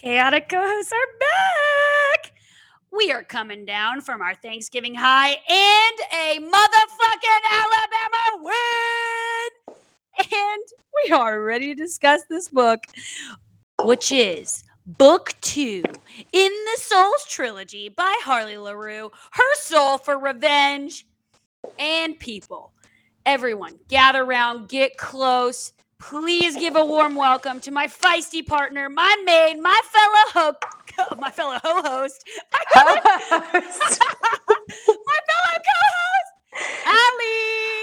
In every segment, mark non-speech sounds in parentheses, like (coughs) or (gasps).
chaotic co hosts are back! We are coming down from our Thanksgiving high and a motherfucking Alabama win! And we are ready to discuss this book, which is Book Two in the Souls Trilogy by Harley Laroux Her Soul for Revenge and People. Everyone, gather around, get close. Please give a warm welcome to my feisty partner, my maid, my fellow ho- my fellow my fellow, (laughs) my fellow co-host, Allie.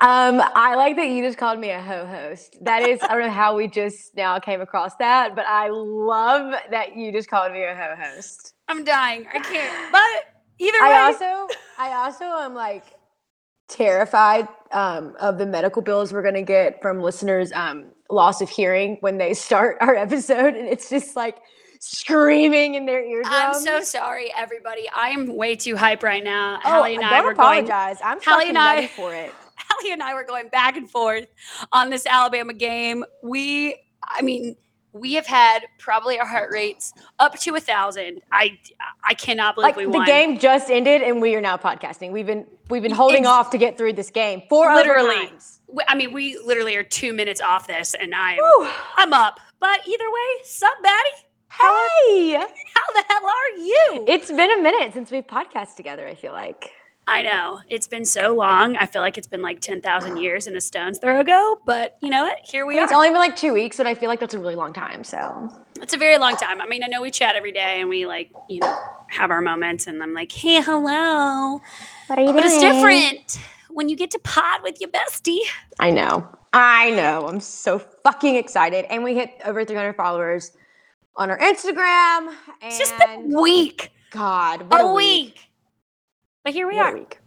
Um, I like that you just called me a ho-host. That is, I don't know how we just now came across that, but I love that you just called me a ho-host. I'm dying. I can't. But either way, I also, I also am like terrified um, of the medical bills we're gonna get from listeners' um, loss of hearing when they start our episode, and it's just like screaming in their eardrums. I'm so sorry, everybody. I am way too hype right now. Oh, Hallie and I were going. apologize. I'm Hallie fucking and I- ready for it. Hallie and I were going back and forth on this Alabama game. We, I mean, we have had probably our heart rates up to a thousand. I, I cannot believe Like we the game just ended, and we are now podcasting. We've been we've been holding Ex- off to get through this game four Literally. overtimes. I mean, we literally are two minutes off this, and I, Whew. I'm up. But either way, sup, Batty? Hey, (laughs) How the hell are you? it's been a minute since we've podcasted together. I feel like. I know it's been so long. I feel like it's been like ten thousand years in a stone's throw ago. But you know what? Here we It's are. It's only been like two weeks, and I feel like that's a really long time. So It's a very long time. I mean, I know we chat every day, and we like, you know, have our moments. And I'm like, hey, hello. what are you But it's different when you get to pod with your bestie. I know. I know. I'm so fucking excited, and we hit over 300 followers on our Instagram. And It's just been a week, God, what a week. But here we What are. week.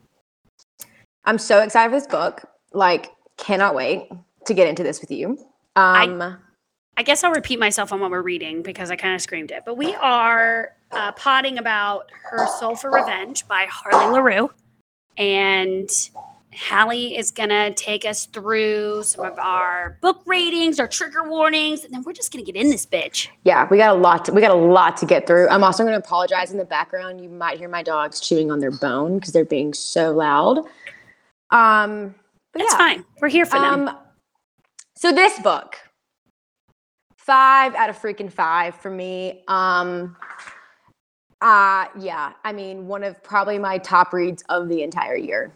I'm so excited for this book. Like, cannot wait to get into this with you. Um, I guess I'll repeat myself on what we're reading because I kind of screamed it. But we are uh, potting about Her Soul for Revenge by Harley Laroux. And Hallie is going to take us through some of our book ratings, our trigger warnings, and then we're just going to get in this bitch. yeah, we got a lot. To, we got a lot to get through. I'm also going to apologize in the background. You might hear my dogs chewing on their bone because they're being so loud. Um, but That's yeah. fine. We're here for them. Um, so this book, five out of freaking five for me. Um, uh, yeah, I mean, one of probably my top reads of the entire year,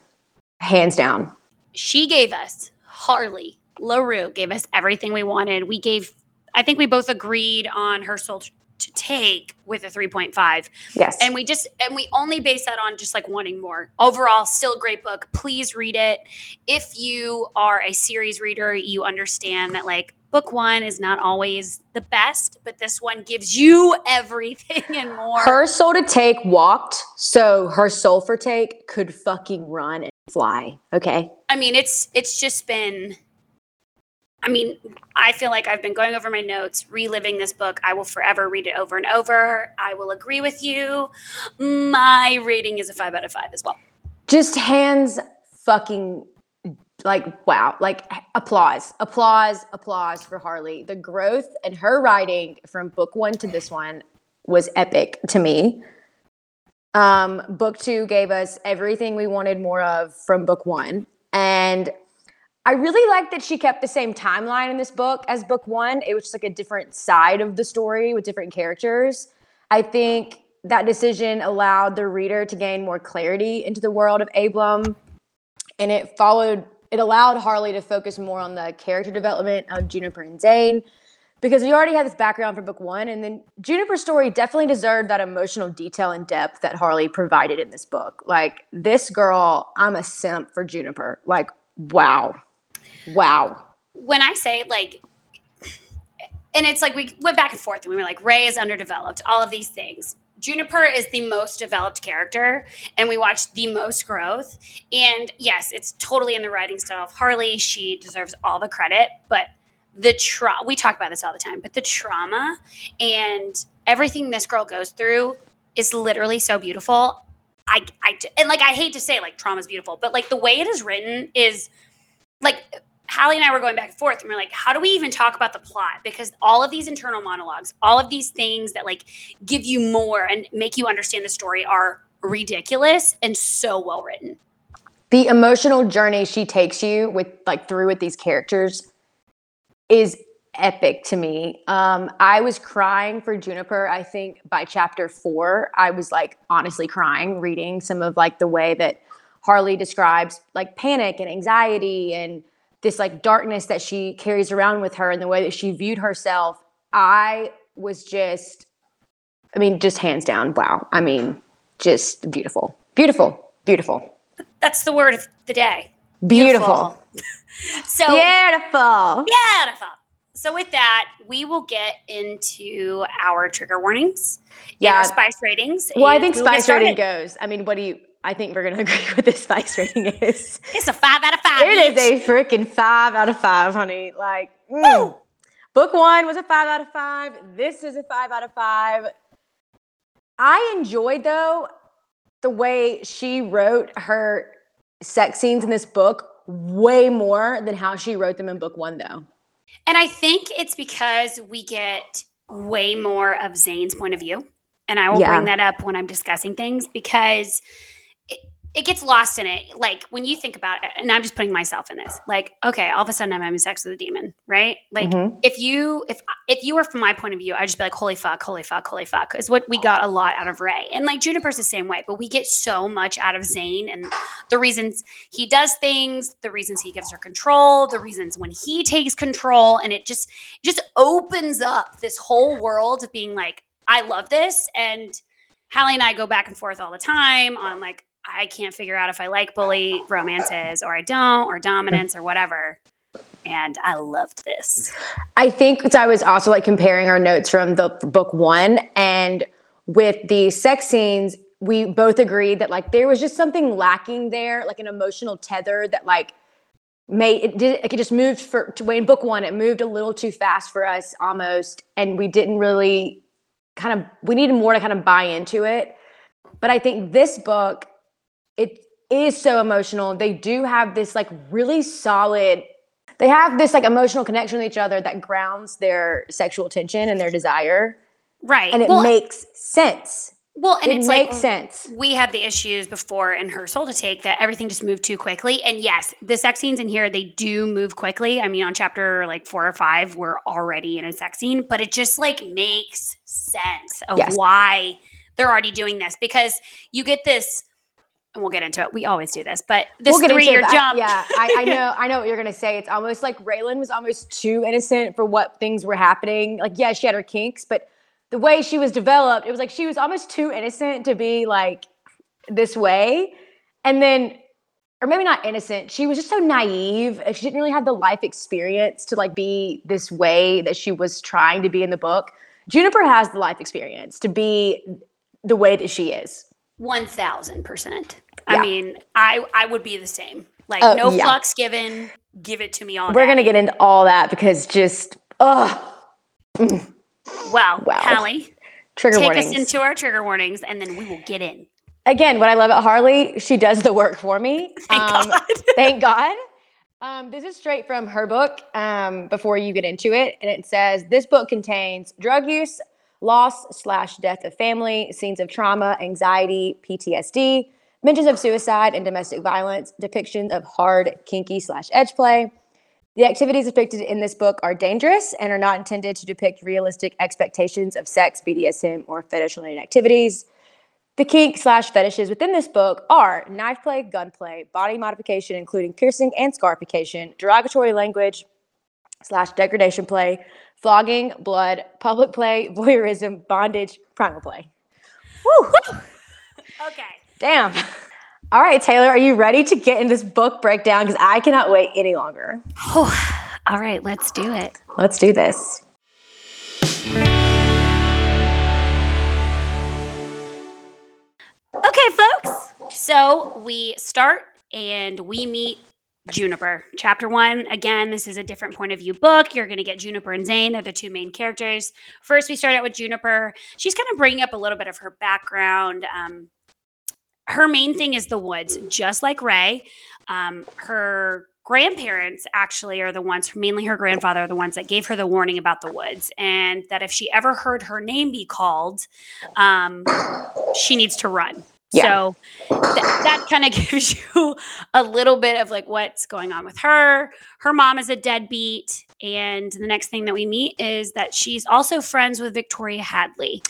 hands down. She gave us, Harley Laroux gave us everything we wanted. We gave, I think we both agreed on Her Soul to take with a 3.5. Yes, and we just and we only base that on just like wanting more overall still a great book please read it if you are a series reader you understand that like book one is not always the best but this one gives you everything and more her soul to take walked, so her soul for take could fucking run fly. Okay, i mean it's it's just been i mean i feel like i've been going over my notes reliving this book. I will forever read it over and over. I will agree with you. My rating is a five out of five as well. Just hands fucking like wow like applause applause applause for harley. The growth and her writing from book one to this one was epic to me um book two gave us everything we wanted more of from book one and i really like that she kept the same timeline in this book as book one it was just like a different side of the story with different characters i think that decision allowed the reader to gain more clarity into the world of Abram, and it followed. It allowed Harley to focus more on the character development of Juniper and Zane, because we already had this background for book one, and then Juniper's story definitely deserved that emotional detail and depth that Harley provided in this book. Like this girl, I'm a simp for Juniper. Like wow, wow. when I say like, and it's like we went back and forth and we were like, Rae is underdeveloped, all of these things. Juniper is the most developed character, and we watched the most growth. And yes, it's totally in the writing style of Harley. She deserves all the credit, but the trauma we talk about this all the time but the trauma and everything this girl goes through is literally so beautiful i i and like i hate to say like trauma is beautiful but like the way it is written is like Hallie and I were going back and forth, and we're like, how do we even talk about the plot? Because all of these internal monologues, all of these things that like give you more and make you understand the story are ridiculous and so well written. The emotional journey she takes you with like through with these characters is epic to me. Um, I was crying for Juniper, I think by chapter four. I was like honestly crying reading some of like the way that Harley describes like panic and anxiety and this like darkness that she carries around with her and the way that she viewed herself, I was just, I mean, just hands down, wow. I mean, just beautiful, beautiful, beautiful. That's the word of the day. Beautiful. beautiful. (laughs) so beautiful. Beautiful. So with that, we will get into our trigger warnings. Yeah. spice ratings. Well, I think spice rating goes. I mean, what do you I think we're going (laughs) to agree with this spice rating is. It's a five out of five. It is a freaking five out of five, honey. Like, mm. book one was a five out of five. This is a five out of five. I enjoyed, though, the way she wrote her sex scenes in this book way more than how she wrote them in book one, though. And I think it's because we get way more of Zane's point of view. And I will yeah. bring that up when I'm discussing things because it gets lost in it. Like when you think about it, and I'm just putting myself in this. Like, okay, all of a sudden I'm having sex with a demon, right? Like mm-hmm. if you if if you were from my point of view, I'd just be like, holy fuck, holy fuck, holy fuck. Is what we got a lot out of Rae. And like Juniper's the same way, but we get so much out of Zane and the reasons he does things, the reasons he gives her control, the reasons when he takes control. And it just it just opens up this whole world of being like, I love this. And Hallie and I go back and forth all the time on like, I can't figure out if I like bully romances or I don't, or dominance or whatever. And I loved this. I think I was also like comparing our notes from the book one and with the sex scenes, we both agreed that like there was just something lacking there, like an emotional tether that like made it did it just moved for to in book one, it moved a little too fast for us almost, and we didn't really kind of we needed more to kind of buy into it. But I think this book is so emotional. They do have this like really solid they have this like emotional connection with each other that grounds their sexual tension and their desire. Right. And it well, makes sense. Well, and it it's makes like, sense. We had the issues before in her soul to take that everything just moved too quickly. And yes, the sex scenes in here they do move quickly. I mean, on chapter like four or five, we're already in a sex scene, but it just like makes sense of yes. why they're already doing this because you get this and we'll get into it. We always do this, but this we'll three-year jump. yeah, I, I, know. (laughs) I know what you're gonna say. It's almost like Raelynn was almost too innocent for what things were happening. Like, yeah, she had her kinks, but the way she was developed, it was like she was almost too innocent to be like this way. And then, or maybe not innocent. She was just so naive. She didn't really have the life experience to like be this way that she was trying to be in the book. Juniper has the life experience to be the way that she is. One thousand percent. I mean, I I would be the same. Like oh, no yeah. flux given. Give it to me all. We're gonna get into all that because just oh. Well, wow. Hallie, trigger take warnings. us into our trigger warnings, and then we will get in. Again, what I love about Harley, she does the work for me. (laughs) Thank um, God. (laughs) thank God. Um, this is straight from her book. Um, before you get into it, and it says this book contains drug use, loss slash death of family, scenes of trauma, anxiety, PTSD, mentions of suicide and domestic violence, depictions of hard, kinky slash edge play. The activities depicted in this book are dangerous and are not intended to depict realistic expectations of sex, BDSM, or fetish related activities. The kink slash fetishes within this book are knife play, gunplay, body modification, including piercing and scarification, derogatory language slash degradation play, flogging, blood, public play, (laughs) voyeurism, bondage, primal play. Woo! okay. Damn. All right, Taylor, are you ready to get in this book breakdown? Because I cannot wait any longer. Oh, all right, let's do it. Let's do this. Okay, folks. So we start and we meet Juniper. Chapter one, again, this is a different point of view book. You're going to get Juniper and Zane. They're the two main characters. First, we start out with Juniper. She's kind of bringing up a little bit of her background. Um, her main thing is the woods, just like Rae. Um, her grandparents actually are the ones, mainly her grandfather, are the ones that gave her the warning about the woods, and that if she ever heard her name be called, um, she needs to run. Yeah. So th- that kind of (laughs) gives you a little bit of like what's going on with her. Her mom is a deadbeat. And the next thing that we meet is that she's also friends with Victoria Hadley.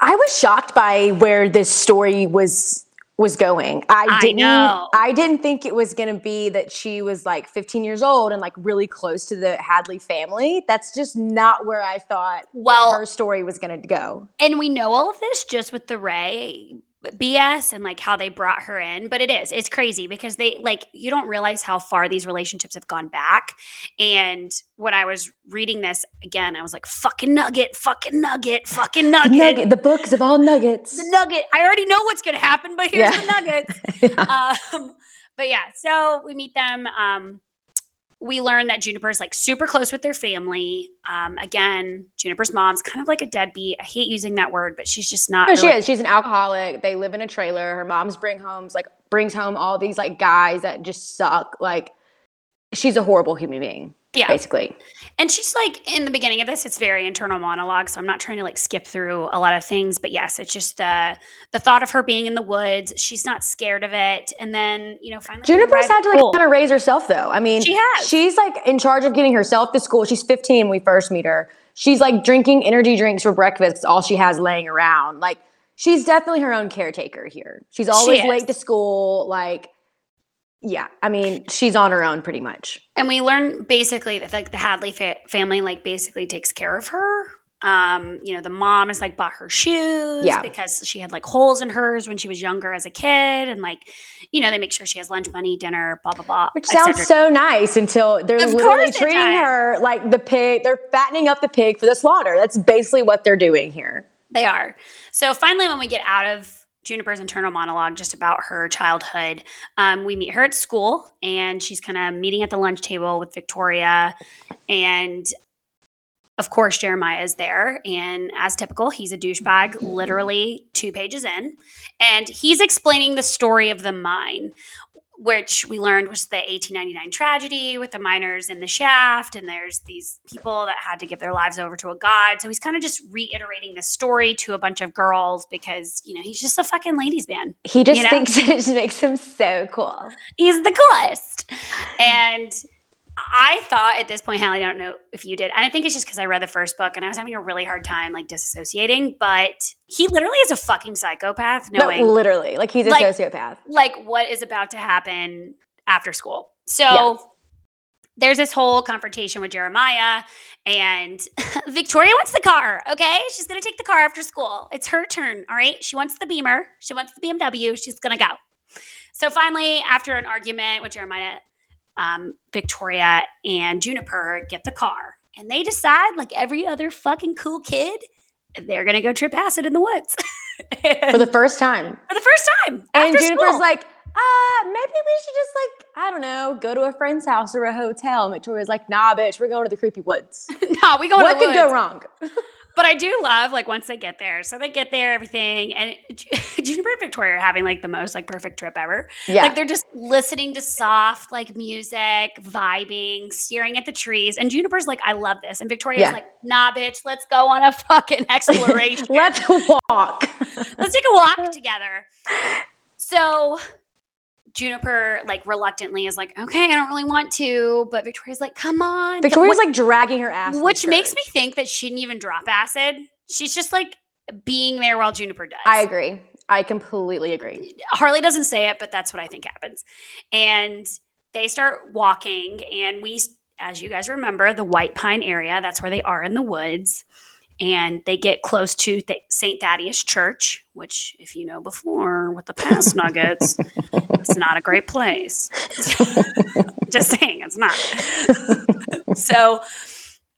I was shocked by where this story was was going. I I didn't know. I didn't think it was going to be that she was like 15 years old and like really close to the Hadley family. That's just not where I thought Well, her story was going to go. and we know all of this just with the Rae BS and like how they brought her in, but it is it's crazy because they like you don't realize how far these relationships have gone back. And when I was reading this again, I was like, "Fucking nugget, fucking nugget, fucking (laughs) nugget." Nugget, the books of all nuggets. The nugget. I already know what's going to happen, but here's Yeah. the nuggets. (laughs) Yeah. um, but yeah, so we meet them. Um, we learn that Juniper's like super close with their family. Um, again, Juniper's mom's kind of like a deadbeat. I hate using that word, but she's just not. No, she is. She's an alcoholic. They live in a trailer. Her mom's bring homes like brings home all these like guys that just suck. Like she's a horrible human being, Yeah, basically. and she's like in the beginning of this, it's very internal monologue. So I'm not trying to like skip through a lot of things, but yes, it's just the the thought of her being in the woods. She's not scared of it, and then you know finally Juniper's had to like kind of raise herself though. I mean, She has. She's like in charge of getting herself to school. She's 15 when we first meet her. She's like drinking energy drinks for breakfast. It's all she has laying around. Like she's definitely her own caretaker here. She's always is. late to school. Like, yeah, I mean, she's on her own pretty much. and we learn basically that like the Hadley fa- family like basically takes care of her. Um, you know, the mom has like bought her shoes Yeah. because she had like holes in hers when she was younger as a kid, and like, you know, they make sure she has lunch money, dinner, blah blah blah. Which sounds so nice until they're Of literally treating her like the pig. They're fattening up the pig for the slaughter. That's basically what they're doing here. They are. So finally, when we get out of Juniper's internal monologue just about her childhood, um, we meet her at school and she's kind of meeting at the lunch table with Victoria. And of course, Jeremiah is there. And as typical, he's a douchebag, literally two pages in. And he's explaining the story of the mine, which we learned was the 1899 tragedy with the miners in the shaft. And there's these people that had to give their lives over to a god. So he's kind of just reiterating the story to a bunch of girls because, you know, he's just a fucking ladies' man. He just You know? thinks (laughs) it just makes him so cool. He's the coolest. And I thought at this point, Hallie, I don't know if you did. And I think it's just because I read the first book and I was having a really hard time like disassociating. But he literally is a fucking psychopath, No, knowing literally, like he's a Like- sociopath. like what is about to happen after school. So Yeah. there's this whole confrontation with Jeremiah and (laughs) Victoria wants the car. Okay. She's going to take the car after school. It's her turn. All right. She wants the Beamer. She wants the BMW. She's going to go. So finally, after an argument with Jeremiah, um, Victoria and Juniper get the car and they decide, like every other fucking cool kid, they're going to go trip acid in the woods. (laughs) For the first time. for the first time. And Juniper's school. like, uh, maybe we should just like, I don't know, go to a friend's house or a hotel. And Victoria's like, nah, bitch, we're going to the creepy woods. (laughs) nah, we go to what the could go wrong? (laughs) But I do love like once they get there. So they get there, everything, and (laughs) Juniper and Victoria are having like the most like perfect trip ever. Yeah. Like they're just listening to soft like music, vibing, staring at the trees. And Juniper's like, I love this. And Victoria's Yeah. like, Nah, bitch, let's go on a fucking (laughs) exploration. (laughs) Let's walk. let's take a walk together. So Juniper like reluctantly is like, okay, I don't really want to, but Victoria's like, come on. Victoria's what- like dragging her ass. which makes me think that she didn't even drop acid. She's just like being there while Juniper does. I agree. I completely agree. Harley doesn't say it, but that's what I think happens. And they start walking, and we, as you guys remember, the White Pine area, that's where they are in the woods. And they get close to Th- St. Thaddeus Church, which, if you know before with the past (laughs) nuggets, it's not a great place. (laughs) Just saying, it's not. (laughs) so,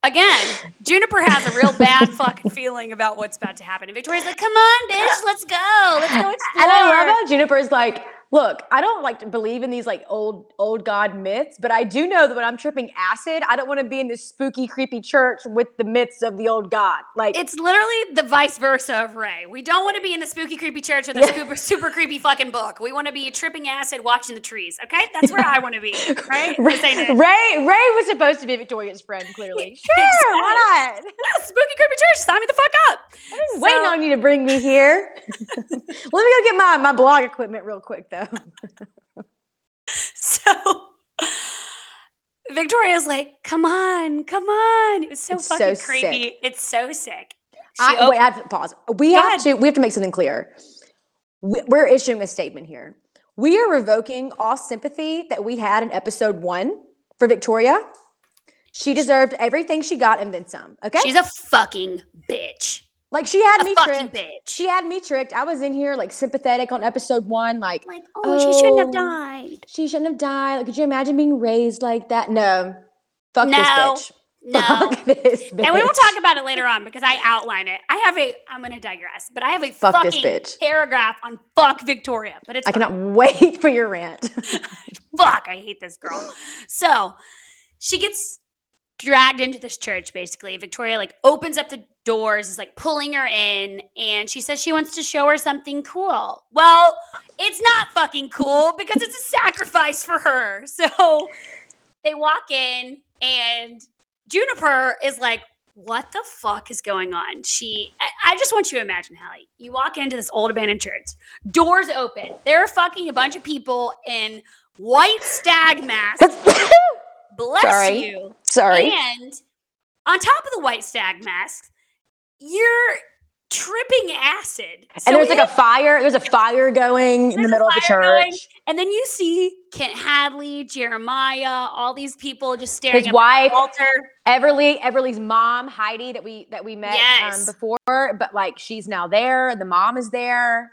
again, Juniper has a real bad fucking feeling about what's about to happen. And Victoria's like, come on, bitch, let's go. Let's go explore. And I love how Juniper's like, Look, I don't like to believe in these like old old god myths, but I do know that when I'm tripping acid, I don't want to be in this spooky, creepy church with the myths of the old god. Like It's literally the vice versa of Rae. We don't want to be in the spooky, creepy church with a Yeah. super, super creepy fucking book. We want to be tripping acid, watching the trees. Okay, that's where I want to be. (laughs) Right? Rae, This ain't it. Rae Rae was supposed to be Victoria's friend, clearly. (laughs) Sure, why not? Yeah, spooky, creepy church. Sign me the fuck up. I've been waiting on you to bring me here. (laughs) Let me go get my, my blog equipment real quick though. (laughs) So Victoria's like, "Come on, come on!" It was so It's so fucking sick. creepy. It's so sick. She I, wait, I have to pause. We Go have ahead. to we have to make something clear. We- We're issuing a statement here. We are revoking all sympathy that we had in episode one for Victoria. She deserved everything she got and then some. Okay, She's a fucking bitch. Like she had A me tricked. bitch. She had me tricked. I was in here like sympathetic on episode one, like like, oh, she shouldn't have Oh. died. she shouldn't have died. Like, could you imagine being raised like that? No, fuck No. this bitch. No. (laughs) Fuck this bitch. And we will talk about it later on because I outline it. I have a, I'm going to digress, but I have a Fuck this bitch. paragraph on fuck Victoria. But it's I cannot (laughs) wait for your rant. (laughs) fuck, I hate this girl. So she gets dragged into this church basically. Victoria like opens up the doors, is like pulling her in, and she says she wants to show her something cool. Well, it's not fucking cool because it's a sacrifice for her. So they walk in, and Juniper is like, what the fuck is going on? She, I, I just want you to imagine, Hallie. You walk into this old abandoned church, doors open. There are fucking a bunch of people in white stag masks. (coughs) Bless Sorry. you. Sorry. And on top of the white stag masks, you're tripping acid. So and there's like a fire. There's a fire going in the middle of the church. going, and then you see Kent Hadley, Jeremiah, all these people just staring His at wife, the altar. Everly, Everly's mom, Heidi, that we that we met Yes. um, before, but like she's now there. And the mom is there.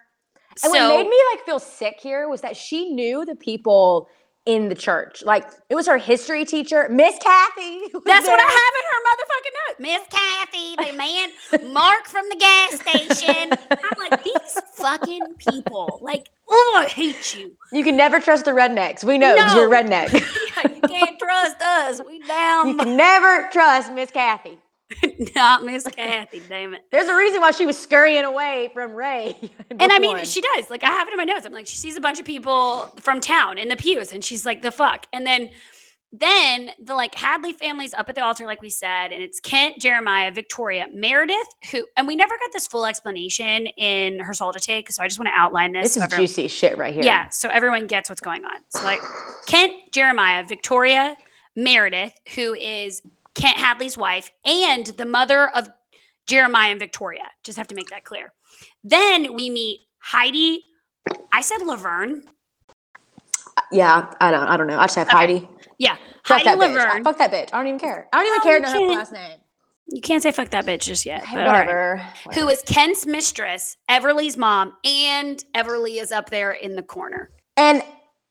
And so what made me like feel sick here was that she knew the people in the church. Like it was her history teacher, Miss Kathy. (laughs) that's what I have in her motherfucking note. Miss Kathy, the man, Mark from the gas station. I'm like, these fucking people. Like, oh, I hate you. You can never trust the rednecks. We know 'cause you're a redneck. (laughs) Yeah, you can't trust us. We down. you can never trust Miss Kathy. (laughs) Not Miss (laughs) Kathy, damn it. There's a reason why she was scurrying away from Rae. (laughs) And I mean, one. she does. Like, I have it in my notes. I'm like, she sees a bunch of people from town in the pews, and she's like, the fuck. And then, then the like Hadley family's up at the altar, like we said, and it's Kent, Jeremiah, Victoria, Meredith, who, and we never got this full explanation in her soul to take. So I just want to outline this. this so is everyone- juicy shit right here. Yeah, so everyone gets what's going on. So like Kent, Jeremiah, Victoria, Meredith, who is Kent Hadley's wife and the mother of Jeremiah and Victoria. Just have to make that clear. Then we meet Heidi. I said Laverne. Uh, yeah, I don't. I don't know. I just have Okay. Heidi. Yeah, Fuck Heidi that bitch. Laverne. Fuck that bitch. I don't even care. I don't even Oh, care to know her last name. You can't say fuck that bitch just yet. Hey, right. whatever. Who is Kent's mistress, Everly's mom, and Everly is up there in the corner. And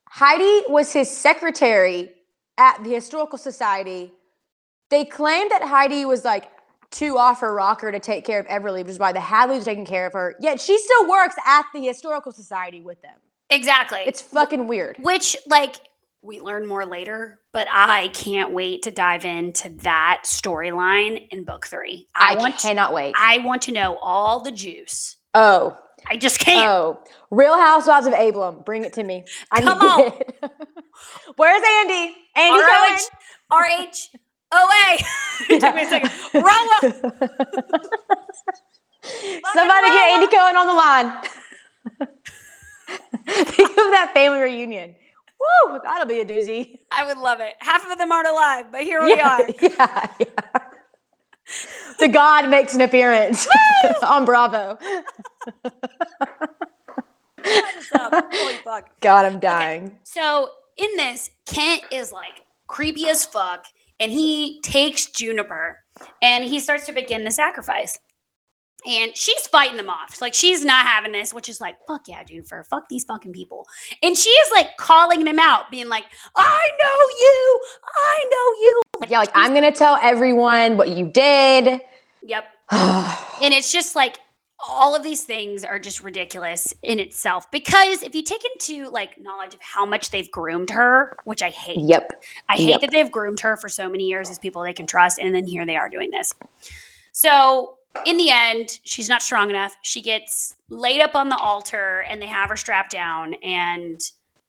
Heidi was his secretary at the Historical Society. They claimed that Heidi was like too off her rocker to take care of Everly, which is why the Hadleys taking care of her. Yet she still works at the Historical Society with them. Exactly. It's fucking weird. Which, like, we learn more later, but I can't wait to dive into that storyline in book three. I, I, want cannot wait. I want to know all the juice. oh, I just can't. oh, Real Housewives of Abram, bring it to me. I Come need on. it. (laughs) Where's Andy? Andy Cohen. R H O A. (laughs) It took me a second. Rolla. (laughs) Somebody get Andy Cohen on the line. (laughs) Think of that family reunion. Woo, that'll be a doozy. I would love it. Half of them aren't alive, but here we yeah, are. yeah, yeah. The God makes an appearance on Bravo. Holy fuck. God, I'm dying. So in this, Kent is like creepy as fuck, and he takes Juniper and he starts to begin the sacrifice. And she's fighting them off. Like she's not having this, which is like, fuck yeah, Juniper, fuck these fucking people. And she is like calling them out, being like, I know you, I know you. Yeah, like I'm gonna tell everyone what you did. Yep. (sighs) And it's just like all of these things are just ridiculous in itself because if you take into like knowledge of how much they've groomed her, which I hate. Yep. I hate Yep. that they've groomed her for so many years as people they can trust, and then here they are doing this. So in the end, she's not strong enough. She gets laid up on the altar, and they have her strapped down. And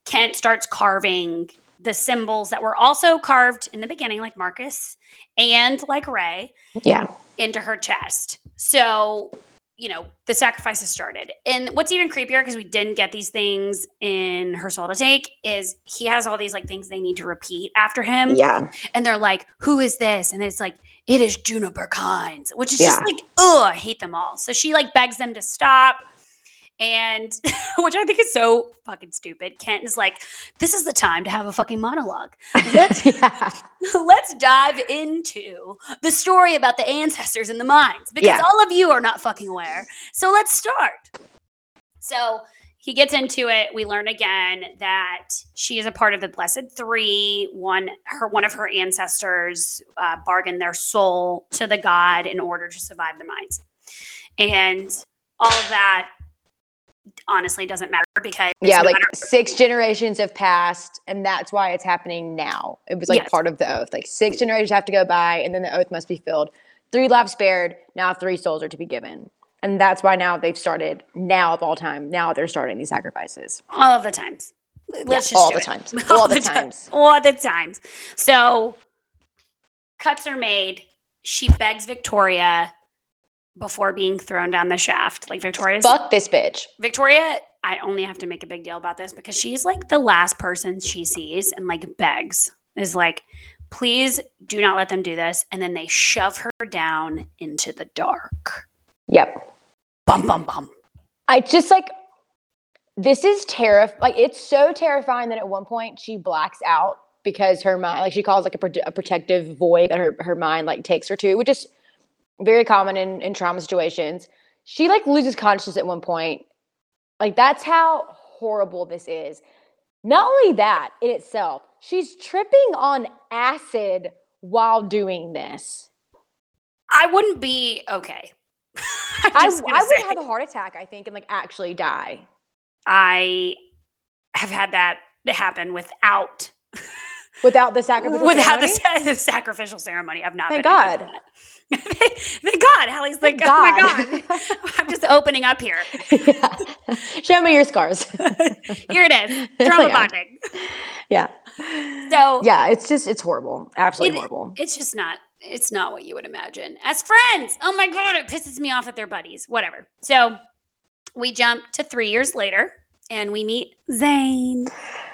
Kent starts carving the symbols that were also carved in the beginning, like Marcus and like Rae, Yeah. into her chest. So, you know, the sacrifices started. And what's even creepier, because we didn't get these things in her soul to take, is he has all these like things they need to repeat after him. Yeah. And they're like, who is this? And it's like, it is Juniper Kynes, which is Yeah. just like, oh, I hate them all. So she like begs them to stop. And (laughs) which I think is so fucking stupid. Kent is like, this is the time to have a fucking monologue. Let's (laughs) yeah. (laughs) let's dive into the story about the ancestors and the mines because Yeah. all of you are not fucking aware. So let's start. So he gets into it. We learn again that she is a part of the Blessed Three. One, her one of her ancestors uh, bargained their soul to the god in order to survive the mines, and all of that honestly doesn't matter because Yeah, no like matter- six generations have passed, and that's why it's happening now. It was like Yes. part of the oath. Like six generations have to go by, and then the oath must be filled. Three lives spared. Now three souls are to be given, and that's why now they've started. Now of all time, now they're starting these sacrifices. all of the times. Let's just all the it. times. (laughs) All the ti- times. All the times. So cuts are made. She begs Victoria before being thrown down the shaft. Like Victoria's Fuck this bitch. Victoria, I only have to make a big deal about this because she's like the last person she sees and like begs. Is like, please do not let them do this. And then they shove her down into the dark. Yep. Bum bum bum. I just like this is terrifying. Like it's so terrifying that at one point she blacks out because her mind, like she calls like a, prote- a protective void that her her mind like takes her to, which is very common in in trauma situations. She like loses consciousness at one point. Like that's how horrible this is. Not only that in itself, she's tripping on acid while doing this. I wouldn't be okay. (laughs) I, I would have a heart attack, I think, and like actually die. I have had that happen without Without the sacrificial (laughs) without the, ceremony? sa- the sacrificial ceremony. I've not. Thank been able to God. (laughs) Thank God. Hallie's like, Thank oh my God. God. (laughs) I'm just opening up here. Yeah. (laughs) Show me your scars. Here it is. Oh Trauma God. bonding. yeah. So Yeah, it's just it's horrible. Absolutely It- horrible. it's just not it's not what you would imagine as friends oh my god it pisses me off that they're buddies whatever so we jump to three years later and we meet zane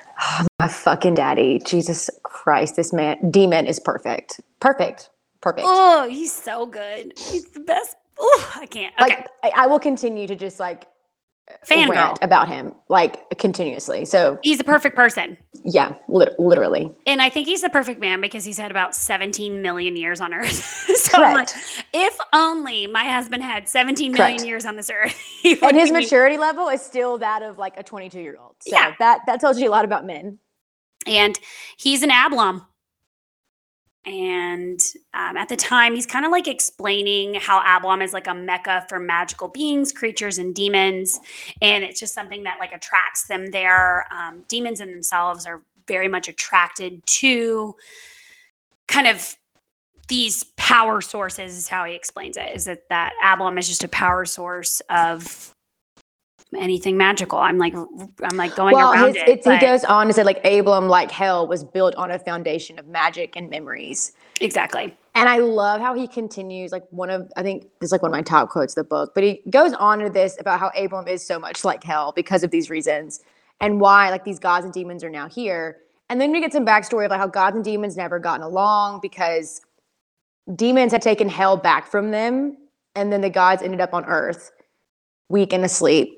(sighs) My fucking daddy. Jesus Christ, this man demon is perfect. Perfect. Perfect. oh he's so good he's the best oh i can't okay Like I, I will continue to just like uh, fangirl rant about him like continuously. So he's a perfect person yeah, lit- literally. and i think he's the perfect man because he's had about 17 million years on earth (laughs) so I'm like, Correct. if only my husband had 17 million Correct. years on this earth (laughs) And his maturity level is still that of like a 22 year old. So Yeah. that that tells you a lot about men. and he's an Abram and um, at the time he's kind of like explaining how Abram is like a mecca for magical beings creatures and demons. And it's just something that like attracts them there. Um, demons in themselves are very much attracted to kind of these power sources is how he explains it is that that Abram is just a power source of anything magical i'm like i'm like going well, around his, it it's, he goes on to say like Abram, like hell, was built on a foundation of magic and memories. exactly And I love how he continues, like one of I think this is like one of my top quotes of the book, but he goes on to this about how Abram is so much like hell because of these reasons and why like these gods and demons are now here. And then we get some backstory of like how gods and demons never gotten along because demons had taken hell back from them, and then the gods ended up on earth, weak and asleep.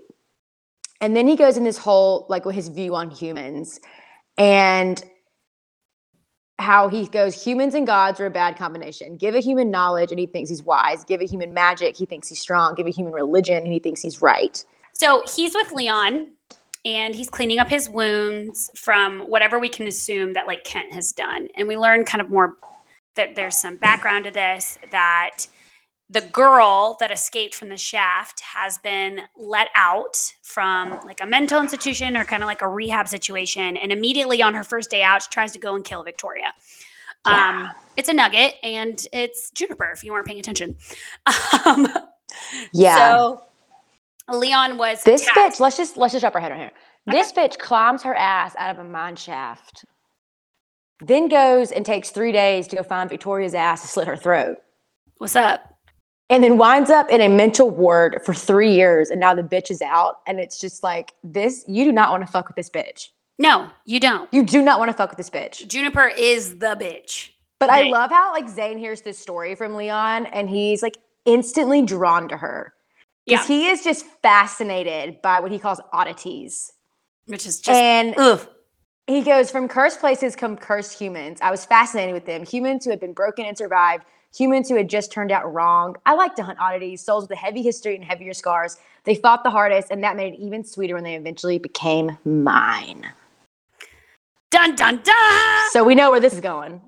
And then he goes in this whole like with his view on humans and how he goes humans and gods are a bad combination. Give a human knowledge and he thinks he's wise. Give a human magic, he thinks he's strong. Give a human religion and he thinks he's right. So he's with Leon and he's cleaning up his wounds from whatever we can assume that like Kent has done. And we learn kind of more that there's some background to this that the girl that escaped from the shaft has been let out from like a mental institution or kind of like a rehab situation. And immediately on her first day out, she tries to go and kill Victoria. Um, it's a nugget and it's Juniper if you weren't paying attention. (laughs) Um, Yeah. So Leon was this attacked- bitch, let's just let's just wrap our head on here. This bitch climbs her ass out of a mine shaft, then goes and takes three days to go find Victoria's ass to slit her throat, What's up? And then winds up in a mental ward for three years. And now the bitch is out, and it's just like this. You do not want to fuck with this bitch. No, you don't. You do not want to fuck with this bitch. Juniper is the bitch. But I love how like Zane hears this story from Leon, and he's like instantly drawn to her. Because he is just fascinated by what he calls oddities. Which is just and ugh. He goes from cursed places come cursed humans. I was fascinated with them. Humans who had been broken and survived, humans who had just turned out wrong. I like to hunt oddities, souls with a heavy history and heavier scars. They fought the hardest, and that made it even sweeter when they eventually became mine. Dun dun dun. So we know where this is going.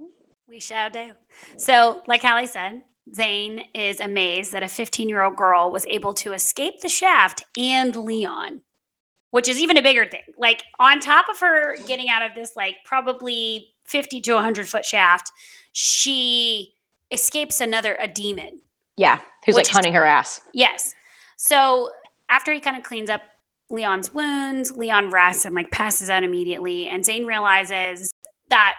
We shall do. So, like Hallie said, Zane is amazed that a 15 year old girl was able to escape the shaft and Leon, which is even a bigger thing. Like, on top of her getting out of this, like, probably 50 to 100 foot shaft, she escapes another, a demon. Yeah, who's like hunting her ass. Yes. So after he kind of cleans up Leon's wounds, Leon rests and like passes out immediately. And Zane realizes that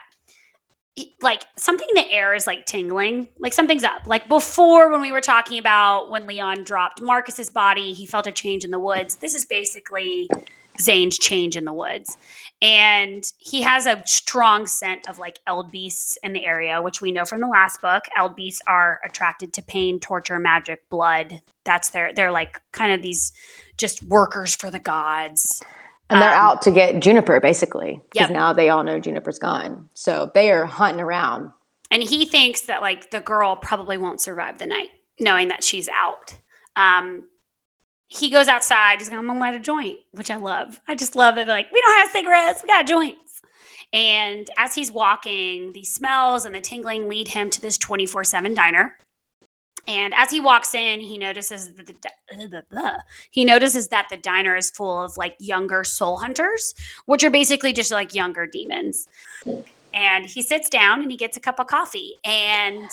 like something in the air is like tingling, like something's up. Like before, when we were talking about when Leon dropped Marcus's body, he felt a change in the woods. This is basically Zane's change in the woods. And he has a strong scent of like eld beasts in the area, which we know from the last book. Eld beasts are attracted to pain, torture, magic, blood. That's their, they're like kind of these just workers for the gods. And they're Um, out to get Juniper, basically. Because Yep. now they all know Juniper's gone. So they are hunting around. and he thinks that like the girl probably won't survive the night knowing that she's out um he goes outside he's like i'm gonna light a joint which i love i just love it like we don't have cigarettes we got joints and as he's walking the smells and the tingling lead him to this 24-7 diner and as he walks in he notices that the di- blah, blah, blah. he notices that the diner is full of like younger soul hunters which are basically just like younger demons and he sits down and he gets a cup of coffee and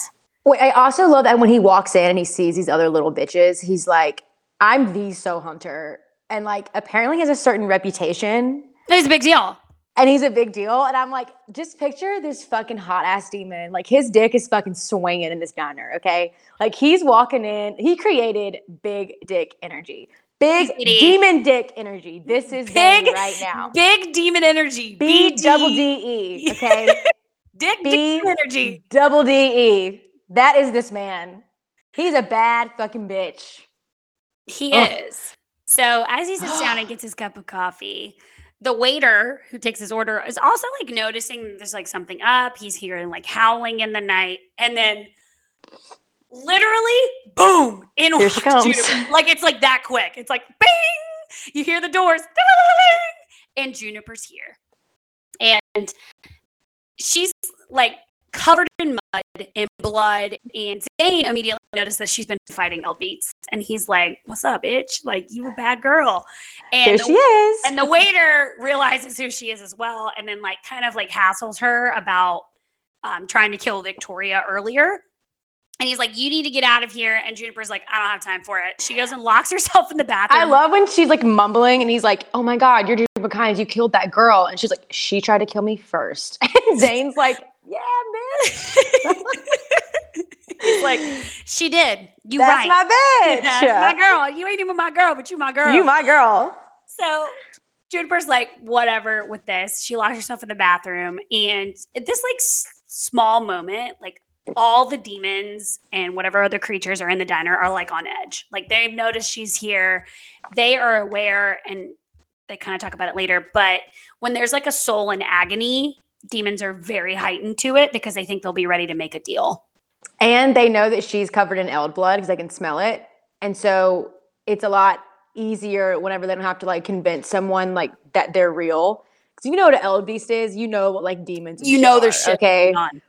Wait, I also love that when he walks in and he sees these other little bitches, he's like, I'm the soul hunter. And like apparently has a certain reputation it's a big deal and he's a big deal. And I'm like, just picture this fucking hot ass demon. Like his dick is fucking swinging in this diner. Okay. Like he's walking in, he created big dick energy, big demon dick energy. This is Big- big right now. big demon energy B double D E. Okay. (laughs) dick B- demon energy double D E. That is this man. He's a bad fucking bitch. he Ugh. is so as he sits down and gets his cup of coffee the waiter who takes his order is also like noticing there's like something up. He's hearing like howling in the night. And then literally boom in Here she comes. (laughs) Like it's like that quick. It's like bing! You hear the doors and juniper's here. And she's like covered mud and blood and zane immediately noticed that she's been fighting elbeats and he's like what's up bitch like you a bad girl and There the- she is. and the waiter realizes who she is as well, and then like kind of like hassles her about um, trying to kill Victoria earlier. And he's like, "You need to get out of here." And Juniper's like, "I don't have time for it." She goes and locks herself in the bathroom. I love when she's like mumbling and he's like, Oh my God, you're Juniper Kynes. You killed that girl. And she's like, She tried to kill me first. (laughs) And Zane's like, Yeah, bitch. (laughs) he's like, "She did. You That's right. my bitch. That's my girl. You ain't even my girl, but you my girl. You my girl. So Juniper's like, whatever with this. She locks herself in the bathroom. And at this like s- small moment, like all the demons and whatever other creatures are in the diner are like on edge. Like they've noticed she's here. They are aware and they kind of talk about it later. But when there's like a soul in agony, demons are very heightened to it because they think they'll be ready to make a deal. And they know that she's covered in eld blood because they can smell it. And so it's a lot easier whenever they don't have to like convince someone like that they're real. Because you know what an eld beast is, you know what like demons. You know there's shit Okay. on.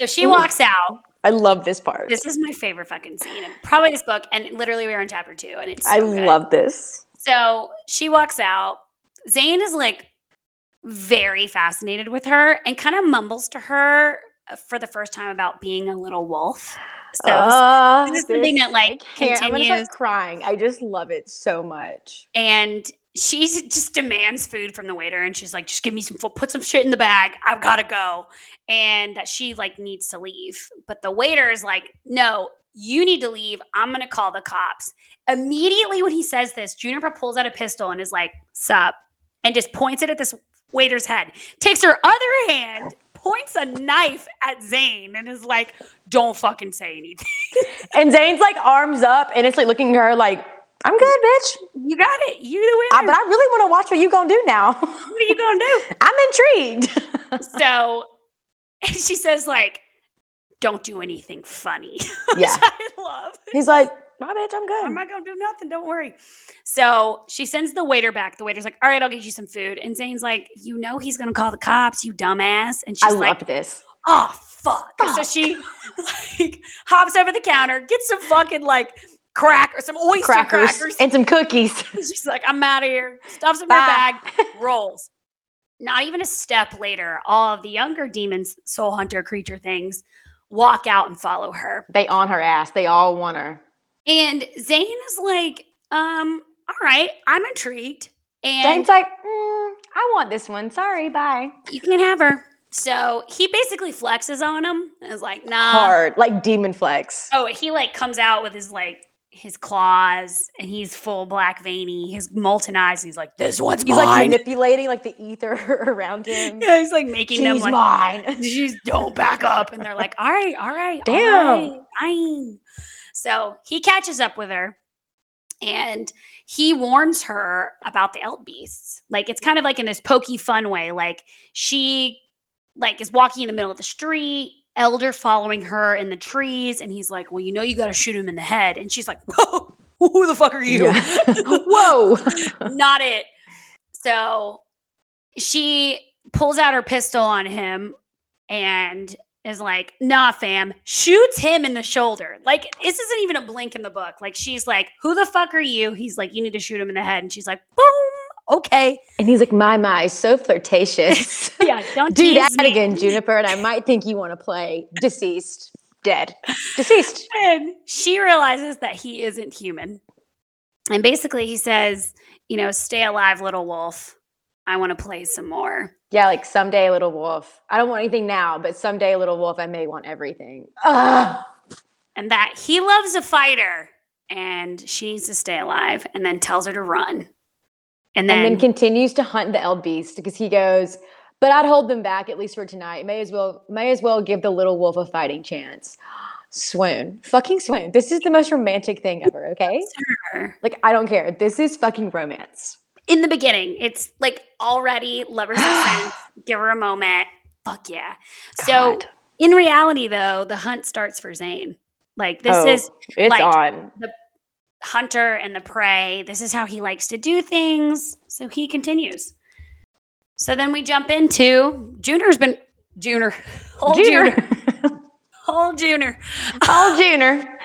So she walks out I love this part. This is my favorite fucking scene. Probably this book, and literally we are in chapter two, and it's so I good. love this. So she walks out. Zane is like very fascinated with her and kind of mumbles to her uh, for the first time about being a little wolf. So Oh, this is something that, like, I can't- I'm gonna continues- crying. I just love it so much. and she just demands food from the waiter and she's like just give me some food put some shit in the bag i've got to go and that she like needs to leave but the waiter is like no you need to leave i'm gonna call the cops immediately when he says this juniper pulls out a pistol and is like sup and just points it at this waiter's head takes her other hand points a knife at zane and is like don't fucking say anything (laughs) And Zane's like arms up, and it's like looking at her like, "I'm good, bitch." you got it you the I, winner but I really want to watch what you gonna do now. (laughs) what are you gonna do (laughs) I'm intrigued. so and she says like don't do anything funny Yeah. i love He's like, "My bitch, I'm good. i'm not gonna do nothing don't worry so she sends the waiter back the waiter's like all right i'll get you some food and zane's like you know he's gonna call the cops you dumbass and I she's like I love this. oh fuck. so she (laughs) like hops over the counter gets some fucking like crack or some oyster Crackers, crackers and some cookies. (laughs) She's like, I'm out of here. Stuffs in her bag, (laughs) rolls. Not even a step later, all of the younger demons, soul hunter creature things walk out and follow her. They on her ass. They all want her. And Zane is like, um, all right, I'm intrigued. And Zane's like, mm, "I want this one. Sorry, bye." you can have her. So he basically flexes on him and is like, nah. Hard, like demon flex. Oh, he like comes out with his like his claws and he's full black veiny, his molten eyes. He's like, this one's He's like mine. manipulating like the ether (laughs) around him. (laughs) yeah, he's like making them She's like mine. (laughs) she's don't back up and they're like all right all right Damn. right, fine so he catches up with her and he warns her about the eld beasts like it's kind of like in this pokey fun way like she like is walking in the middle of the street elder following her in the trees and he's like well you know you got to shoot him in the head and she's like whoa (laughs) who the fuck are you Yeah. (laughs) Whoa. not it. So she pulls out her pistol on him and is like, nah, fam, shoots him in the shoulder. Like, this isn't even a blink in the book. Like, she's like, who the fuck are you? He's like, you need to shoot him in the head. And she's like, boom, okay. And he's like, my, my, so flirtatious. (laughs) Yeah, don't Do that me. again, Juniper, and I might think you want to play deceased, dead, deceased. (laughs) And she realizes that he isn't human. And basically, he says, you know, stay alive, little wolf. I want to play some more. Yeah, like someday, little wolf. I don't want anything now, but someday, little wolf, I may want everything. Ugh. and that he loves a fighter and she needs to stay alive and then tells her to run. And then, and then continues to hunt the Eld Beast because he goes, but I'd hold them back at least for tonight. May as well, may as well give the little wolf a fighting chance. Swoon, fucking swoon. This is the most romantic thing ever. Okay, like I don't care. This is fucking romance. In the beginning, it's like already lovers of (sighs) sense. Give her a moment. Fuck yeah. So in reality, though, the hunt starts for Zane. Like this Oh, is it's like- on. The hunter and the prey. This is how he likes to do things. So he continues. So then we jump into Junior's been Junior. (laughs) Old Junior. Juniper. (laughs) Old Junior. Oh, Juniper.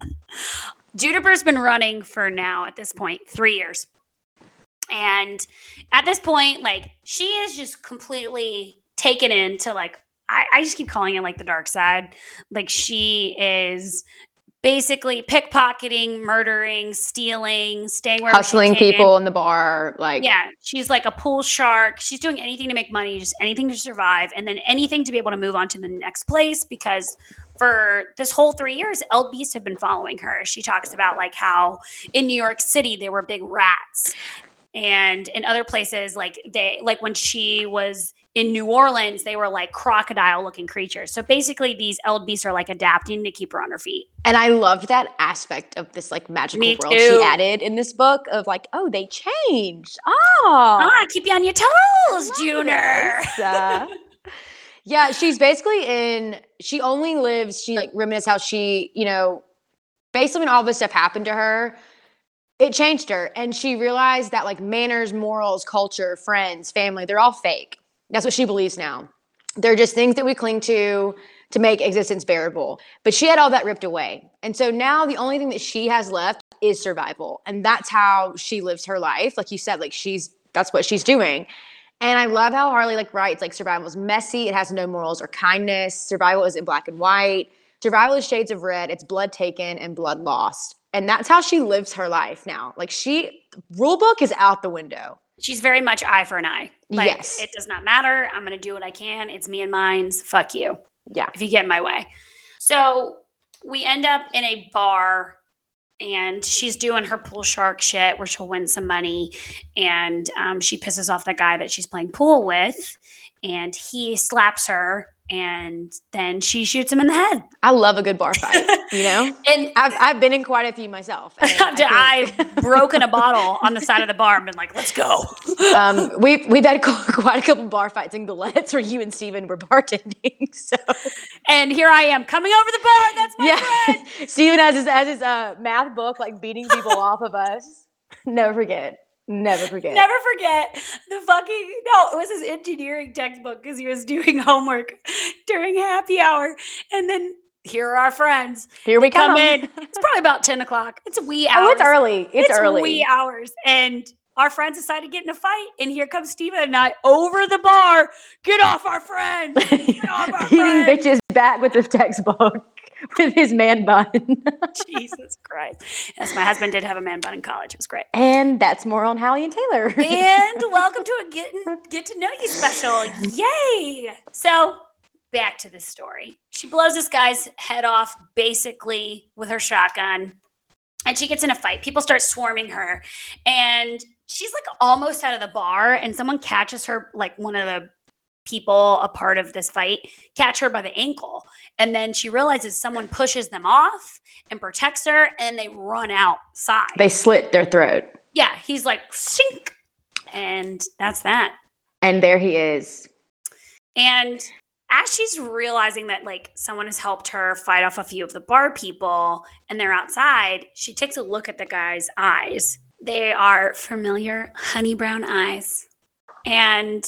(laughs) Juniper's been running for now at this point three years. And at this point, like she is just completely taken into like I, I just keep calling it like the dark side. Like she is basically pickpocketing, murdering, stealing, staying where Hustling people in the bar, like Yeah, she's like a pool shark. She's doing anything to make money, just anything to survive, and then anything to be able to move on to the next place. Because for this whole three years, Eld Beast have been following her. She talks about like how in New York City there were big rats, and in other places like they like when she was in New Orleans, they were like crocodile looking creatures. So basically, these Eld Beasts are like adapting to keep her on her feet. And I love that aspect of this like magical Me world too. she added in this book of like, oh, they changed. Oh, Ah, keep you on your toes, Junior. Uh, (laughs) yeah, she's basically in. She only lives. She like reminisces how she, you know, basically when all this stuff happened to her, it changed her, and she realized that like manners, morals, culture, friends, family, they're all fake. That's what she believes now. They're just things that we cling to to make existence bearable. But she had all that ripped away. And so now the only thing that she has left is survival. And that's how she lives her life. Like you said, like she's that's what she's doing. And I love how Harley like writes like survival is messy, it has no morals or kindness. Survival isn't black and white. Survival is shades of red, it's blood taken and blood lost. And that's how she lives her life now. Like she rule book is out the window. She's very much eye for an eye. Like, Yes. It does not matter. I'm going to do what I can. It's me and mine's. Fuck you. Yeah. if you get in my way. So we end up in a bar and she's doing her pool shark shit where she'll win some money and um, she pisses off the guy that she's playing pool with and he slaps her and then she shoots him in the head. I love a good bar fight, (laughs) you know? And I've, I've been in quite a few myself. (laughs) I I've broken a bottle on the side of the bar and been like, let's go. (laughs) um, we've we've had quite a couple bar fights in Galettes where you and Steven were bartending. So And here I am coming over the bar. That's my friend. yeah, Steven has his has his uh, math book like beating people off of us. Never forget. Never forget. Never forget the fucking no, it was his engineering textbook because he was doing (laughs) homework during happy hour. And then here are our friends. Here we Come come. in. (laughs) It's probably about 10 o'clock. It's a wee hours. Oh, it's early. It's, early. wee hours. And our friends decided to get in a fight. And here comes Steven and I over the bar. Get off our friend. (laughs) Get off our Eating friend. bitches back with the textbook (laughs) with his man bun. (laughs) Jesus Christ. Yes, my husband did have a man bun in college. It was great. and that's more on Hallie and Taylor. and (laughs) welcome to a get get to know you special. Yay! So back to the story. She blows this guy's head off basically with her shotgun, and she gets in a fight. People start swarming her, and she's like almost out of the bar, and someone catches her, like one of the people a part of this fight catch her by the ankle and then she realizes someone pushes them off and protects her and they run outside they slit their throat. yeah, he's like sink, and that's that. And there he is. And as she's realizing that like someone has helped her fight off a few of the bar people and they're outside, she takes a look at the guy's eyes. They are familiar honey brown eyes. And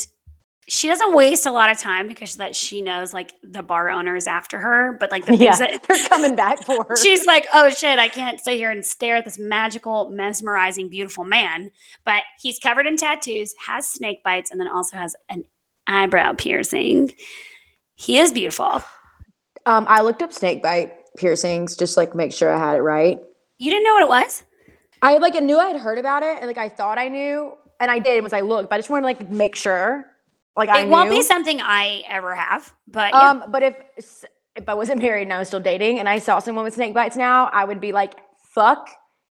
she doesn't waste a lot of time because that she knows like the bar owner is after her, but like the Yeah, things that they're coming back (laughs) for her. She's like, oh shit, I can't sit here and stare at this magical, mesmerizing, beautiful man. But he's covered in tattoos, has snake bites, and then also has an eyebrow piercing. He is beautiful. (sighs) Um, I looked up snake bite piercings just like make sure I had it right. You didn't know what it was? I like I knew I had heard about it and like I thought I knew and I did once I looked, but I just wanted to like make sure. Like I it won't knew. be something I ever have, but yeah. Um, but if if I wasn't married and I was still dating and I saw someone with snake bites now, I would be like, fuck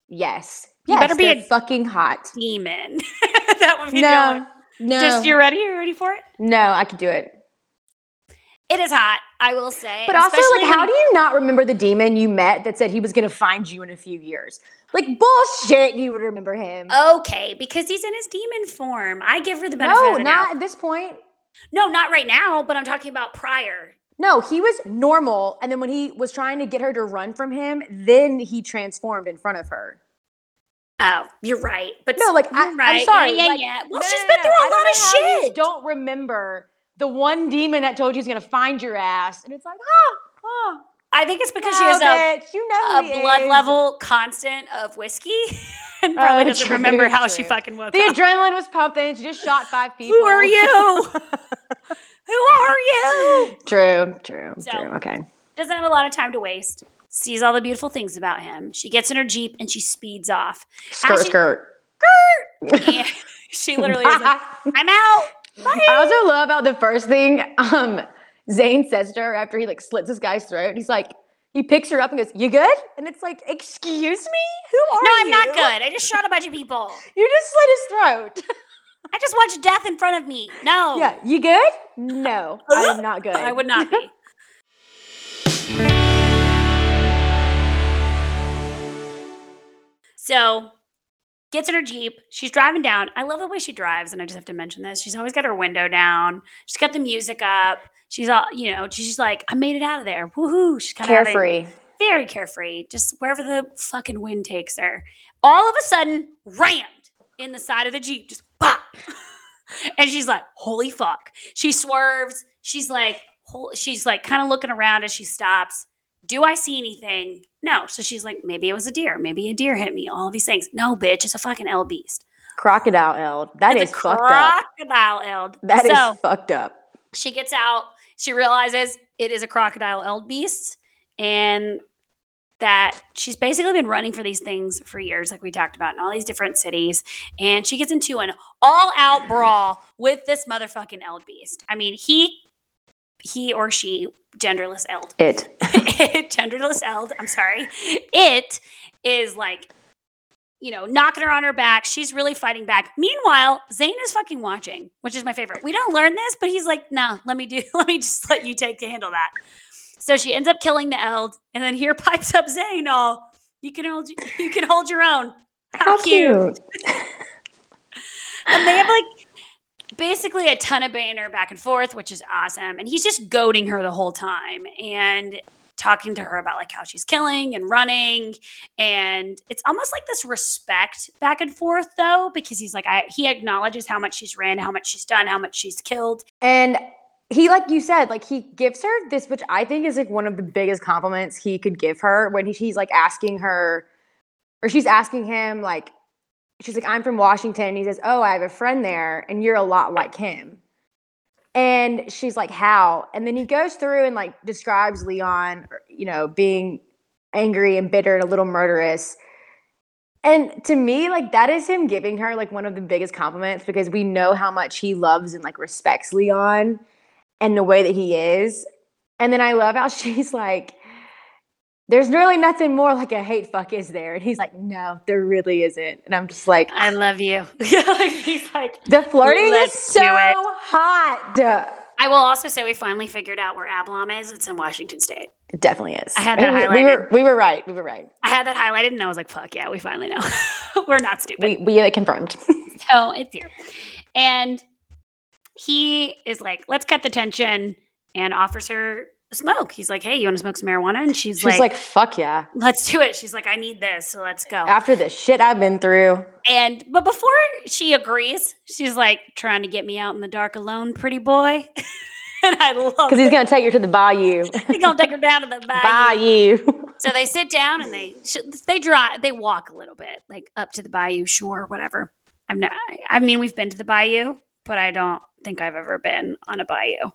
yes. You Yes, better be a- fucking hot. demon. (laughs) that would be No, no, Just you ready? You ready for it? no, I could do it. It is hot, I will say. But also, like, how do you not remember the demon you met that said he was gonna find you in a few years? Like bullshit, you would remember him. Okay, because he's in his demon form. I give her the benefit no, of the not at this point. No, not right now, but I'm talking about prior. No, he was normal, and then when he was trying to get her to run from him, then he transformed in front of her. Oh, you're right. But No, like I, right. I'm sorry. Yeah, yeah, like, yeah. Well, no, she's been through a lot of shit. Don't remember the one demon that told you he's gonna find your ass, and it's like, ah, ah. I think it's because she has a, you know a blood is. level constant of whiskey (laughs) and probably Oh, doesn't true, remember how she fucking woke The up. adrenaline was pumping. She just shot five people. (laughs) Who are you? (laughs) Who are you? true, true, So- true. Okay. Doesn't have a lot of time to waste. Sees all the beautiful things about him. She gets in her Jeep and she speeds off. Skirt, she- skirt. And she literally is like, I'm out. I also love how the first thing um Zane says to her after he like slits this guy's throat, he's like, he picks her up and goes, You good? And it's like, excuse me? Who are you? No, you? I'm not good. I just shot a bunch of people. (laughs) You just slit his throat. (laughs) I just watched death in front of me. No. yeah, you good? No, I am not good. I would not be. (laughs) so gets in her Jeep. She's driving down. I love the way she drives, and I just have to mention this. She's always got her window down. She's got the music up. She's all, you know, she's just like, I made it out of there. Woohoo. She's kind of Carefree. very carefree, just wherever the fucking wind takes her. All of a sudden, rammed in the side of the Jeep, just pop. (laughs) and she's like, holy fuck. She swerves. She's like, she's like kind of looking around as she stops. Do I see anything? No. So she's like, maybe it was a deer. Maybe a deer hit me. All these things. No, bitch, it's a fucking eld beast. Crocodile eld. That It's is a fucked up. crocodile eld. That is so fucked up. she gets out. She realizes it is a crocodile eld beast, and that she's basically been running for these things for years, like we talked about in all these different cities. And she gets into an all-out brawl with this motherfucking eld beast. I mean, he, he or she, genderless eld, It. (laughs) (laughs) genderless eld. I'm sorry. It is like, you know, knocking her on her back. She's really fighting back. Meanwhile, Zane is fucking watching, which is my favorite. We don't learn this, but he's like, no, let me do, (laughs) let me just let you take to handle that. So she ends up killing the eld, and then here pipes up Zane. Oh, you can hold, you can hold your own. How, cute. And they have like basically a ton of banter back and forth, which is awesome. And he's just goading her the whole time and talking to her about like how she's killing and running. And it's almost like this respect back and forth though, because he's like, I he acknowledges how much she's ran, how much she's done, how much she's killed. And he, like you said, like he gives her this, which I think is like one of the biggest compliments he could give her when he, he's like asking her, or she's asking him, like, she's like, I'm from Washington. And he says, Oh, I have a friend there, and you're a lot like him. And she's like, How? And then he goes through and like describes Leon, er, you know, being angry and bitter and a little murderous. And to me, like that is him giving her like one of the biggest compliments because we know how much he loves and like respects Leon and the way that he is. And then I love how (laughs) she's like, there's really nothing more like a hate fuck, is there? And he's like, no, there really isn't. And I'm just like, I love you. (laughs) He's like, the flirting is so hot. I will also say we finally figured out where Abram is. It's in Washington State. It definitely is. I had that we, we were we were right. We were right. I had that highlighted and I was like, fuck yeah, we finally know. (laughs) We're not stupid. We we uh, confirmed. (laughs) So it's here. And he is like, let's cut the tension and offers her a smoke. He's like, hey, you want to smoke some marijuana? And she's, She's like, like, fuck yeah. let's do it. She's like, I need this. So let's go. After the shit I've been through. And, but before she agrees, she's like, trying to get me out in the dark alone, pretty boy. (laughs) and I love Because he's gonna take her to the bayou. (laughs) He's going to take her down to the (laughs) bayou. bayou. So they sit down and they they drive they walk a little bit like up to the bayou shore whatever. I'm not I mean we've been to the bayou, but I don't think I've ever been on a bayou.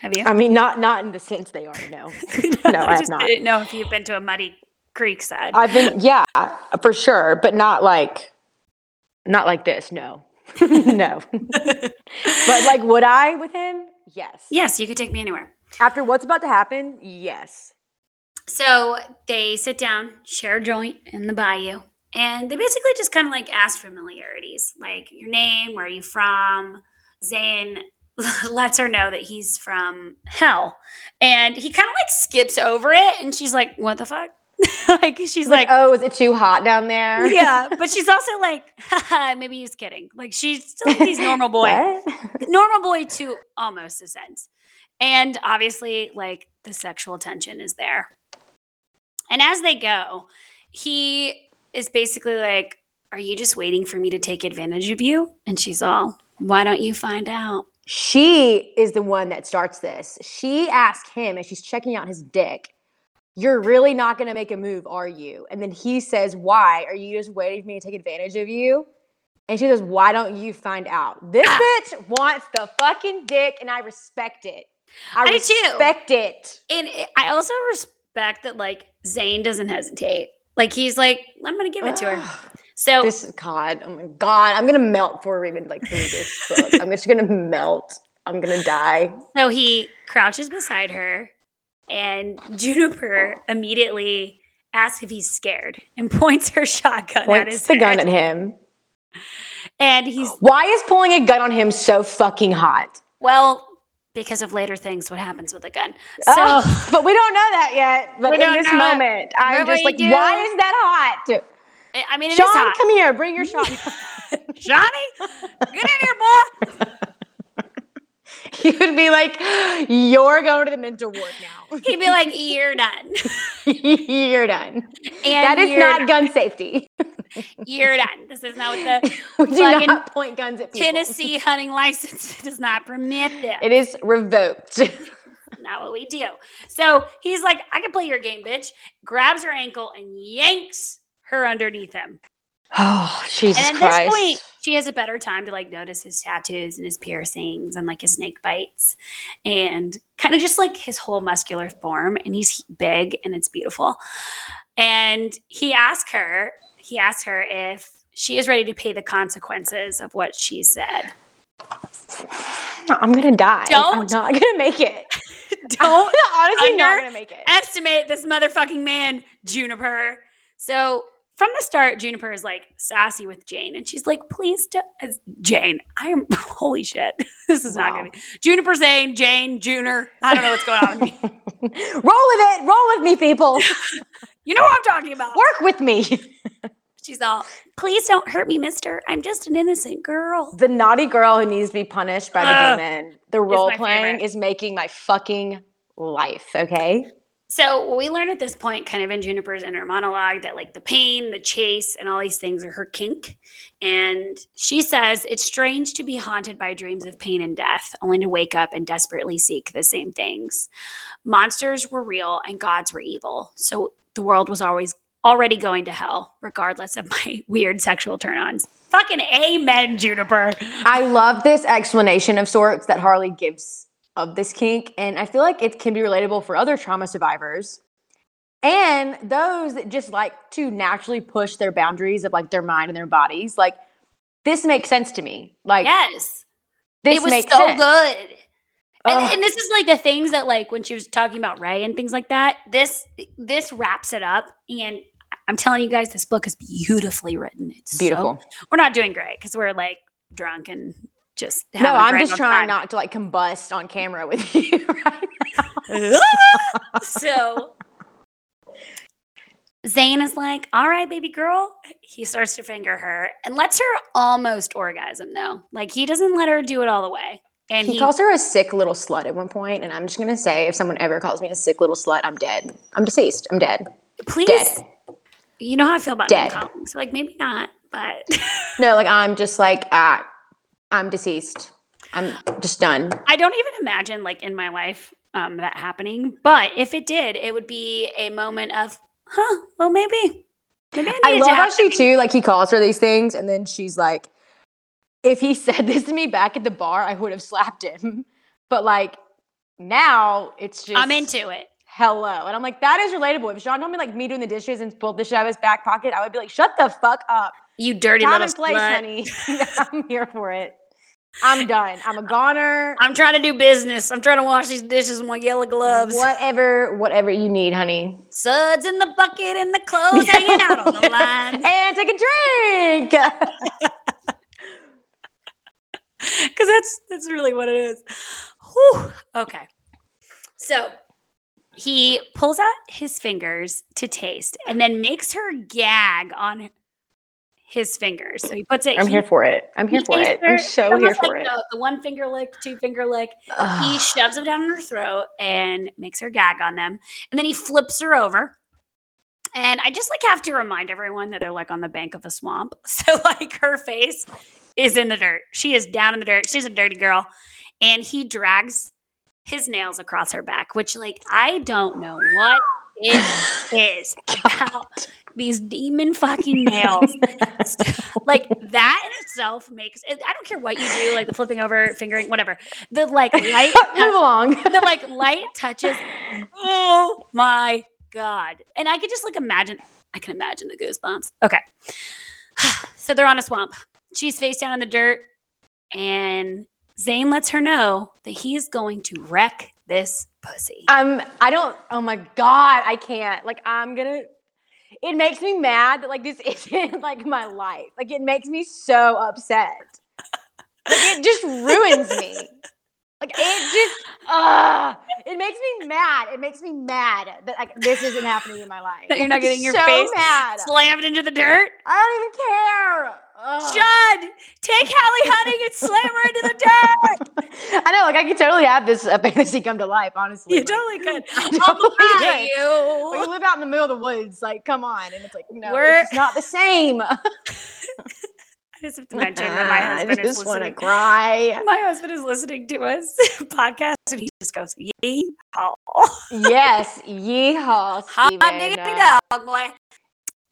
Have you? I mean, not not in the sense they are. No, (laughs) no, I have just not. didn't know if you've been to a muddy creek side. I've been, yeah, for sure, but not like, not like this. No, (laughs) no. (laughs) but like, would I with him? Yes. yes, you could take me anywhere. After what's about to happen, yes. So they sit down, share a joint in the bayou, and they basically just kind of like ask familiarities, like your name, where are you from. Zane (laughs) lets her know that he's from hell, and he kind of like skips over it, and she's like, "What the fuck?" (laughs) like she's like, like, oh, is it too hot down there? "Yeah," (laughs) but she's also like, Haha, "Maybe he's kidding." Like she's still he's normal boy normal boy to almost a sense. And obviously, like the sexual tension is there. And as they go, he is basically like, Are you just waiting for me to take advantage of you? And she's all, Why don't you find out? She is the one that starts this. She asked him and she's checking out his dick, You're really not going to make a move, are you? And then he says, Why? Are you just waiting for me to take advantage of you? And she says, Why don't you find out? This ah. bitch wants the fucking dick, and I respect it. I, I do respect it. And I also respect that, like, Zane doesn't hesitate. Like, he's like, I'm going to give it to her. (sighs) So this is God. Oh my God. I'm going to melt before we even like this book. I'm just going to melt. I'm going to die. So he crouches beside her, and Juniper immediately asks if he's scared and (laughs) points her shotgun at his Points the gun at him. And he's Why is pulling a gun on him so fucking hot? well because of later things. What happens with a gun? So Oh, but we don't know that yet. But in this it. moment, I'm Remember just like, do? why is that hot? I- mean, Sean, come here. Bring your (laughs) shot. Johnny, get in here, boy. (laughs) he would be like, you're going to the mental ward now. (laughs) He'd be like, "You're done." you're done. And that is not done. gun safety. You're done. This is not what the we do Fucking not point guns at people. Tennessee hunting license does not permit this. It is revoked. not what we do. So he's like, I can play your game, bitch. Grabs her ankle and yanks her underneath him. oh, Jesus and at Christ. this point, she has a better time to like notice his tattoos and his piercings and like his snake bites and kind of just like his whole muscular form. And he's big and it's beautiful. And he asked her, he asked her if she is ready to pay the consequences of what she said. I'm gonna die. I'm Don't- gonna make it. (laughs) Don't I'm honestly not gonna make it. estimate this motherfucking man, Juniper. So from the start, Juniper is like sassy with Jane, and she's like, "Please, do- Jane, I am (laughs) holy shit. This is not Wow. gonna be Juniper saying Jane, Juner. I don't know what's going on. with me. (laughs) Roll with it. Roll with me, people. (laughs) You know what I'm talking about? Work with me. She's all, "Please don't hurt me, Mister. I'm just an innocent girl." The naughty girl who needs to be punished by the Ugh, demon. The role playing favorite. is making my fucking life. Okay. So we learn at this point, kind of in Juniper's inner monologue, that like the pain, the chase, and all these things are her kink. And she says it's strange to be haunted by dreams of pain and death, only to wake up and desperately seek the same things. Monsters were real and gods were evil. So the world was always already going to hell, regardless of (laughs) my weird sexual turn-ons. Fucking amen, Juniper. I love this explanation of sorts that Harley gives of this kink. And I feel like it can be relatable for other trauma survivors and those that just like to naturally push their boundaries of like their mind and their bodies. Like, this makes sense to me. Like, Yes. this it was makes so sense. good. And, and this is like the things that like when she was talking about Rae and things like that. This this wraps it up, and I'm telling you guys, this book is beautifully written. It's so- Beautiful. we're not doing great because we're like drunk and just no, I'm just trying time. not to like combust on camera with (laughs) you right (laughs) so Zane is like, "All right, baby girl." He starts to finger her and lets her almost orgasm though. Like he doesn't let her do it all the way. And He, he, calls her a sick little slut at one point, and I'm just gonna say, if someone ever calls me a sick little slut, I'm dead. I'm deceased. I'm dead. please dead. You know how I feel about Dead. calling. So like maybe not, but No, like I'm just like ah, I'm deceased. I'm just done. I don't even imagine like in my life um that happening. But if it did, it would be a moment of, huh, well maybe. Maybe I, I love how she too, like he calls her these things, and then she's like, if he said this to me back at the bar, I would have slapped him. But like now it's just I'm into it. hello. And I'm like, that is relatable. If Sean told me like me doing the dishes and pulled the shit out of his back pocket, I would be like, shut the fuck up. You dirty Time little and place, honey. (laughs) I'm here for it. I'm done. I'm a goner. I'm trying to do business. I'm trying to wash these dishes with my yellow gloves. Whatever, whatever you need, honey. Suds in the bucket and the clothes hanging out on the (laughs) line. and take a drink. (laughs) Because that's that's really what it is. Whew. Okay. So he pulls out his fingers to taste and then makes her gag on his fingers. So he puts it I'm he- here for it. I'm here he for it. her- I'm so here for like it. The, the one finger lick, two finger lick. He shoves them down her throat and makes her gag on them. And then he flips her over. And I just like have to remind everyone that they're like on the bank of a swamp. (laughs) So like her face is in the dirt. She is down in the dirt. She's a dirty girl. And he drags his nails across her back, which like I don't know what it (laughs) is about these demon fucking nails. (laughs) like that in itself makes it, I don't care what you do, like the flipping over, fingering, whatever. The like light (laughs) Move along. the like light touches. Oh my god! And I could just like imagine. I can imagine the goosebumps. Okay, (sighs) so they're on a swamp. She's face down in the dirt, and Zane lets her know that he's going to wreck this pussy. Um, I don't. Oh my god, I can't. Like, I'm gonna. It makes me mad that like this (laughs) isn't like my life. Like, it makes me so upset. Like, it just ruins me. Like it just, uh, it makes me mad. It makes me mad that like this isn't happening in my life. That you're not getting your so face mad. Slammed into the dirt. I don't even care. Ugh. Judd, take Hallie Hunting and slam her into the dirt. (laughs) I know, like I could totally have this uh, fantasy come to life. Honestly, You Like, totally (laughs) could. I totally could. you. Like, you live out in the middle of the woods. Like, come on, and it's like, no, We're- it's not the same. (laughs) I just have to mention that my I husband is just want to cry. (laughs) My husband is listening to us (laughs) podcast and he just goes, Yee haw. yes, yeehaw, (laughs) Steven. dog, oh, boy.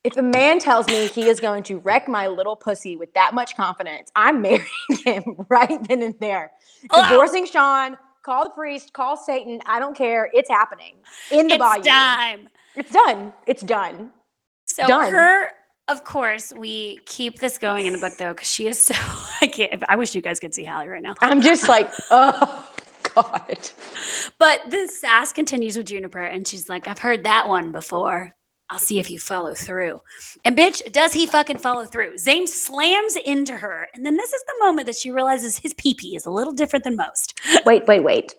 If a man tells me he is going to wreck my little pussy with that much confidence, I'm marrying him right then and there. Hello. Divorcing Sean, call the priest, call Satan. I don't care. It's happening in the It's bayou. time. It's done. It's done. So Done. her, of course, we keep this going in the book though, because she is so (laughs) I can't I wish you guys could see Hallie right now. I'm just like, (laughs) oh God. But the sass continues with Juniper, and she's like, I've heard that one before. I'll see if you follow through. And bitch, does he fucking follow through? Zane slams into her. And then this is the moment that she realizes his pee pee is a little different than most. (laughs) Wait, wait, wait.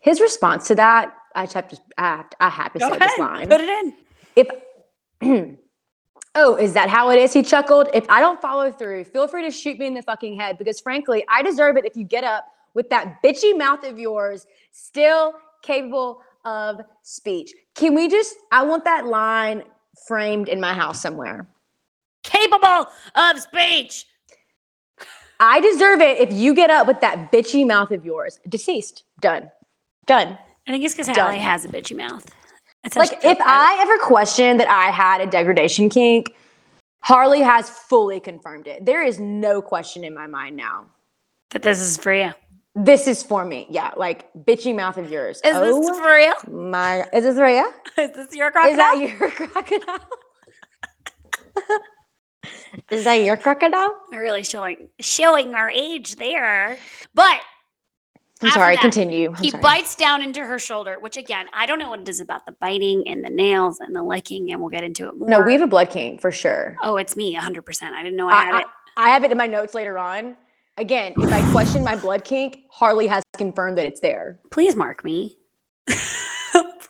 His response to that, I just have to, I have to, I have to Go say ahead, this line. put it in. If (clears throat) Oh, is that how it is? He chuckled. If I don't follow through, feel free to shoot me in the fucking head because frankly, I deserve it if you get up with that bitchy mouth of yours, still capable of speech. Can we just I want that line framed in my house somewhere. Capable of speech. I deserve it if you get up with that bitchy mouth of yours. Deceased. Done. Done. I think it's because. Hallie has a bitchy mouth. That's Like if. I ever questioned that I had a degradation kink, Harley has fully confirmed it. There is no question in my mind now. that this is for you. This is for me. Yeah, like bitchy mouth of yours. Is oh this for you? my! Is this for you? (laughs) Is this your crocodile? Is that your (laughs) crocodile? (laughs) is that your crocodile? We're really showing showing our age there. But I'm After sorry. that, Continue. I'm he sorry. bites down into her shoulder, which again, I don't know what it is about the biting and the nails and the licking, and we'll get into it more. No, we have a blood king for sure. Oh, it's me, 100%. I didn't know I had I, it. I, have it in my notes later on. Again, if I question my blood kink, Harley has confirmed that it's there. Please mark me. (laughs)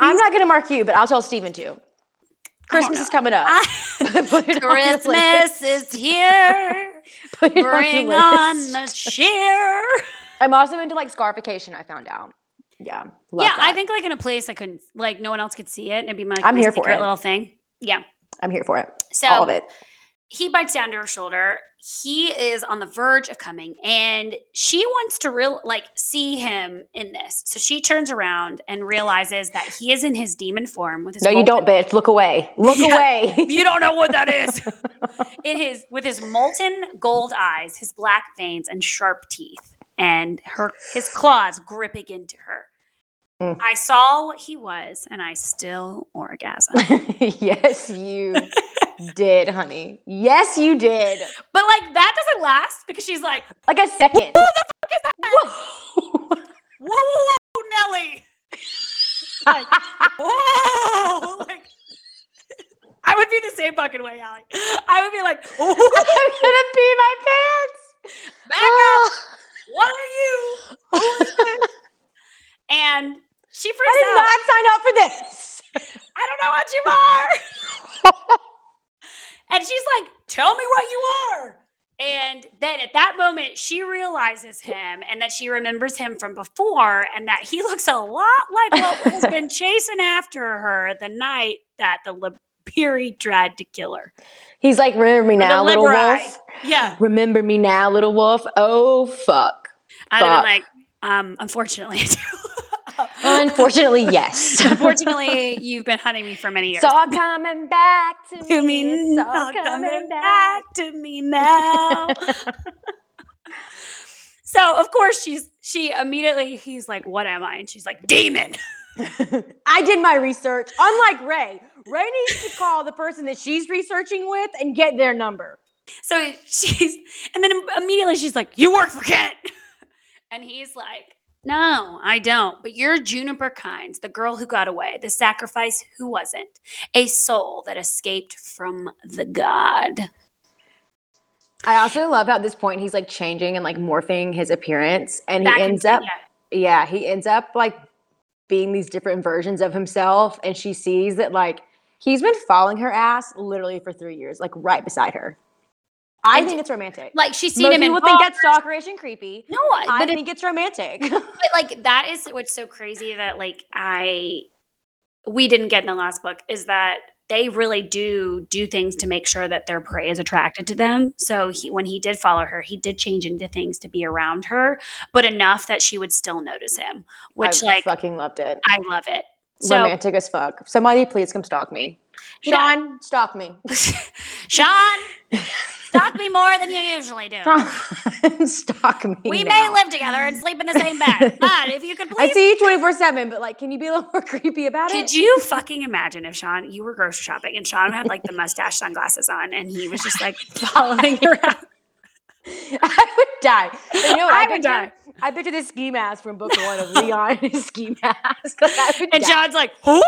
I'm not going to mark you, but I'll tell Steven too. Christmas is coming up. I- (laughs) Put it on your list. Christmas is here. (laughs) It on Bring on the cheer. I'm also into like scarification. I found out. Yeah. love yeah, I think like in a place I couldn't, like no one else could see it. and It'd be my, I'm my here for secret it. little thing. Yeah. I'm here for it. So All of it. he bites down to her shoulder. He is on the verge of coming, and she wants to real like see him in this. So she turns around and realizes that he is in his demon form with his. No, you don't, bitch. Look away. Look Yeah. away. (laughs) You don't know what that is. (laughs) it is with his molten gold eyes, his black veins, and sharp teeth, and her his claws gripping into her. Mm. I saw what he was, and I still orgasm. (laughs) yes, you did, honey. Yes, you did. but like that doesn't last because she's like, Like a second. Whoa. "Whoa, whoa, whoa, Nelly!" (laughs) Like, whoa! (laughs) Like, I would be the same fucking way, Allie. I would be like, I'm gonna pee my pants. back up! What are you?" Who is (laughs) this?" and she freaks I did out. not sign up for this. I don't know what you are. (laughs) and she's like, Tell me what you are. And then at that moment, she realizes him and that she remembers him from before and that he looks a lot like what has been (laughs) chasing after her the night that the Libiri tried to kill her. He's like, remember me now, little wolf. Yeah. Remember me now, little wolf. Oh fuck. I'd Fuck. been like, um, unfortunately, (laughs) Unfortunately, yes. Unfortunately, you've been hunting me for many years. It's all coming back to, (laughs) to me. me, It's now, all coming back to me now. (laughs) so of course she's she immediately he's like, "What am I?" And she's like, "Demon." I did my research. Unlike Rae, Rae needs to call the person that she's researching with and get their number. So she's and then immediately she's like, "You work for Kent," and he's like. No, I don't. But you're Juniper Kynes, the girl who got away, the sacrifice who wasn't, a soul that escaped from the god. I also love how at this point he's like changing and like morphing his appearance, and he That ends up yeah. yeah, he ends up like being these different versions of himself, and she sees that like he's been following her ass literally for three years, like right beside her. I And- think it's romantic. Like she's seen Most him in people think bars. that's stalkerish and creepy. no, I but, it, think it's romantic. (laughs) but like that is what's so crazy that like I we didn't get in the last book is that they really do do things to make sure that their prey is attracted to them. So he, when he did follow her, he did change into things to be around her, but enough that she would still notice him, which I like fucking loved it. I love it. So romantic as fuck. Somebody please come stalk me. Yeah. Sean, stalk me. (laughs) Sean, stalk me more than you usually do. (laughs) stalk me. We now. may live together and sleep in the same bed, (laughs) but if you could please. I see you 24 7, but like, can you be a little more creepy about Could it? you fucking imagine if Sean, you were grocery shopping and Sean had like the mustache sunglasses on and he was just like following you around? (laughs) I would die. You know? I I, would die. I picture this ski mask from book one of Leon his ski mask. (laughs) Like, And die. Sean's like, who?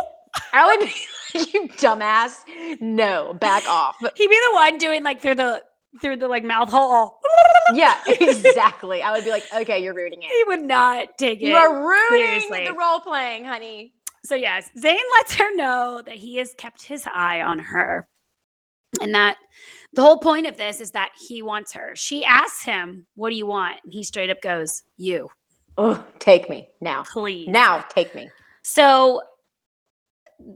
I would be (laughs) like, you dumbass. No, back off. He'd be the one doing like through the through the like mouth hole. Yeah, exactly. I would be like, okay, you're ruining it. He would not take it. You are ruining seriously. the role playing, honey. So yes, Zane lets her know that he has kept his eye on her. And that the whole point of this is that he wants her. She asks him, What do you want? And he straight up goes, You, Oh, take me now. please. Now, take me. So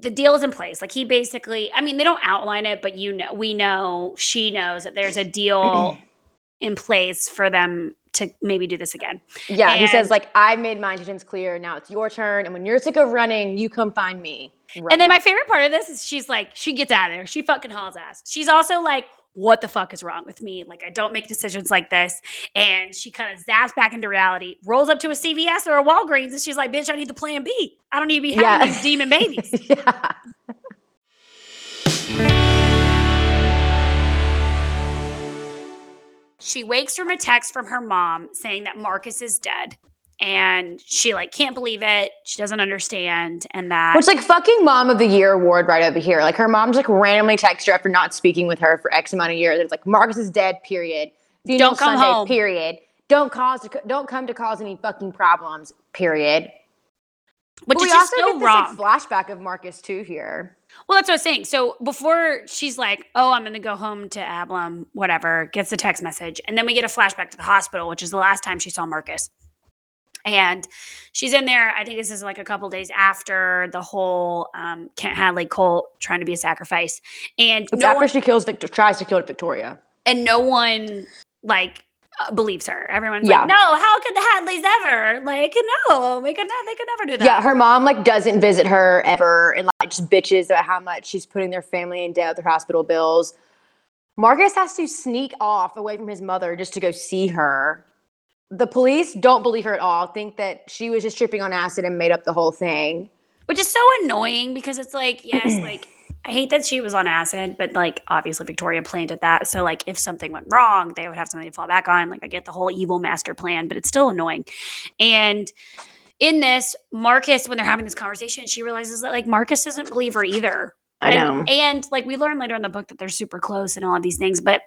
the deal is in place. Like he basically, I mean, they don't outline it, but you know, we know, she knows that there's a deal (clears throat) in place for them to maybe do this again. Yeah, he says like I've made my intentions clear. Now it's your turn, and when you're sick of running, you come find me. And then my favorite part of this is she's like, she gets out of there. She fucking hauls ass. She's also like, what the fuck is wrong with me? Like, I don't make decisions like this. And she kind of zaps back into reality, rolls up to a CVS or a Walgreens, and she's like, bitch, I need the plan B. I don't need to be having Yeah. these demon babies. (laughs) yeah. she wakes from a text from her mom saying that Marcus is dead. And she like can't believe it. She doesn't understand. And that Which like fucking mom of the year award right over here. Like her mom's like randomly text her after not speaking with her for X amount of years. It's like Marcus is dead. Period. Funeral Don't come Sunday, home. Period. Don't cause don't come to cause any fucking problems. Period. which But is we just also so get this wrong. like flashback of Marcus too here. Well, that's what I was saying. So before she's like, "Oh, I'm going to go home to Abram," whatever, gets the text message, and then we get a flashback to the hospital, which is the last time she saw Marcus. And she's in there. I think this is like a couple days after the whole um, Kent Hadley Colt trying to be a sacrifice, and It's no after one, she kills Victor, tries to kill Victoria. and no one like uh, believes her. Everyone's Yeah. like, "No, how could the Hadleys ever? Like, no, we could not. They could never do that." Yeah, her mom like doesn't visit her ever and like just bitches about how much she's putting their family in debt with their hospital bills. Marcus has to sneak off away from his mother just to go see her. The police don't believe her at all, think that she was just tripping on acid and made up the whole thing. which is so annoying because it's like (clears throat) yes like i hate that she was on acid but like obviously victoria planned planted that so like if something went wrong they would have something to fall back on like i get the whole evil master plan but it's still annoying and in this marcus when they're having this conversation she realizes that like marcus doesn't believe her either I and, know. and like we learn later in the book that they're super close and all of these things but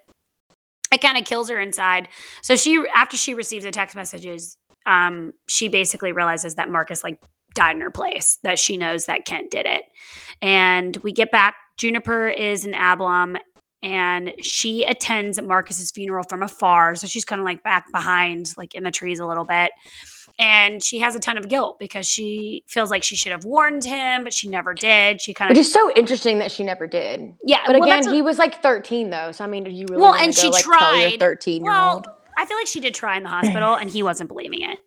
it kind of kills her inside. So she after she receives the text messages um she basically realizes that marcus like died in her place that she knows that kent did it. And we get back juniper is an Abram and she attends marcus's funeral from afar. So she's kind of like back behind like in the trees a little bit and she has a ton of guilt because she feels like she should have warned him but she never did she kind of Which is so interesting that she never did. yeah But well, again, he was like 13 though. So I mean, do you really Well, and go, she like, tried. 13 year well old? i feel like she did try in the hospital and he wasn't believing it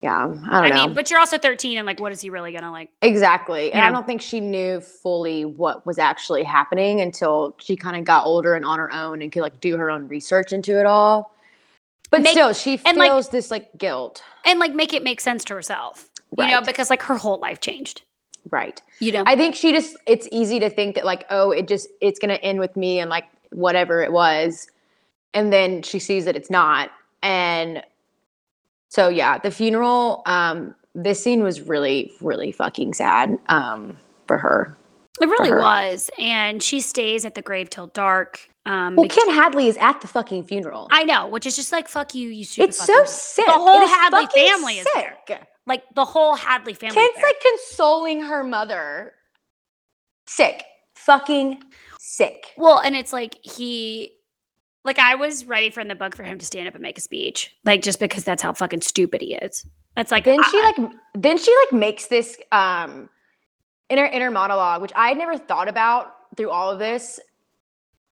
Yeah, I don't I know. mean, but you're also 13, and like, what is he really gonna like? Exactly. And I don't think she knew fully what was actually happening until she kind of got older and on her own and could like do her own research into it all. But Make- still, she and, like- feels this like guilt. And like, make it make sense to herself, you know, because like her whole life changed, Right. you know. I think she just it's easy to think that like, oh, it just it's gonna end with me and like whatever it was. And then she sees that it's not. And so yeah, the funeral, um, this scene was really, really fucking sad um for her. It really was, and she stays at the grave till dark. Um, Well, because- Kent Hadley is at the fucking funeral. I know, which is just like fuck you, you stupid. It's fucking- so sick. The whole It is Hadley fucking family is there. sick. Like the whole Hadley family. Kent's there. like consoling her mother. Sick. Fucking sick. Well, and it's like he like I was ready for in the book for him to stand up and make a speech. Like just because that's how fucking stupid he is. That's like Then I- she like then she like makes this um inner inner monologue, which I had never thought about through all of this.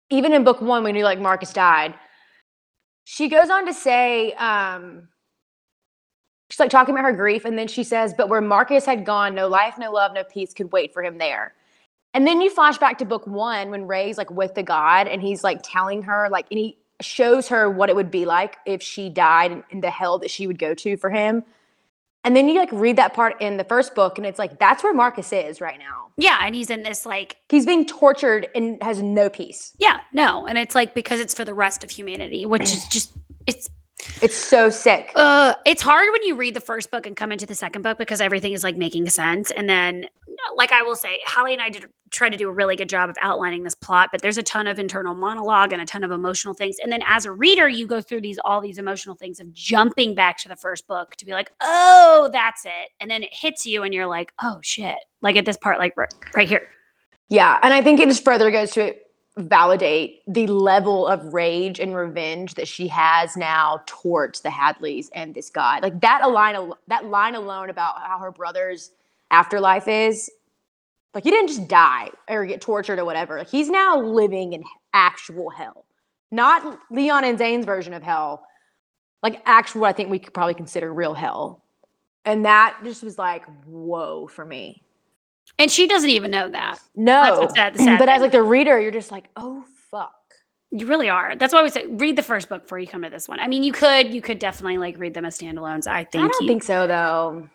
Even in book one, when you like Marcus died, she goes on to say, um, she's like talking about her grief, and then she says, But where Marcus had gone, no life, no love, no peace could wait for him there. And then you flash back to book one when Rae's like with the God and he's like telling her, like, and he shows her what it would be like if she died and the hell that she would go to for him. And then you like read that part in the first book, and it's like, that's where Marcus is right now. yeah, and he's in this like He's being tortured and has no peace. yeah, no, and it's like because it's for the rest of humanity, which is just it's It's so sick. uh it's hard when you read the first book and come into the second book because everything is like making sense and then like I will say Hallie and I did try to do a really good job of outlining this plot but there's a ton of internal monologue and a ton of emotional things. And then as a reader you go through these all these emotional things of jumping back to the first book to be like oh that's it. And then it hits you and you're like oh shit. Like at this part like right, right here. Yeah, and I think it just further goes to validate the level of rage and revenge that she has now towards the Hadleys and this guy. Like that line, that line alone about how her brother's afterlife is. Like he didn't just die or get tortured or whatever. Like he's now living in actual hell, not Leon and Zane's version of hell. Like actual, what I think we could probably consider real hell. And that just was like, whoa for me. and she doesn't even know that No, what's sad- the sad but as like the reader, you're just like, oh fuck. You really are. That's why we say read the first book before you come to this one. I mean, you could, you could definitely like read them as standalones. I think. I don't you, think so though.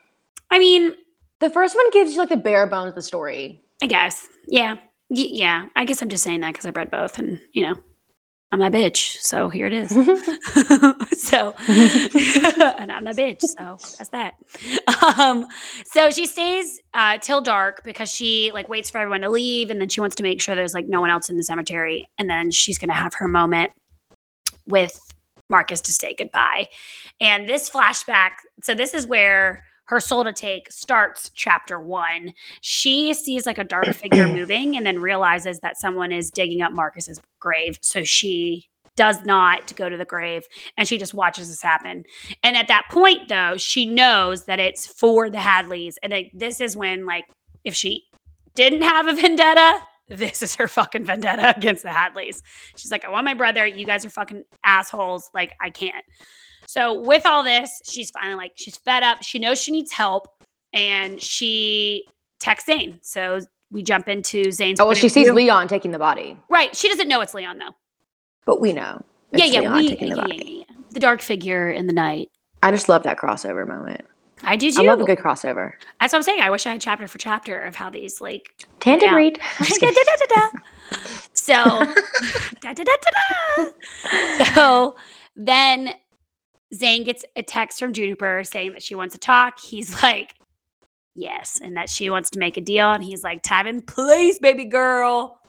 I mean, The first one gives you like the bare bones of the story. I guess. Yeah. Y- yeah. I guess I'm just saying that because I've read both, and you know, I'm a bitch, so here it is. (laughs) (laughs) so, (laughs) and I'm a bitch, so that's that. Um, so she stays uh, till dark because she like waits for everyone to leave, and then she wants to make sure there's like no one else in the cemetery, and then she's gonna have her moment with Marcus to say goodbye. And this flashback, so this is where her soul to take starts chapter one. She sees like a dark figure (clears throat) moving and then realizes that someone is digging up Marcus's grave. So she does not go to the grave and she just watches this happen. And at that point, though, she knows that it's for the Hadleys. And like, this is when, like, if she didn't have a vendetta, this is her fucking vendetta (laughs) against the Hadleys. She's like, I want my brother. You guys are fucking assholes. Like, I can't. So, with all this, she's finally like, she's fed up. She knows she needs help and she texts Zane. So, we jump into Zane's. Oh well, she sees. Leon taking the body, Right. She doesn't know it's Leon, though. but we know. yeah, yeah, Leon we, taking the yeah, body. yeah, yeah. The dark figure in the night. I just love that crossover moment. I do too. I love a good crossover. That's what I'm saying. I wish I had chapter for chapter of how these like tandem read. (laughs) So (laughs) (laughs) da-da-da-da-da. so then Zane gets a text from Juniper saying that she wants to talk. He's (laughs) like, yes, and that she wants to make a deal. And he's like, time and place, baby girl.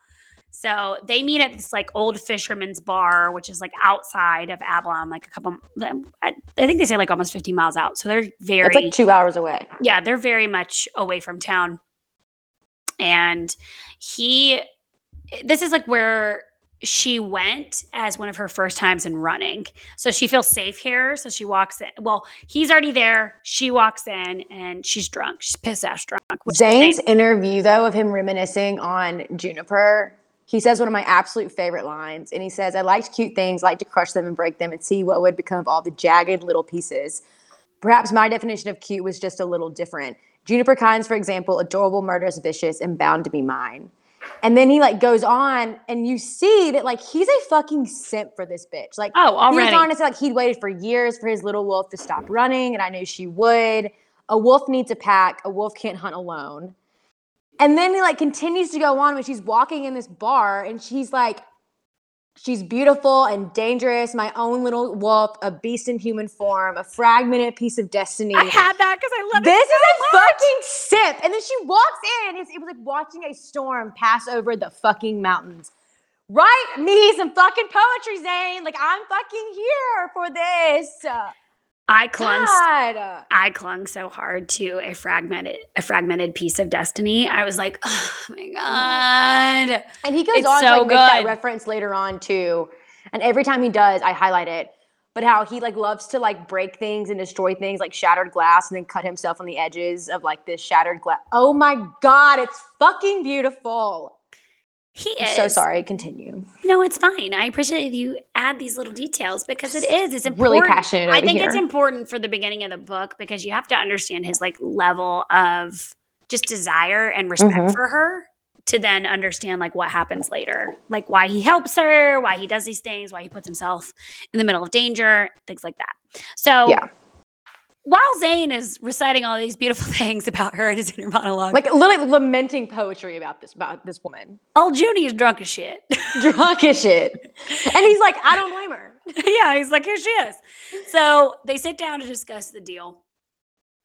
So they meet at this like old fisherman's bar, which is like outside of Avalon, like a couple. I think they say like almost 50 miles out. So they're very It's like two hours away. yeah, they're very much away from town. And he, this is like where she went as one of her first times in running. So she feels safe here. So she walks in. Well, he's already there. She walks in and she's drunk. She's piss ass drunk. Zane's interview, though, of him reminiscing on Juniper, he says one of my absolute favorite lines. And he says, I liked cute things, like to crush them and break them and see what would become of all the jagged little pieces. Perhaps my definition of cute was just a little different. Juniper Kynes, for example, adorable, murderous, vicious, and bound to be mine. And then he like goes on, and you see that like he's a fucking simp for this bitch. Like Oh, he already. was honest, like he'd waited for years for his little wolf to stop running, and I knew she would. A wolf needs a pack. A wolf can't hunt alone. And then he like continues to go on when she's walking in this bar, and she's like, she's beautiful and dangerous. My own little wolf, a beast in human form, a fragmented piece of destiny. I had that because I love it. This it. is a fucking simp. And then she walks in. It was like watching a storm pass over the fucking mountains. Write me some fucking poetry, Zane. Like, I'm fucking here for this. I clung God. I clung so hard to a fragmented a fragmented piece of destiny. I was like, oh my god. And he goes It's on so to like, make that reference later on too. And every time he does, I highlight it. But how he like loves to like break things and destroy things like shattered glass and then cut himself on the edges of like this shattered glass. Oh my god, it's fucking beautiful. He I'm is so sorry. Continue. No, it's fine. I appreciate you add these little details because it is. It's important. Really passionate I think it's important for the beginning of the book because you have to understand his like level of just desire and respect Mhm. for her to then understand like what happens later, like why he helps her, why he does these things, why he puts himself in the middle of danger, things like that. So Yeah. While Zane is reciting all these beautiful (laughs) things about her in his inner monologue, Like literally lamenting poetry about this about this woman. old Junie is drunk as shit. (laughs) Drunk as shit. And he's like, I don't blame her. (laughs) yeah, he's like, here she is. So they sit down to discuss the deal.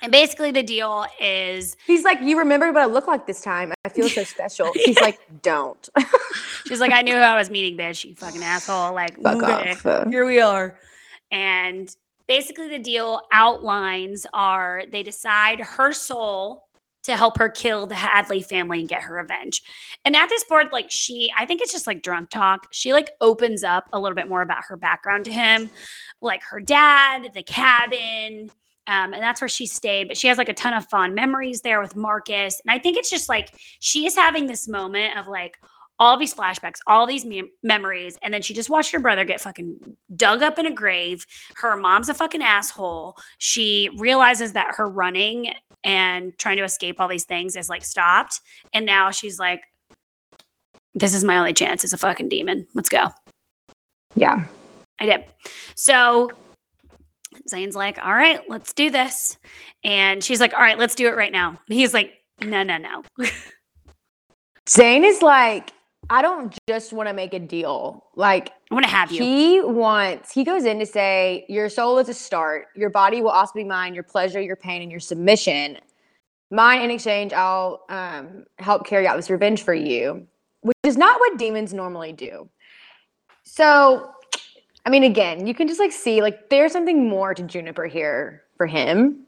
And basically, the deal is He's like, You remember what I look like this time. I feel so special. He's like, Don't. she's like, I knew who I was meeting, bitch, you fucking asshole. Like, Fuck okay, off. Here we are. And basically, the deal outlines are they decide her soul to help her kill the Hadley family and get her revenge. And at this point, like she, I think it's just like drunk talk. She like opens up a little bit more about her background to him, like her dad, the cabin. Um, and that's where she stayed. But she has like a ton of fond memories there with Marcus. And I think it's just like she is having this moment of like all these flashbacks, all these mem- memories. And then she just watched her brother get fucking dug up in a grave. Her mom's a fucking asshole. She realizes that her running and trying to escape all these things is like stopped. And now she's like, this is my only chance as a fucking demon. Let's go. yeah. I did. So Zane's like, all right, let's do this. And she's like, all right, let's do it right now. And he's like, no, no, no. (laughs) Zane is like, I don't just want to make a deal. Like I want to have you. he wants, he goes in to say, Your soul is a start. Your body will also be mine, your pleasure, your pain, and your submission. Mine in exchange, I'll um, help carry out this revenge for you, which is not what demons normally do. So, I mean, again, you can just like see, like, there's something more to Juniper here for him.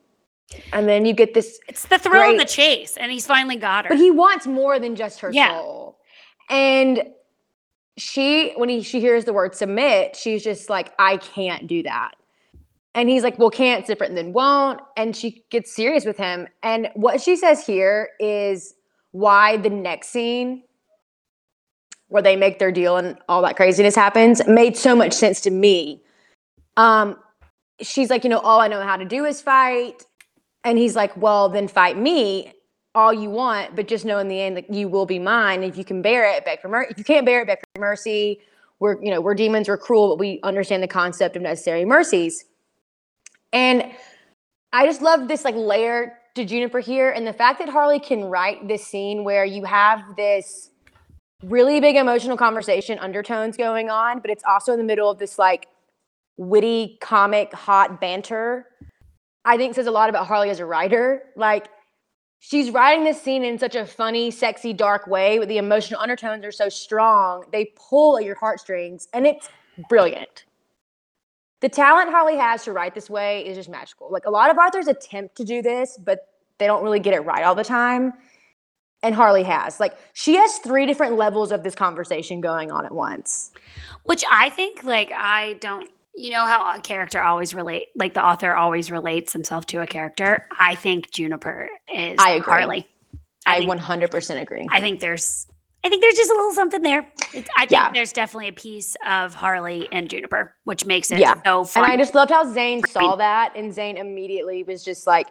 And then you get this It's the thrill of the chase. And he's finally got her. but he wants more than just her Yeah. soul. And she, when he she hears the word submit, she's just like, I can't do that. And he's like, Well, can't's different than won't. And she gets serious with him. And what she says here is why the next scene where they make their deal and all that craziness happens made so much sense to me. Um, she's like, you know, all I know how to do is fight. And he's like, well, then fight me all you want, but just know in the end that you will be mine. If you can bear it, beg for mercy. If you can't bear it, beg for mercy. We're, you know, we're demons, we're cruel, but we understand the concept of necessary mercies. And I just love this like layer to Juniper here, and the fact that Harley can write this scene where you have this really big emotional conversation undertones going on, but it's also in the middle of this like witty, comic, hot banter. I think says a lot about Harley as a writer. Like she's writing this scene in such a funny, sexy, dark way, but the emotional undertones are so strong. They pull at your heartstrings, and it's brilliant. The talent Harley has to write this way is just magical. Like a lot of authors attempt to do this, but they don't really get it right all the time. And Harley has. Like she has three different levels of this conversation going on at once. Which I think, like, I don't, you know, how a character always relate, like, the author always relates himself to a character. I think Juniper is I agree. Harley. I I, think, 100% agree. I think there's, I think there's just a little something there. It's, I think Yeah. there's definitely a piece of Harley and Juniper, which makes it Yeah. so fun. And I just loved how Zane saw that, and Zane immediately was just like,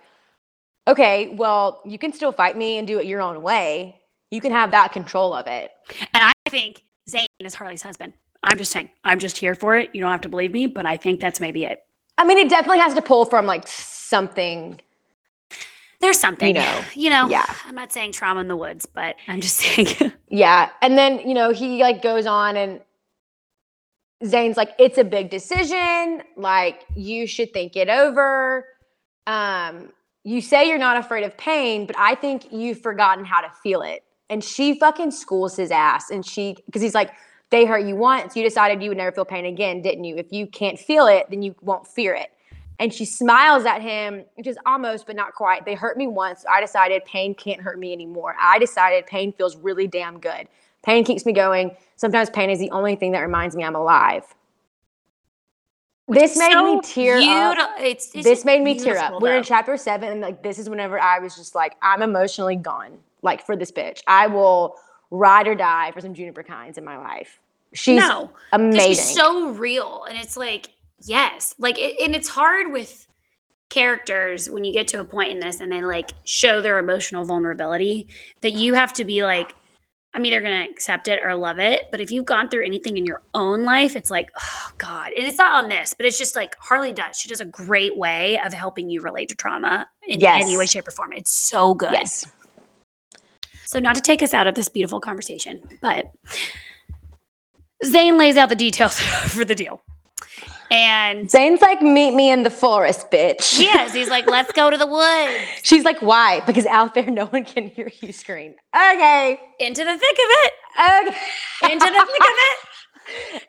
"Okay, well, you can still fight me and do it your own way. You can have that control of it." and I think Zane is Harley's husband. I'm just saying, I'm just here for it. You don't have to believe me, but I think that's maybe it. I mean, it definitely has to pull from like something. There's something, you know, (laughs) you know. yeah. I'm not saying trauma in the woods, but I'm just saying. (laughs) Yeah, and then you know he like goes on and Zane's like, "It's a big decision. Like you should think it over." Um, you say you're not afraid of pain, but I think you've forgotten how to feel it. And she fucking schools his ass, and she because he's like, "They hurt you once. You decided you would never feel pain again, didn't you? If you can't feel it, then you won't fear it." and she smiles at him, which is almost but not quite. They hurt me once. I decided pain can't hurt me anymore. I decided pain feels really damn good. Pain keeps me going. Sometimes pain is the only thing that reminds me I'm alive. This made So me tear beauti- up. It's, it's This made me tear beautiful, up. We're in chapter seven, and like this is whenever I was just like, I'm emotionally gone. Like for this bitch, I will ride or die for some Juniper Kynes in my life. She's no, amazing. she's so real, and it's like yes, like it, and it's hard with characters when you get to a point in this and they like show their emotional vulnerability that you have to be like i'm either going to accept it or love it but if you've gone through anything in your own life it's like oh god and it's not on this but it's just like harley does she does a great way of helping you relate to trauma in any way shape or form it's so good yes. so not to take us out of this beautiful conversation but Zane lays out the details (laughs) for the deal. And Zane's like, meet me in the forest, bitch. Yes, he's like, let's go to the woods. (laughs) She's like, why? Because out there, no one can hear you scream. Okay. Into the thick of it. Okay. Into the thick of it. (laughs)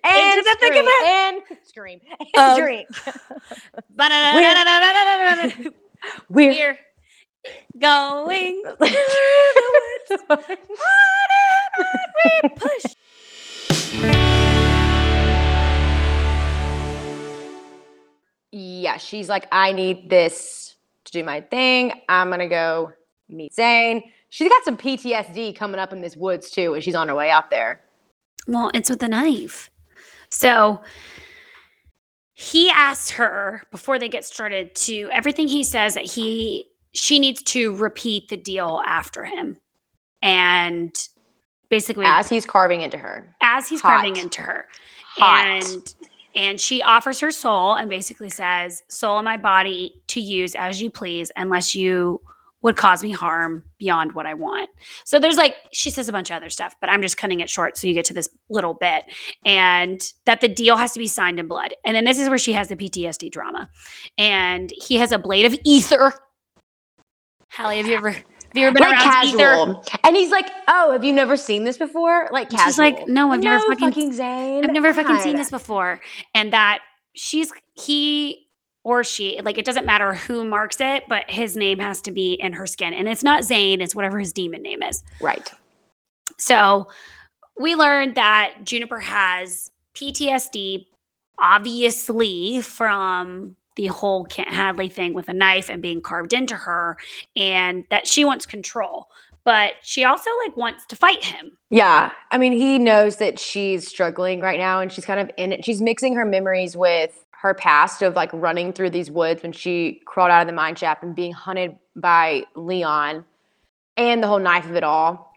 And Into the thick of it. And scream. And um, drink. We're, going through the woods. We push yeah, she's like, I need this to do my thing. I'm gonna go meet Zane. She's got some PTSD coming up in this woods too, and she's on her way out there. Well, it's with a knife. So he asked her before they get started to everything he says that he she needs to repeat the deal after him. And basically As he's carving into her. as he's Hot. carving into her. Hot. And and she offers her soul and basically says, "Soul in my body to use as you please, unless you would cause me harm beyond what I want." So there's like she says a bunch of other stuff, but I'm just cutting it short so you get to this little bit, and that the deal has to be signed in blood. And then this is where she has the PTSD drama, and he has a blade of ether. Hallie, have you ever have you ever been like around ether? casual. And he's like, Oh, have you never seen this before? Like casual. She's like, "No, I've never fucking- fucking Zane. I've never fucking seen this before. And that she's he or she, like it doesn't matter who marks it, but his name has to be in her skin. And it's not Zane, it's whatever his demon name is. Right. So we learned that Juniper has PTSD, obviously, from the whole Kent Hadley thing with a knife and being carved into her, and that she wants control. But she also like wants to fight him. Yeah. I mean, he knows that she's struggling right now and she's kind of in it. She's mixing her memories with her past of like running through these woods when she crawled out of the mine shaft and being hunted by Leon and the whole knife of it all.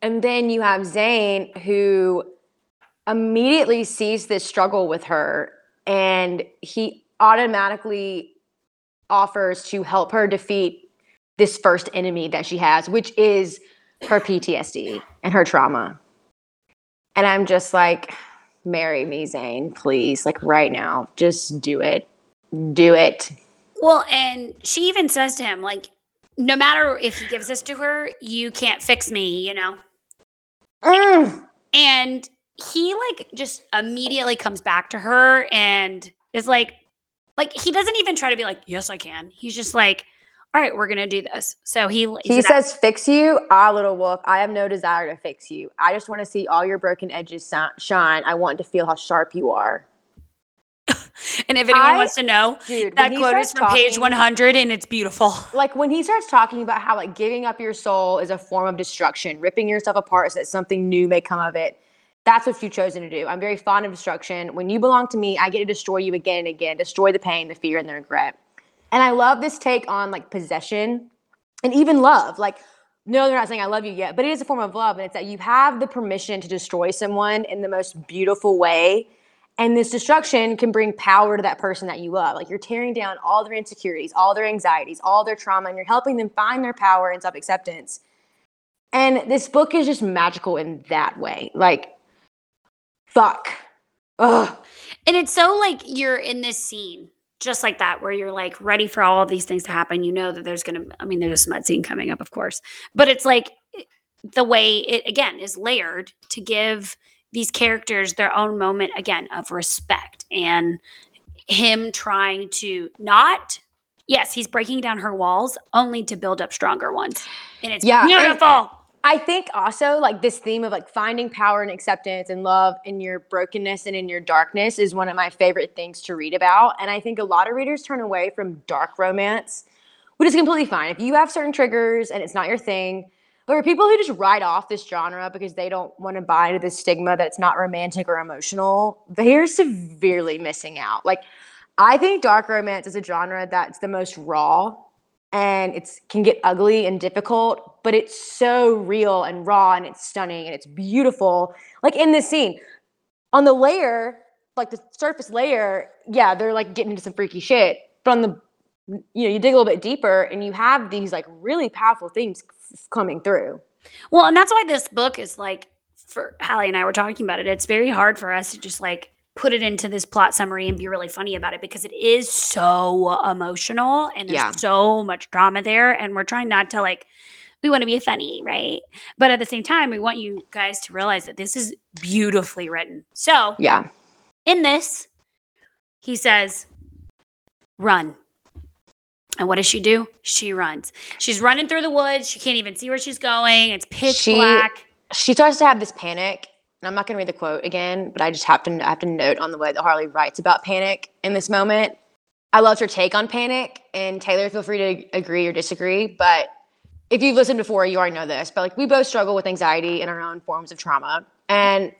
And then you have Zane who immediately sees this struggle with her and he automatically offers to help her defeat this first enemy that she has, which is her PTSD and her trauma. And I'm just like, marry me, Zane, please. Like right now. Just do it. Do it. Well, and she even says to him, like, no matter if he gives this to her, you can't fix me, you know? Mm. And he like just immediately comes back to her and is like, like he doesn't even try to be like, yes, I can. He's just like, all right, we're gonna do this. So he He says, fix you. Ah, little wolf, I have no desire to fix you. I just want to see all your broken edges shine. I want to feel how sharp you are. (laughs) and if anyone I- wants to know, Dude, that quote is from page 100 and it's beautiful. (laughs) like when he starts talking about how like giving up your soul is a form of destruction, ripping yourself apart so that something new may come of it. That's what you've chosen to do. I'm very fond of destruction. When you belong to me, I get to destroy you again and again, destroy the pain, the fear, and the regret. And I love this take on like possession and even love. Like, no, they're not saying I love you yet, but it is a form of love. And it's that you have the permission to destroy someone in the most beautiful way. And this destruction can bring power to that person that you love. Like you're tearing down all their insecurities, all their anxieties, all their trauma, and you're helping them find their power and self acceptance. And this book is just magical in that way. Like, fuck. Ugh. And it's so like you're in this scene just like that where you're like ready for all of these things to happen. You know that there's going to I mean there's a smut scene coming up of course. But it's like the way it again is layered to give these characters their own moment again of respect and him trying to not yes, he's breaking down her walls only to build up stronger ones. And it's Yeah, beautiful. I think also like this theme of like finding power and acceptance and love in your brokenness and in your darkness is one of my favorite things to read about. And I think a lot of readers turn away from dark romance, which is completely fine. If you have certain triggers and it's not your thing, but for people who just write off this genre because they don't want to buy into the stigma that it's not romantic or emotional, they're severely missing out. Like I think dark romance is a genre that's the most raw and it's can get ugly and difficult, but it's so real and raw and it's stunning and it's beautiful. Like in this scene, on the layer, like the surface layer, yeah, they're like getting into some freaky shit. But on the you know, you dig a little bit deeper and you have these like really powerful things coming through. Well, and that's why this book is like for Hallie and I were talking about it. It's very hard for us to just like put it into this plot summary and be really funny about it because it is so emotional and there's Yeah. so much drama there and we're trying not to like we want to be funny, right? But at the same time, we want you guys to realize that this is beautifully written. So, Yeah. in this, he says, run. And what does she do? She runs. She's running through the woods. She can't even see where she's going. It's pitch She- black. She starts to have this panic. I'm not going to read the quote again, but I just have to, have to note on the way that Harley writes about panic in this moment. I loved her take on panic. And Taylor, feel free to agree or disagree. But if you've listened before, you already know this. But like we both struggle with anxiety in our own forms of trauma. And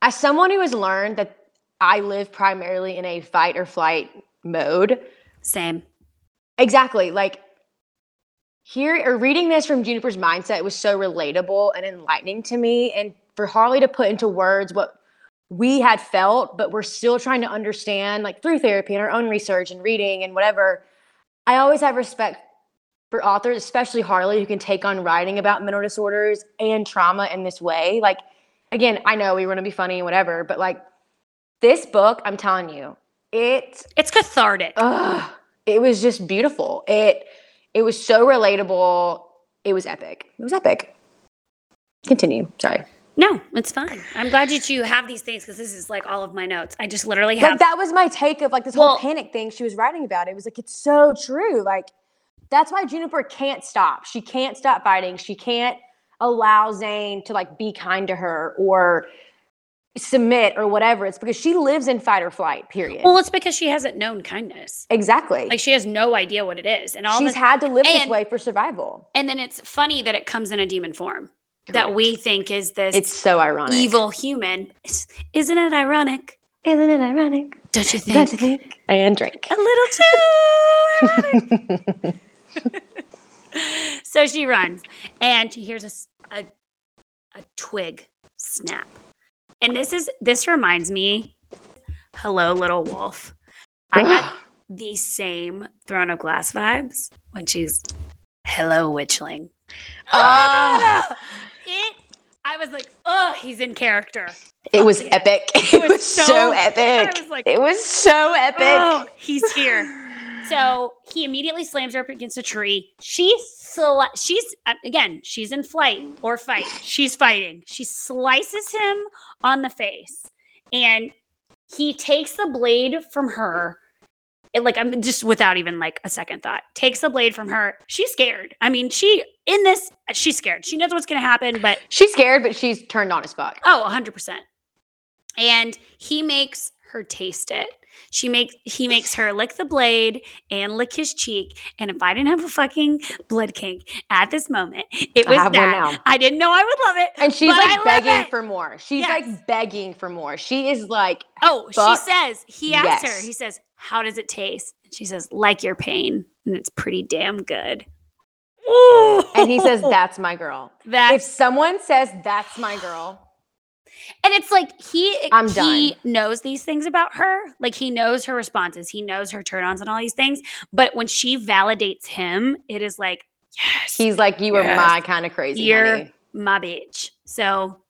as someone who has learned that I live primarily in a fight or flight mode, Same. Exactly. Like here or reading this from Juniper's mindset was so relatable and enlightening to me. And for Harley to put into words what we had felt, but we're still trying to understand, like through therapy and our own research and reading and whatever. I always have respect for authors, especially Harley, who can take on writing about mental disorders and trauma in this way. Like, again, I know we want to be funny and whatever, but like this book, I'm telling you, it It's cathartic. Ugh, it was just beautiful. It it was so relatable. It was epic. It was epic. Continue. Sorry. No, it's fine. I'm glad that you have these things because this is like all of my notes. I just literally have. Like that was my take of like this Well- whole panic thing she was writing about. It was like it's so true. Like that's why Juniper can't stop. She can't stop fighting. She can't allow Zane to like be kind to her or submit or whatever. It's because she lives in fight or flight. Period. well, it's because she hasn't known kindness. exactly. Like she has no idea what it is, and all She's this. had to live this and- way for survival. and then it's funny that it comes in a demon form that we think is this It's so ironic. evil human. Isn't it ironic? Isn't it ironic? Don't you Don't think? you think? And drink. a little too (laughs) so she runs and she hears a a twig snap. And this is this reminds me, hello little wolf. I got (sighs) the same throne of glass vibes when she's hello witchling. Ah. It I was like, oh, he's in character. It was epic. It was was so, so- epic. I was like, it was so epic. Oh, he's here. So he immediately slams her up against a tree. She sli- she's uh, again, she's in flight or fight. She's fighting. She slices him on the face, and he takes the blade from her. It, like I'm just without even like a second thought. Takes the blade from her. She's scared. I mean, she in this, she's scared. She knows what's gonna happen, but She's scared, but she's turned on as fuck. Oh, 100%. And he makes her taste it. She makes he makes her lick the blade and lick his cheek. And if I didn't have a fucking blood kink at this moment, it was one that. I didn't know I would love it. And she's but I like begging for more. She's Yes. like begging for more. She is like, Oh, Fuck she says, he asks yes. her, he says, How does it taste? And she says, Like your pain. And it's pretty damn good. Ooh. and he says, That's my girl. that If someone says that's my girl, And it's like he I'm he done. knows these things about her. Like he knows her responses. He knows her turn-ons and all these things. But when she validates him, it is like, yes, he's like, You are my kind of crazy. You're- honey." my bitch. So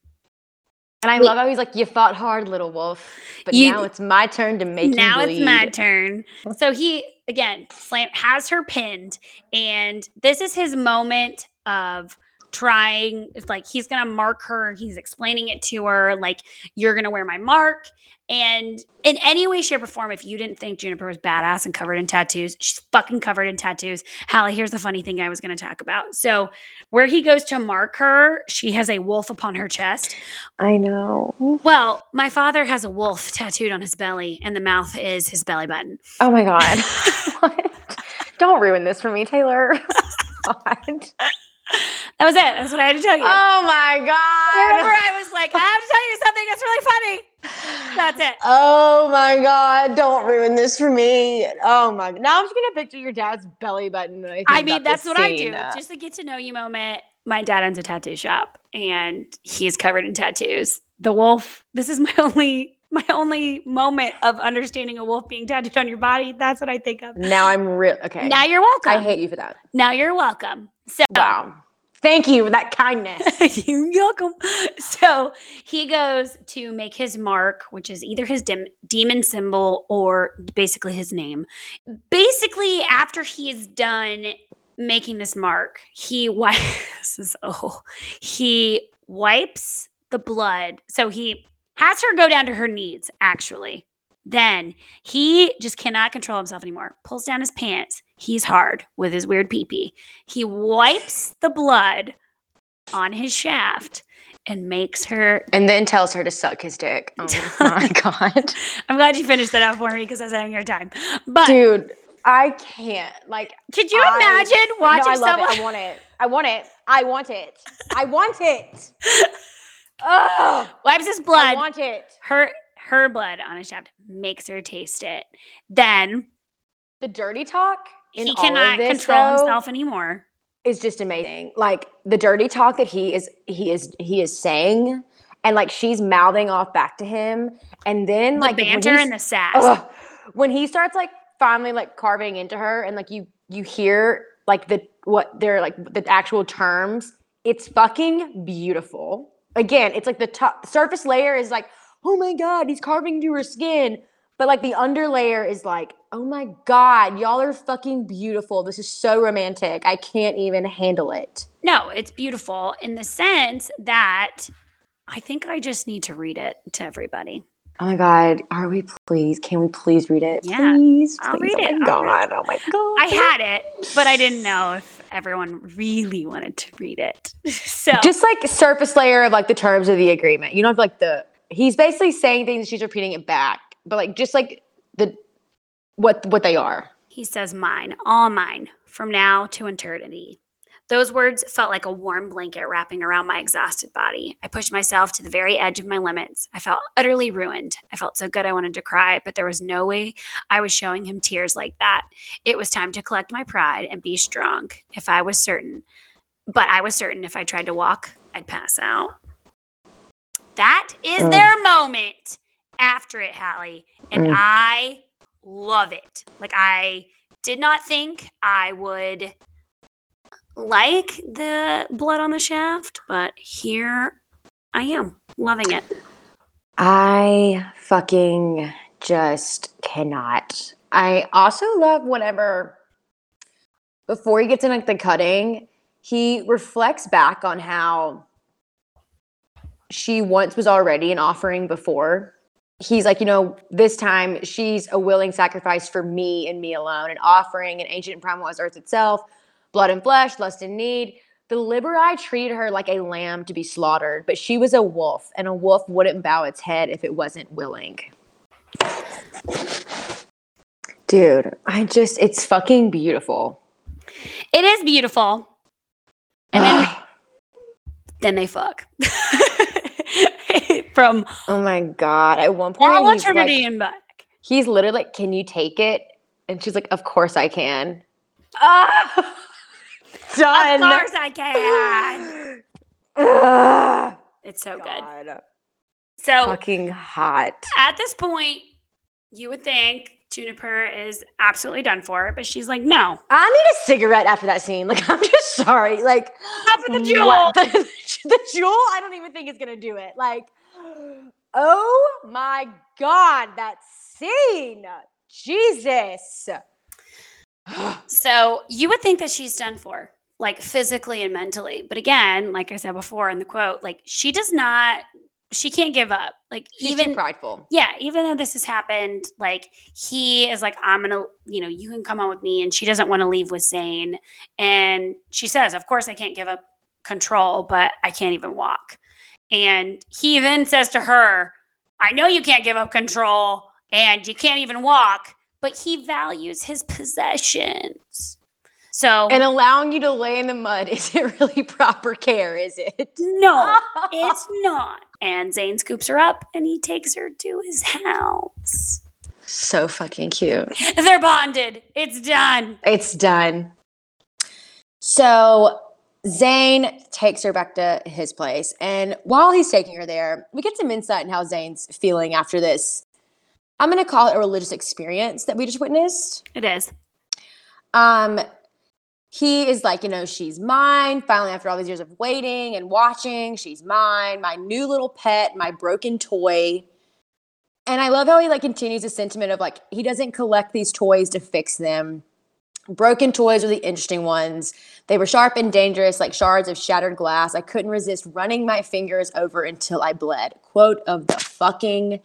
And I We- love how he's like, You fought hard, little wolf. But You- now it's my turn to make now you it's my turn. So he again slam has her pinned, and this is his moment of trying it's like he's gonna mark her he's explaining it to her like you're gonna wear my mark and in any way shape or form if you didn't think juniper was badass and covered in tattoos she's fucking covered in tattoos hallie here's the funny thing i was gonna talk about so where he goes to mark her she has a wolf upon her chest I know. well my father has a wolf tattooed on his belly and the mouth is his belly button Oh my god. (laughs) (laughs) What? Don't ruin this for me, Taylor. (laughs) God. That was it that's what i had to tell you Oh my Remember, god. I was like, I have to tell you something that's really funny. That's it. Oh my god. Don't ruin this for me. Oh my god. now I'm just gonna picture your dad's belly button. I, think I mean, that's what I do. Just a get to know you moment. My dad owns a tattoo shop and he's covered in tattoos. The wolf, this is my (laughs) only my only moment of understanding a wolf being tattooed on your body. That's what I think of. Now I'm real okay. Now you're welcome. I hate you for that. now you're welcome. So Wow. Thank you for that kindness. (laughs) You're welcome. So he goes to make his mark, which is either his dem- demon symbol or basically his name. Basically, after he is done making this mark, he (laughs) wipes. This is oh, he wipes the blood. So he has her go down to her knees. Actually, then he just cannot control himself anymore. Pulls down his pants. He's hard with his weird pee pee. He wipes the blood on his shaft and makes her. and then tells her to suck his dick. (laughs) Oh my god. I'm glad you finished that out for me because I was having your time. But Dude, I can't. Like could you I- imagine watching no, I someone? it. I want it. I want it. I want it. I want (laughs) it. Ugh, wipes his blood. I want it. her her blood on his shaft, makes her taste it. Then The dirty talk he cannot this, control though, himself anymore. It's just amazing. Like the dirty talk that he is he is he is saying and like she's mouthing off back to him and then The like banter and the sass. Ugh. when he starts like finally like carving into her and like you you hear like the what they're like the actual terms it's fucking beautiful again it's like the top surface layer is like oh my god he's carving into her skin but like the underlayer is like oh my god y'all are fucking beautiful. This is so romantic. I can't even handle it. No, it's beautiful in the sense that I think I just need to read it to everybody. oh my god are we please can we please read it? Yeah, please, I'll read oh it, my I'll read god oh my god. I had it, but I didn't know if everyone really wanted to read it. (laughs) So just like surface layer of like the terms of the agreement. You know, like the he's basically saying things, she's repeating it back, but like just like the what what they are. He says, Mine, all mine, from now to eternity. Those words felt like a warm blanket wrapping around my exhausted body. I pushed myself to the very edge of my limits. I felt utterly ruined. I felt so good I wanted to cry, but there was no way I was showing him tears like that. It was time to collect my pride and be strong if I was certain. But I was certain if I tried to walk, I'd pass out. That is Mm. their moment after it, Hallie. And Mm. I love it. Like I did not think I would like the blood on the shaft, but here I am loving it. I fucking just cannot. I also love whenever before he gets in like the cutting, he reflects back on how she once was already an offering before. He's like, you know, this time she's a willing sacrifice for me and me alone, an offering, an ancient and primal as earth itself, blood and flesh, lust and need. The Libiri treated her like a lamb to be slaughtered, but she was a wolf, and a wolf wouldn't bow its head if it wasn't willing. Dude, I just, it's fucking beautiful. It is beautiful. And then (sighs) then they fuck. (laughs) From oh my God. At one point, all he's, eternity like, and back. he's literally like, Can you take it? And she's like, Of course I can. Ah! (laughs) Done. Of course I can. (sighs) It's so good. So Fucking hot. at this point, you would think Juniper is absolutely done for, but she's like, no. I need a cigarette after that scene. Like, (laughs) I'm just sorry. Like, Not for the Juul. The, (laughs) the Juul, I don't even think is gonna do it. Like, oh my god, that scene. Jesus. So you would think that she's done for. like physically and mentally. But again, like I said before in the quote, like she does not she can't give up. Like She's even prideful. yeah, even though this has happened, like he is like, I'm gonna, you know, you can come on with me, and she doesn't want to leave with Zane. And she says, Of course, I can't give up control, but I can't even walk. And he then says to her, I know you can't give up control and you can't even walk, but he values his possessions. So And allowing you to lay in the mud (laughs) isn't really proper care, is it? no, (laughs) it's not. And Zane scoops her up and he takes her to his house. so fucking cute. They're bonded. It's done. It's done. So Zane takes her back to his place. And while he's taking her there, we get some insight in how Zane's feeling after this. I'm going to call it a religious experience that we just witnessed. It is. Um, he is like, you know, she's mine. Finally, after all these years of waiting and watching, she's mine, my new little pet, my broken toy. And I love how he like continues the sentiment of like he doesn't collect these toys to fix them. Broken toys are the interesting ones. They were sharp and dangerous, like shards of shattered glass. I couldn't resist running my fingers over until I bled. Quote of the fucking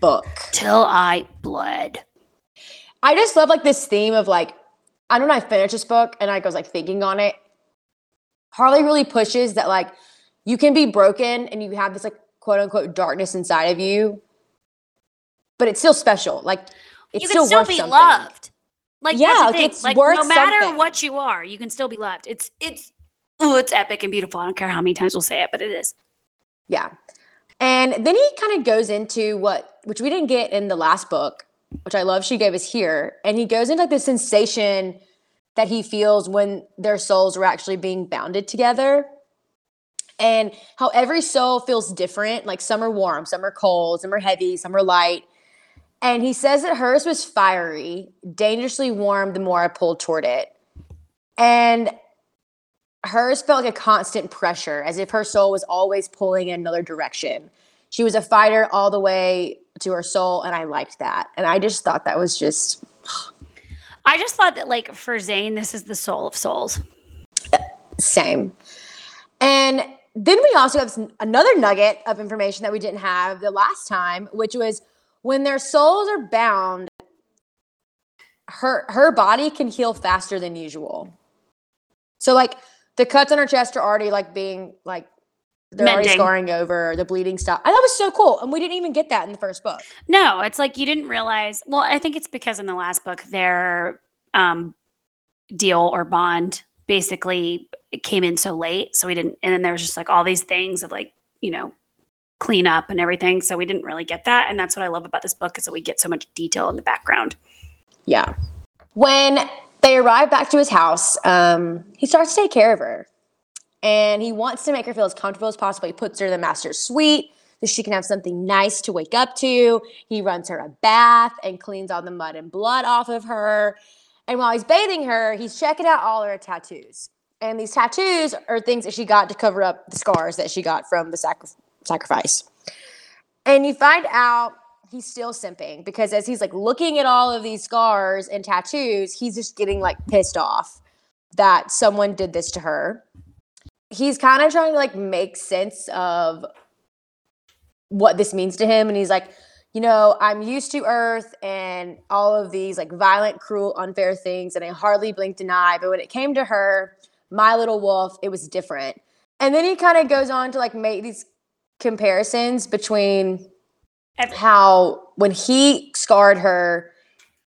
book. Till I bled. I just love like this theme of like, I don't know, I finished this book and I was like thinking on it. Harley really pushes that like you can be broken and you have this like quote unquote darkness inside of you, but it's still special. Like it's you still can still worth be something. loved. Like Yeah, that's the like, thing. it's like worth no matter something. what you are, you can still be loved. It's it's oh, it's epic and beautiful. I don't care how many times we'll say it, but it is. Yeah. And then he kind of goes into what, which we didn't get in the last book, which I love she gave us here. And he goes into like the sensation that he feels when their souls are actually being bounded together. And how every soul feels different. Like some are warm, some are cold, some are heavy, some are light. And he says that hers was fiery, dangerously warm the more I pulled toward it. And hers felt like a constant pressure, as if her soul was always pulling in another direction. She was a fighter all the way to her soul, and I liked that. And I just thought that was just I just thought that like for Zane, this is the soul of souls. same. And then we also have another nugget of information that we didn't have the last time, which was when their souls are bound, her her body can heal faster than usual. So like the cuts on her chest are already like being like they're already scarring over, the bleeding. I thought it was so cool. And we didn't even get that in the first book. No, it's like you didn't realize. Well, I think it's because in the last book their um, deal or bond basically came in so late, so we didn't. And then there was just like all these things of like you know clean up and everything, so we didn't really get that. And that's what I love about this book is that we get so much detail in the background. Yeah. When they arrive back to his house, um, he starts to take care of her. And he wants to make her feel as comfortable as possible. He puts her in the master's suite so she can have something nice to wake up to. He runs her a bath and cleans all the mud and blood off of her. And while he's bathing her, he's checking out all her tattoos. And these tattoos are things that she got to cover up the scars that she got from the sacri- sacrifice. And you find out he's still simping because as he's like looking at all of these scars and tattoos, he's just getting like pissed off that someone did this to her. He's kind of trying to like make sense of what this means to him. And he's like, you know, I'm used to Earth and all of these like violent, cruel, unfair things, and I hardly blinked an eye. But when it came to her, my little wolf, it was different. And then he kind of goes on to like make these comparisons between how when he scarred her,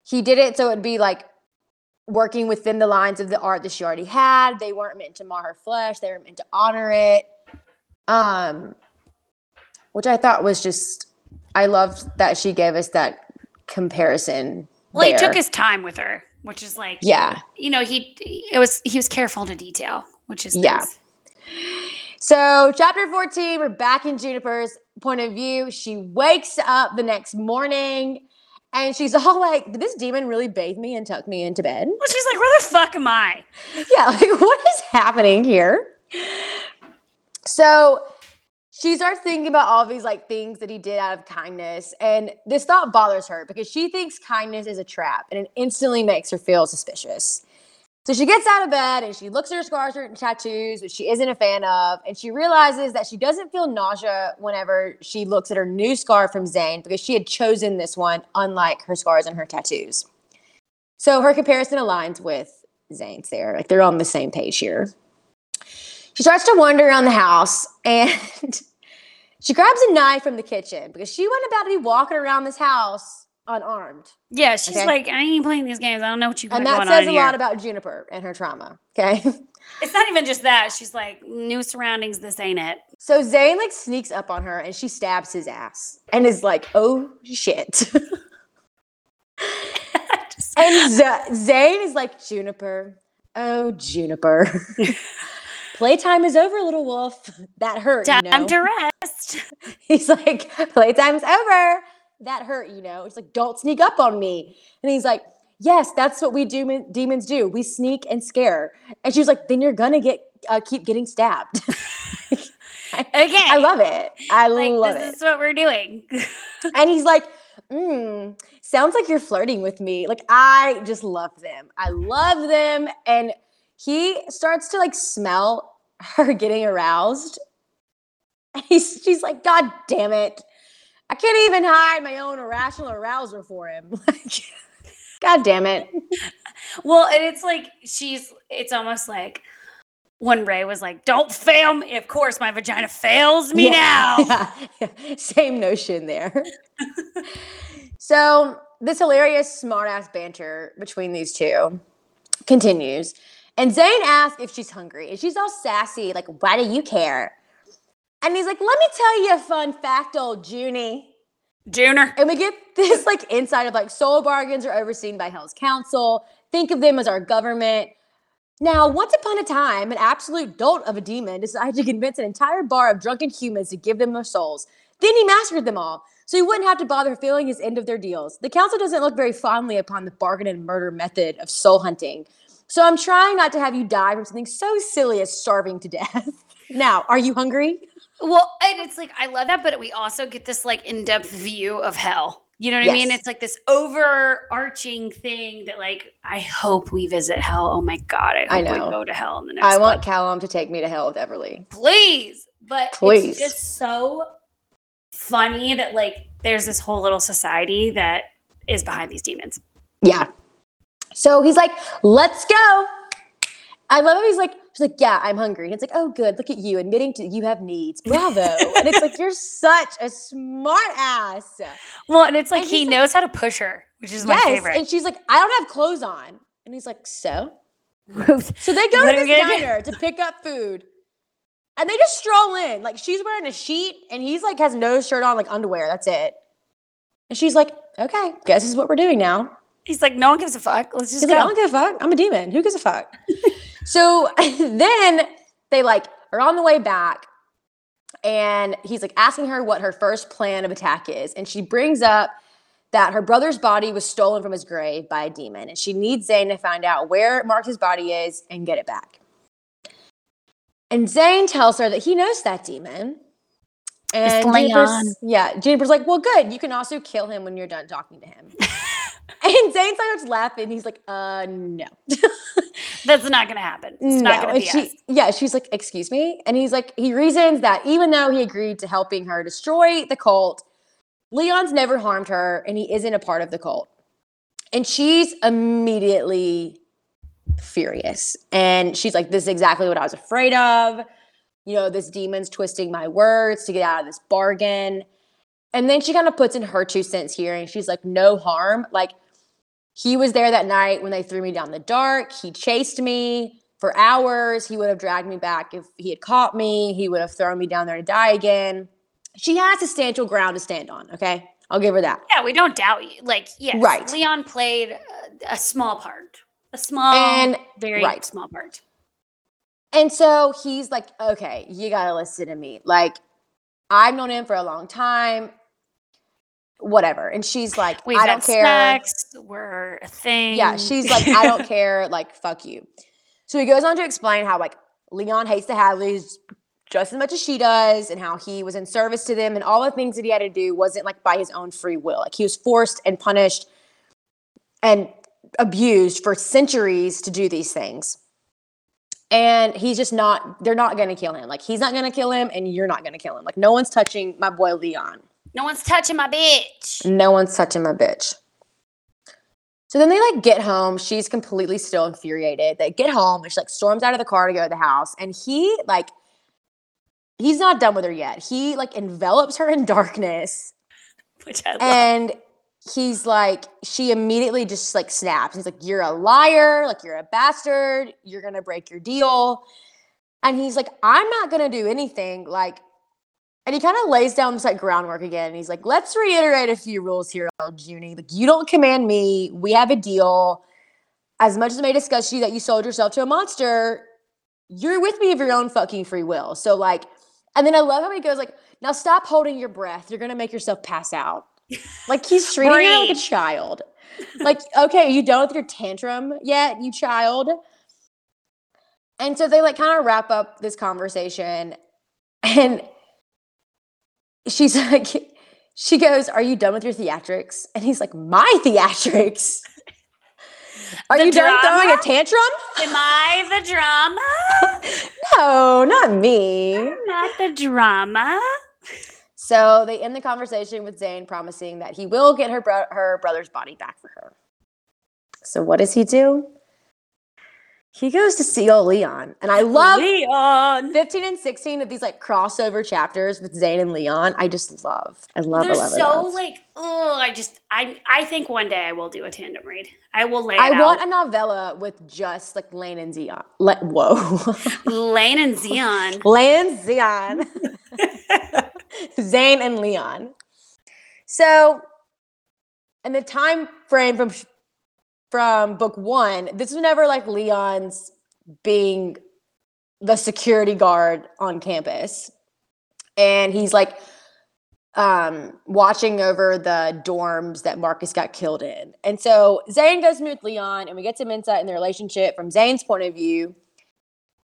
he did it so it'd be like working within the lines of the art that she already had. They weren't meant to mar her flesh, they were meant to honor it. Um, which I thought was just I loved that she gave us that comparison. Well, he took his time with her, which is like Yeah. you know he it was he was careful to detail, which is Yeah. nice. So, chapter 14, we're back in Juniper's point of view. She wakes up the next morning and she's (laughs) all like, Did this demon really bathe me and tuck me into bed? Well, she's like, where the fuck am I? (laughs) yeah, like what is happening here? So she starts thinking about all these like things that he did out of kindness, and this thought bothers her because she thinks kindness is a trap, and it instantly makes her feel suspicious. So she gets out of bed and she looks at her scars and tattoos, which she isn't a fan of. And she realizes that she doesn't feel nausea whenever she looks at her new scar from Zane because she had chosen this one, unlike her scars and her tattoos. So her comparison aligns with Zane's there. Like they're on the same page here. She starts to wander around the house and (laughs) she grabs a knife from the kitchen because she wasn't about to be walking around this house unarmed. Yeah, she's Okay. like, I ain't playing these games. I don't know what you got And that says a here. lot about Juniper and her trauma. Okay. (laughs) it's not even just that. She's like, new surroundings. This ain't it. So Zane like sneaks up on her and she stabs his ass and is like, "Oh shit!" (laughs) Just- and Z- Zane is like, "Juniper, oh Juniper, (laughs) playtime is over, little wolf. That hurt, you time know." to rest. he's like, "Playtime's over. That hurt, you know." It's like, "Don't sneak up on me." And he's like, "Yes, that's what we do. Demons do. We sneak and scare." And she's like, "Then you're gonna get uh, keep getting stabbed." (laughs) Okay. I love it. I like, love this is what we're doing. (laughs) and he's like, mm, sounds like you're flirting with me. Like, I just love them. I love them. And he starts to like smell (laughs) her getting aroused. And he's, she's like, God damn it. I can't even hide my own irrational arousal for him. (laughs) Like, God damn it. (laughs) well, and it's like she's it's almost like when Rae was like, Don't fail me. Of course, my vagina fails me now. Yeah, (laughs) yeah. Same notion there. so this hilarious smartass banter between these two continues. And Zane asks if she's hungry. And she's all sassy, like, why do you care? And he's like, let me tell you a fun fact, old Junie. Junior. And we get (laughs) this like inside of like soul bargains are overseen by Hell's Council. Think of them as our government. Now, once upon a time, an absolute dolt of a demon decided to convince an entire bar of drunken humans to give them their souls. Then he massacred them all, so he wouldn't have to bother fulfilling his end of their deals. The council doesn't look very fondly upon the bargain and murder method of soul hunting. So I'm trying not to have you die from something so silly as starving to death. (laughs) now, are you hungry? Well, and it's like I love that, but we also get this like in-depth view of hell. You know what I mean? It's like this overarching thing that like I hope we visit hell. Oh my god, I I know. go to hell in the next I want book. Callum to take me to hell with Everly. please. But Please. it's just so funny that like there's this whole little society that is behind these demons. Yeah. So he's like, let's go. I love how he's like, she's like, yeah, I'm hungry. And it's like, oh, good. Look at you admitting to you have needs. Bravo. and it's like, you're such a smart ass. Well, and it's like And he he's like- knows how to push her, which is my favorite. And she's like, I don't have clothes on. And he's like, so? So they go What to this do? diner to pick up food. And they just stroll in. Like she's wearing a sheet and he's like has no shirt on, like underwear. That's it. And she's like, okay, guess this is what we're doing now. He's like, no one gives a fuck. Let's just He's like, I don't give a fuck. I'm a demon. Who gives a fuck? (laughs) so (laughs) then they like are on the way back, and he's like asking her what her first plan of attack is, and she brings up that her brother's body was stolen from his grave by a demon, and she needs Zane to find out where Marcus's body is and get it back. And Zane tells her that he knows that demon. And Juniper's, yeah, Juniper's like, well, good. You can also kill him when you're done talking to him. (laughs) and Zane starts laughing. He's like, uh, no. (laughs) That's not gonna happen. It's not gonna be she, us. Yeah, she's like, excuse me. And he's like, he reasons that even though he agreed to helping her destroy the cult, Leon's never harmed her and he isn't a part of the cult. And she's immediately furious. And she's like, this is exactly what I was afraid of. You know, this demon's twisting my words to get out of this bargain. And then she kind of puts in her two cents here and she's like, no harm. Like, he was there that night when they threw me down the dark. He chased me for hours. He would have dragged me back if he had caught me. He would have thrown me down there to die again. She has substantial ground to stand on. Okay. I'll give her that. Yeah, we don't doubt you. Like, yes, Right. Leon played a, a small part, a small, And- very right. small part. And so he's like, okay, you got to listen to me. Like, I've known him for a long time. Whatever. And she's like, We've I don't care. snacks. We're a thing. Yeah, she's like, I don't care, like, fuck you. So he goes on to explain how like Leon hates the Hadleys just as much as she does, and how he was in service to them, and all the things that he had to do wasn't like by his own free will. Like he was forced and punished, and abused for centuries to do these things. And he's just not, they're not going to kill him. Like, he's not going to kill him, and you're not going to kill him. Like, no one's touching my boy Leon. No one's touching my bitch. No one's touching my bitch. So then they like get home. She's completely still infuriated. They get home and she like storms out of the car to go to the house. And he like he's not done with her yet. He like envelops her in darkness. Which I love. And he's like, she immediately just like snaps. He's like, You're a liar, like you're a bastard, you're gonna break your deal. And he's like, I'm not gonna do anything. Like, and he kind of lays down this like groundwork again. And he's like, let's reiterate a few rules here, Junie. Like, you don't command me. We have a deal. As much as it may disgust you that you sold yourself to a monster, you're with me of your own fucking free will. So, like, and then I love how he goes, like, now stop holding your breath. You're gonna make yourself pass out. Like he's (laughs) treating her like a child. Like, okay, you done with your tantrum yet, you child? And so they like kind of wrap up this conversation and she's like, she goes, Are you done with your theatrics? And he's like, My theatrics? Are The you done throwing a tantrum? Am I the drama? (laughs) No, not me. Not the drama. So they end the conversation with Zane promising that he will get her bro- her brother's body back for her. So what does he do? He goes to see old Leon, and I love Leon. 15 and 16 of these like crossover chapters with Zane and Leon. I just love. I love. They're I love. I so love. like, oh, I just, I, I think one day I will do a tandem read. I will lay it I out. want a novella with just like Lane and Zion. Le- whoa, (laughs) Lane and Zion. Lane and Zion, (laughs) Zane and Leon. So, in the time frame from from book one, this was never like Leon's being the security guard on campus, and he's like um watching over the dorms that Marcus got killed in. And so Zane goes to meet Leon and we get some insight in their relationship from Zane's point of view.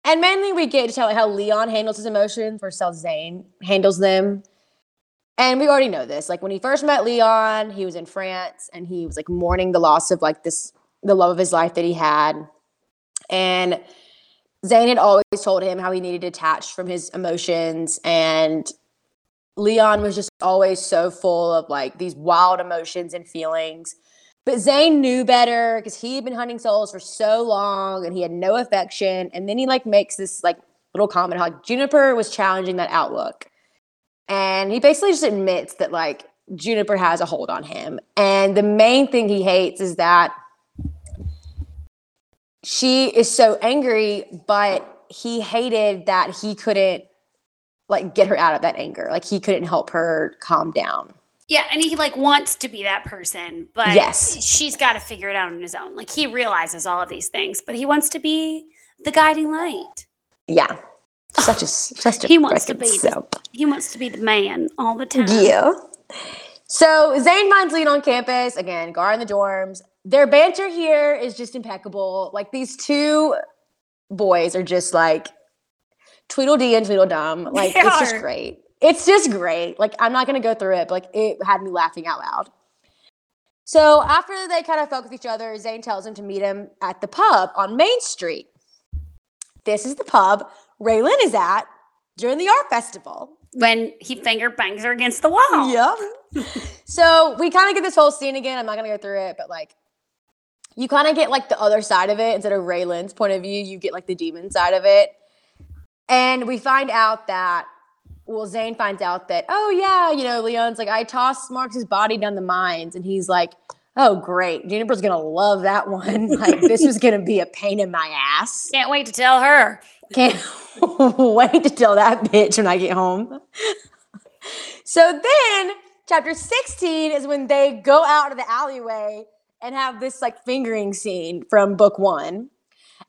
And mainly we get to tell how Leon handles his emotions versus how Zane handles them. And we already know this. Like when he first met Leon, he was in France and he was like mourning the loss of like this the love of his life that he had. And Zane had always told him how he needed to detach from his emotions and Leon was just always so full of like these wild emotions and feelings. But Zane knew better because he had been hunting souls for so long and he had no affection. And then he like makes this like little comment how Juniper was challenging that outlook. And he basically just admits that like Juniper has a hold on him. And the main thing he hates is that she is so angry, but he hated that he couldn't like get her out of that anger. Like he couldn't help her calm down. Yeah, and he like wants to be that person, but Yes. she's got to figure it out on his own. Like he realizes all of these things, but he wants to be the guiding light. Yeah. Such a such a He wants to be the- He wants to be the man all the time. Yeah. So Zane finds Leon on campus again, guarding the dorms. Their banter here is just impeccable. Like these two boys are just like Tweedledee and Tweedledum. (laughs) Like They it's just great. It's just great. Like I'm not gonna go through it, but like it had me laughing out loud. So after they kind of fuck with each other, Zane tells him to meet him at the pub on Main Street. This is the pub Raelynn is at during the art festival. When he finger bangs her against the wall. Yep. (laughs) so we kind of get this whole scene again. I'm not gonna go through it, but like you kind of get like the other side of it instead of Raelynn's point of view. You get like the demon side of it, and we find out that well, Zane finds out that oh yeah, you know Leon's like I tossed Marcus's body down the mines, and he's like. Oh great! Juniper's gonna love that one. (laughs) Like this was gonna be a pain in my ass. Can't wait to tell her. Can't (laughs) wait to tell that bitch when I get home. (laughs) So then, chapter 16 is when they go out of the alleyway and have this like fingering scene from book one.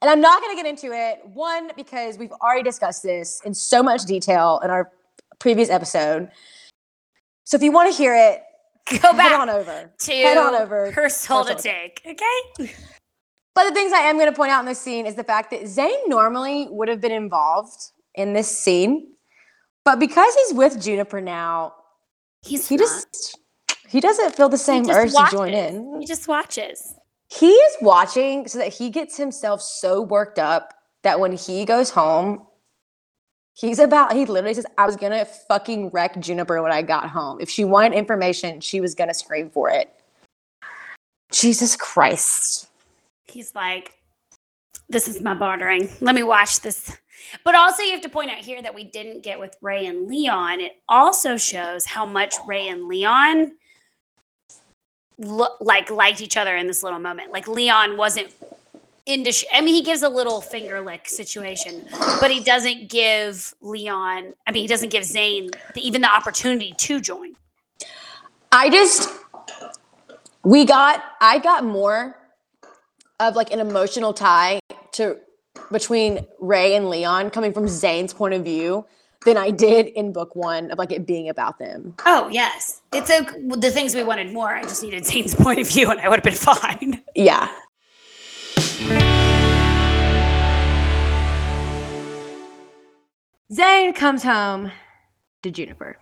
And I'm not going to get into it. One, because we've already discussed this in so much detail in our previous episode. So if you want to hear it, Go head back on over. to Head on over. her soul to take. Okay. But the things I am going to point out in this scene is the fact that Zane normally would have been involved in this scene, but because he's with Juniper now, He's he not. just he doesn't feel the same urge to join in. He just watches. he is watching so that he gets himself so worked up that when he goes home, he's about, he literally says, I was gonna fucking wreck Juniper when I got home. If she wanted information, she was gonna scream for it. Jesus Christ. He's like, this is my bartering. Let me watch this. But also, you have to point out here that we didn't get with Rae and Leon. It also shows how much Rae and Leon lo- like liked each other in this little moment. Like Leon wasn't into. Sh- I mean, he gives a little finger lick situation, but he doesn't give Leon. I mean, he doesn't give Zane the, even the opportunity to join. I just we got I got more of like an emotional tie to between Rae and Leon coming from Zane's point of view than I did in book one of like it being about them. Oh yes, it's a, the things we wanted more. I just needed Zane's point of view, and I would have been (laughs) fine. Yeah. Zane comes home to Juniper.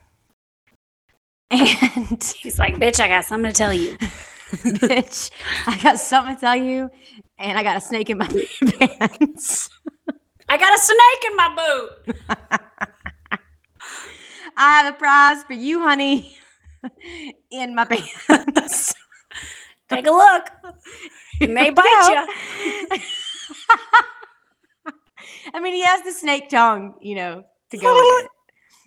And (laughs) He's like, "Bitch, I got something to tell you." (laughs) bitch, I got something to tell you, and I got a snake in my pants. I got a snake in my boot. I have a prize for you, honey, (laughs) in my pants. (laughs) Take a look. It may bite you. (laughs) I mean, he has the snake tongue, you know, to go with it.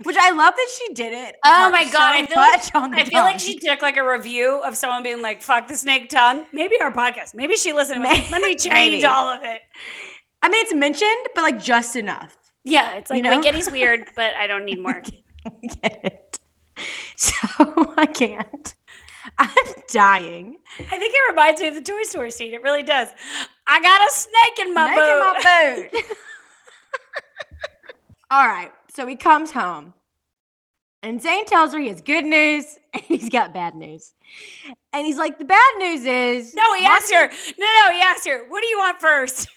Which I love that she did it. Oh my so god! I feel like on the I feel like she took like a review of someone being like, "Fuck the snake tongue." Maybe our podcast. Maybe she listened. to it. Let me change Maybe. all of it. I mean, it's mentioned, but like just enough. Yeah, it's like You know? Weird, but I don't need more. (laughs) Get it? So (laughs) I can't. I'm dying. I think it reminds me of the Toy Story scene. It really does. I got a snake in my Snake boot. in my boot. (laughs) All right. So he comes home. And Zane tells her he has good news and he's got bad news. And he's like, the bad news is no, he asked her. No, no, he asked her. What do you want first?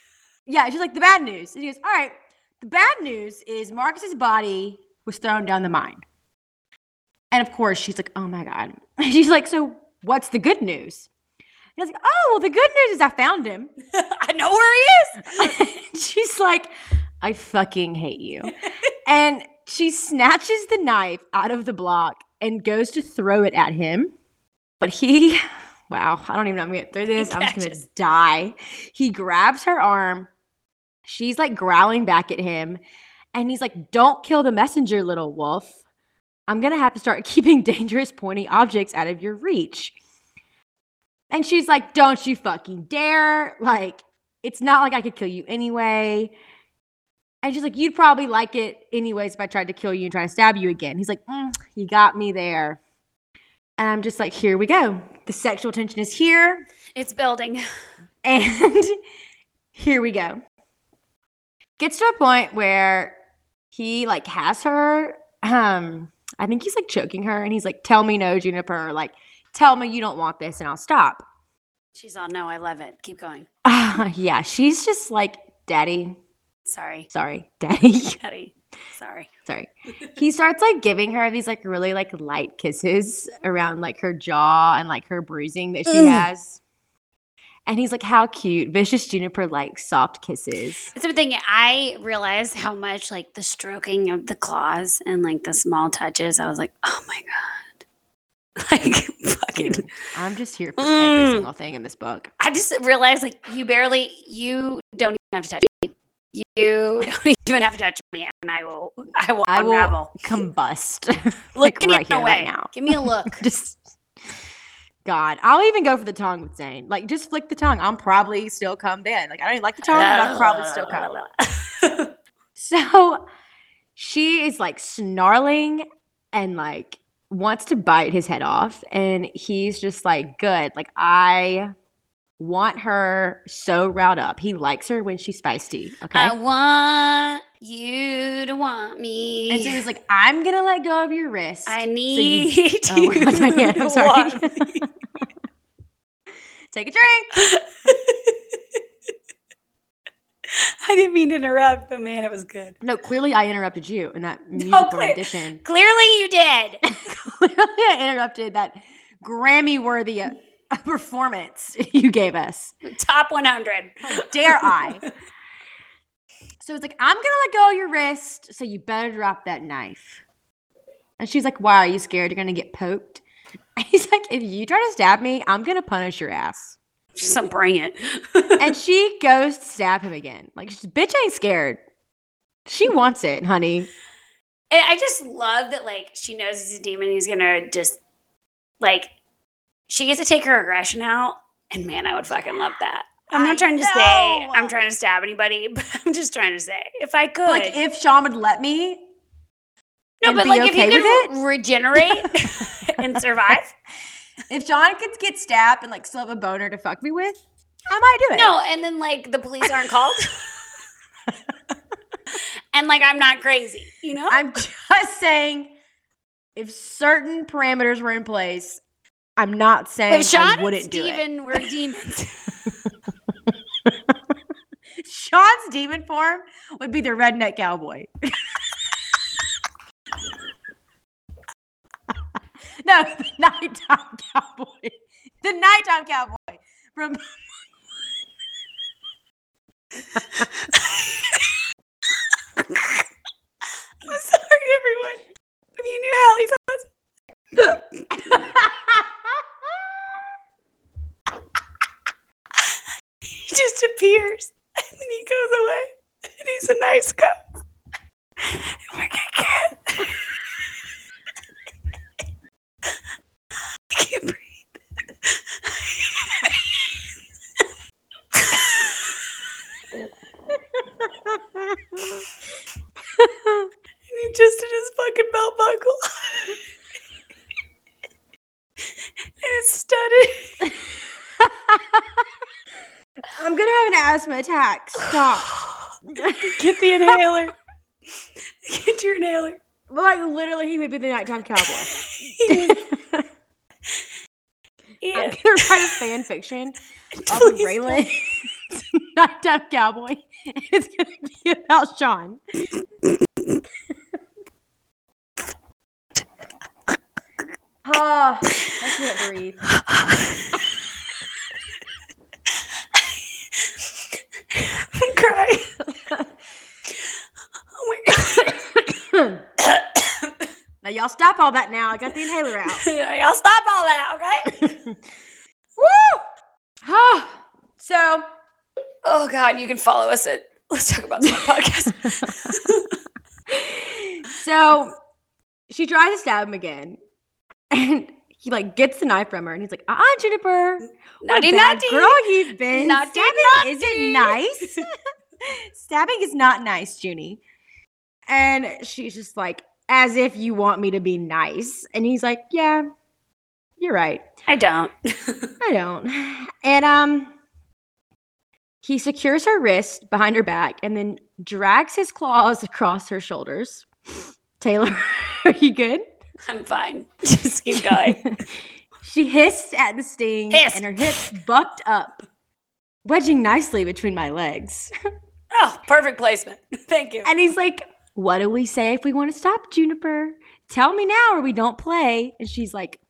Yeah, she's like, the bad news. And he goes, All right, the bad news is Marcus's body was thrown down the mine. And of course, she's like, Oh my God. (laughs) She's like, So what's the good news? And he's like, Oh, well, the good news is I found him. (laughs) I know where he is. (laughs) she's like, I fucking hate you. and she snatches the knife out of the block and goes to throw it at him. But he, wow, I don't even know I'm gonna get through this. I'm just gonna die. He grabs her arm. She's like growling back at him. And he's like, Don't kill the messenger, little wolf. I'm gonna have to start (laughs) keeping dangerous, pointy objects out of your reach. And she's like, Don't you fucking dare. Like, it's not like I could kill you anyway. And she's like, You'd probably like it anyways if I tried to kill you and try to stab you again. He's like, "Mm, You got me there. And I'm just like, Here we go. The sexual tension is here. It's building. And (laughs) here we go. Gets to a point where he like has her. Um, I think he's like choking her and he's like, Tell me no, Juniper. Like, tell me you don't want this and I'll stop. She's all, no, I love it. Keep going. (laughs) yeah, she's just like, Daddy, Sorry. sorry, Daddy. (laughs) Daddy. Sorry. sorry he starts like giving her these like really like light kisses around like her jaw and like her bruising that she has and he's like how cute vicious juniper likes soft kisses That's the thing. I realized how much like the stroking of the claws and like the small touches. I was like, oh my god, (laughs) like fucking. I'm just here for every Mm. single thing in this book I just realized like you barely, you don't even have to touch me. You (laughs) don't even have to touch me, and I will, I will I will unravel. combust (laughs) Look like right here away. right now Give me a look. just God, I'll even go for the tongue with Zane. Like, just flick the tongue. I'm probably still come then. Like, I don't even like the tongue, but I'm probably still come. (laughs) So she is like snarling and like wants to bite his head off. And he's just like, good. Like, I want her so riled up. He likes her when she's feisty. Okay. I want you to want me. and so he's like, I'm going to let go of your wrist. I need (laughs) Oh, (laughs) you. what's my hand? I'm to sorry. (laughs) Take a drink. I didn't mean to interrupt, but man, it was good. No, clearly I interrupted you in that musical clear- rendition. Clearly, you did. clearly I interrupted that Grammy worthy uh, performance you gave us. Top 100. Dare I? So it's like, I'm gonna let go of your wrist, so you better drop that knife. And she's like, Why are you scared you're gonna get poked? (laughs) And he's like, If you try to stab me, I'm gonna punish your ass. So bring it. and she (laughs) goes to stab him again. Like, she's- bitch ain't scared. She wants it, honey. And I just love that, like, she knows he's a demon. He's gonna just, like, she gets to take her aggression out. And man, I would fucking love that. I'm I not trying to say. I'm trying to stab anybody, (laughs) but I'm just trying to say if I could. Like, if Sean would let me, no, but like okay if you with could regenerate (laughs) and survive. (laughs) if Sean could get stabbed and like still have a boner to fuck me with, I might do it. No, and then like the police aren't called. and like I'm not crazy, you know? I'm just saying, if certain parameters were in place, I'm not saying if Sean I wouldn't do it. Steven were demons. (laughs) Sean's demon form would be the redneck cowboy. (laughs) no, the nighttime cowboy. The nighttime cowboy from (laughs) I'm sorry, everyone. If you knew Hallie he just appears and then he goes away. And he's a nice guy. And we're get. I can't breathe. And he just did his fucking belt buckle. and it's studded. I'm gonna have an asthma attack. Stop. (sighs) Get the inhaler. (laughs) Get your inhaler. But like literally, he would be the nighttime cowboy. (laughs) yeah. I'm gonna write a fan fiction (laughs) of Please Raelynn nighttime cowboy. It's gonna be about Sean. Ah, I can't breathe. (laughs) Crying. Oh my god. (coughs) now y'all stop all that now. I got the inhaler out. (laughs) Y'all stop all that, okay? (laughs) Woo! Ah, so Oh god, you can follow us at Let's Talk About Smart Podcast. so she tries to stab him again. And he like gets the knife from her and he's like, uh-uh, Juniper. What Naughty, bad naughty. girl you've been. Naughty, Stabbing naughty. isn't nice. (laughs) Stabbing is not nice, Junie. And she's just like, as if you want me to be nice. And he's like, yeah, you're right. I don't. I don't. And um he secures her wrist behind her back and then drags his claws across her shoulders. Taylor, (laughs) are you good? I'm fine. (laughs) Just keep going. (laughs) she hissed at the sting Hiss. and her hips bucked up, wedging nicely between my legs. (laughs) Oh, perfect placement. Thank you. And he's like, What do we say if we want to stop, Juniper? Tell me now or we don't play. And she's like,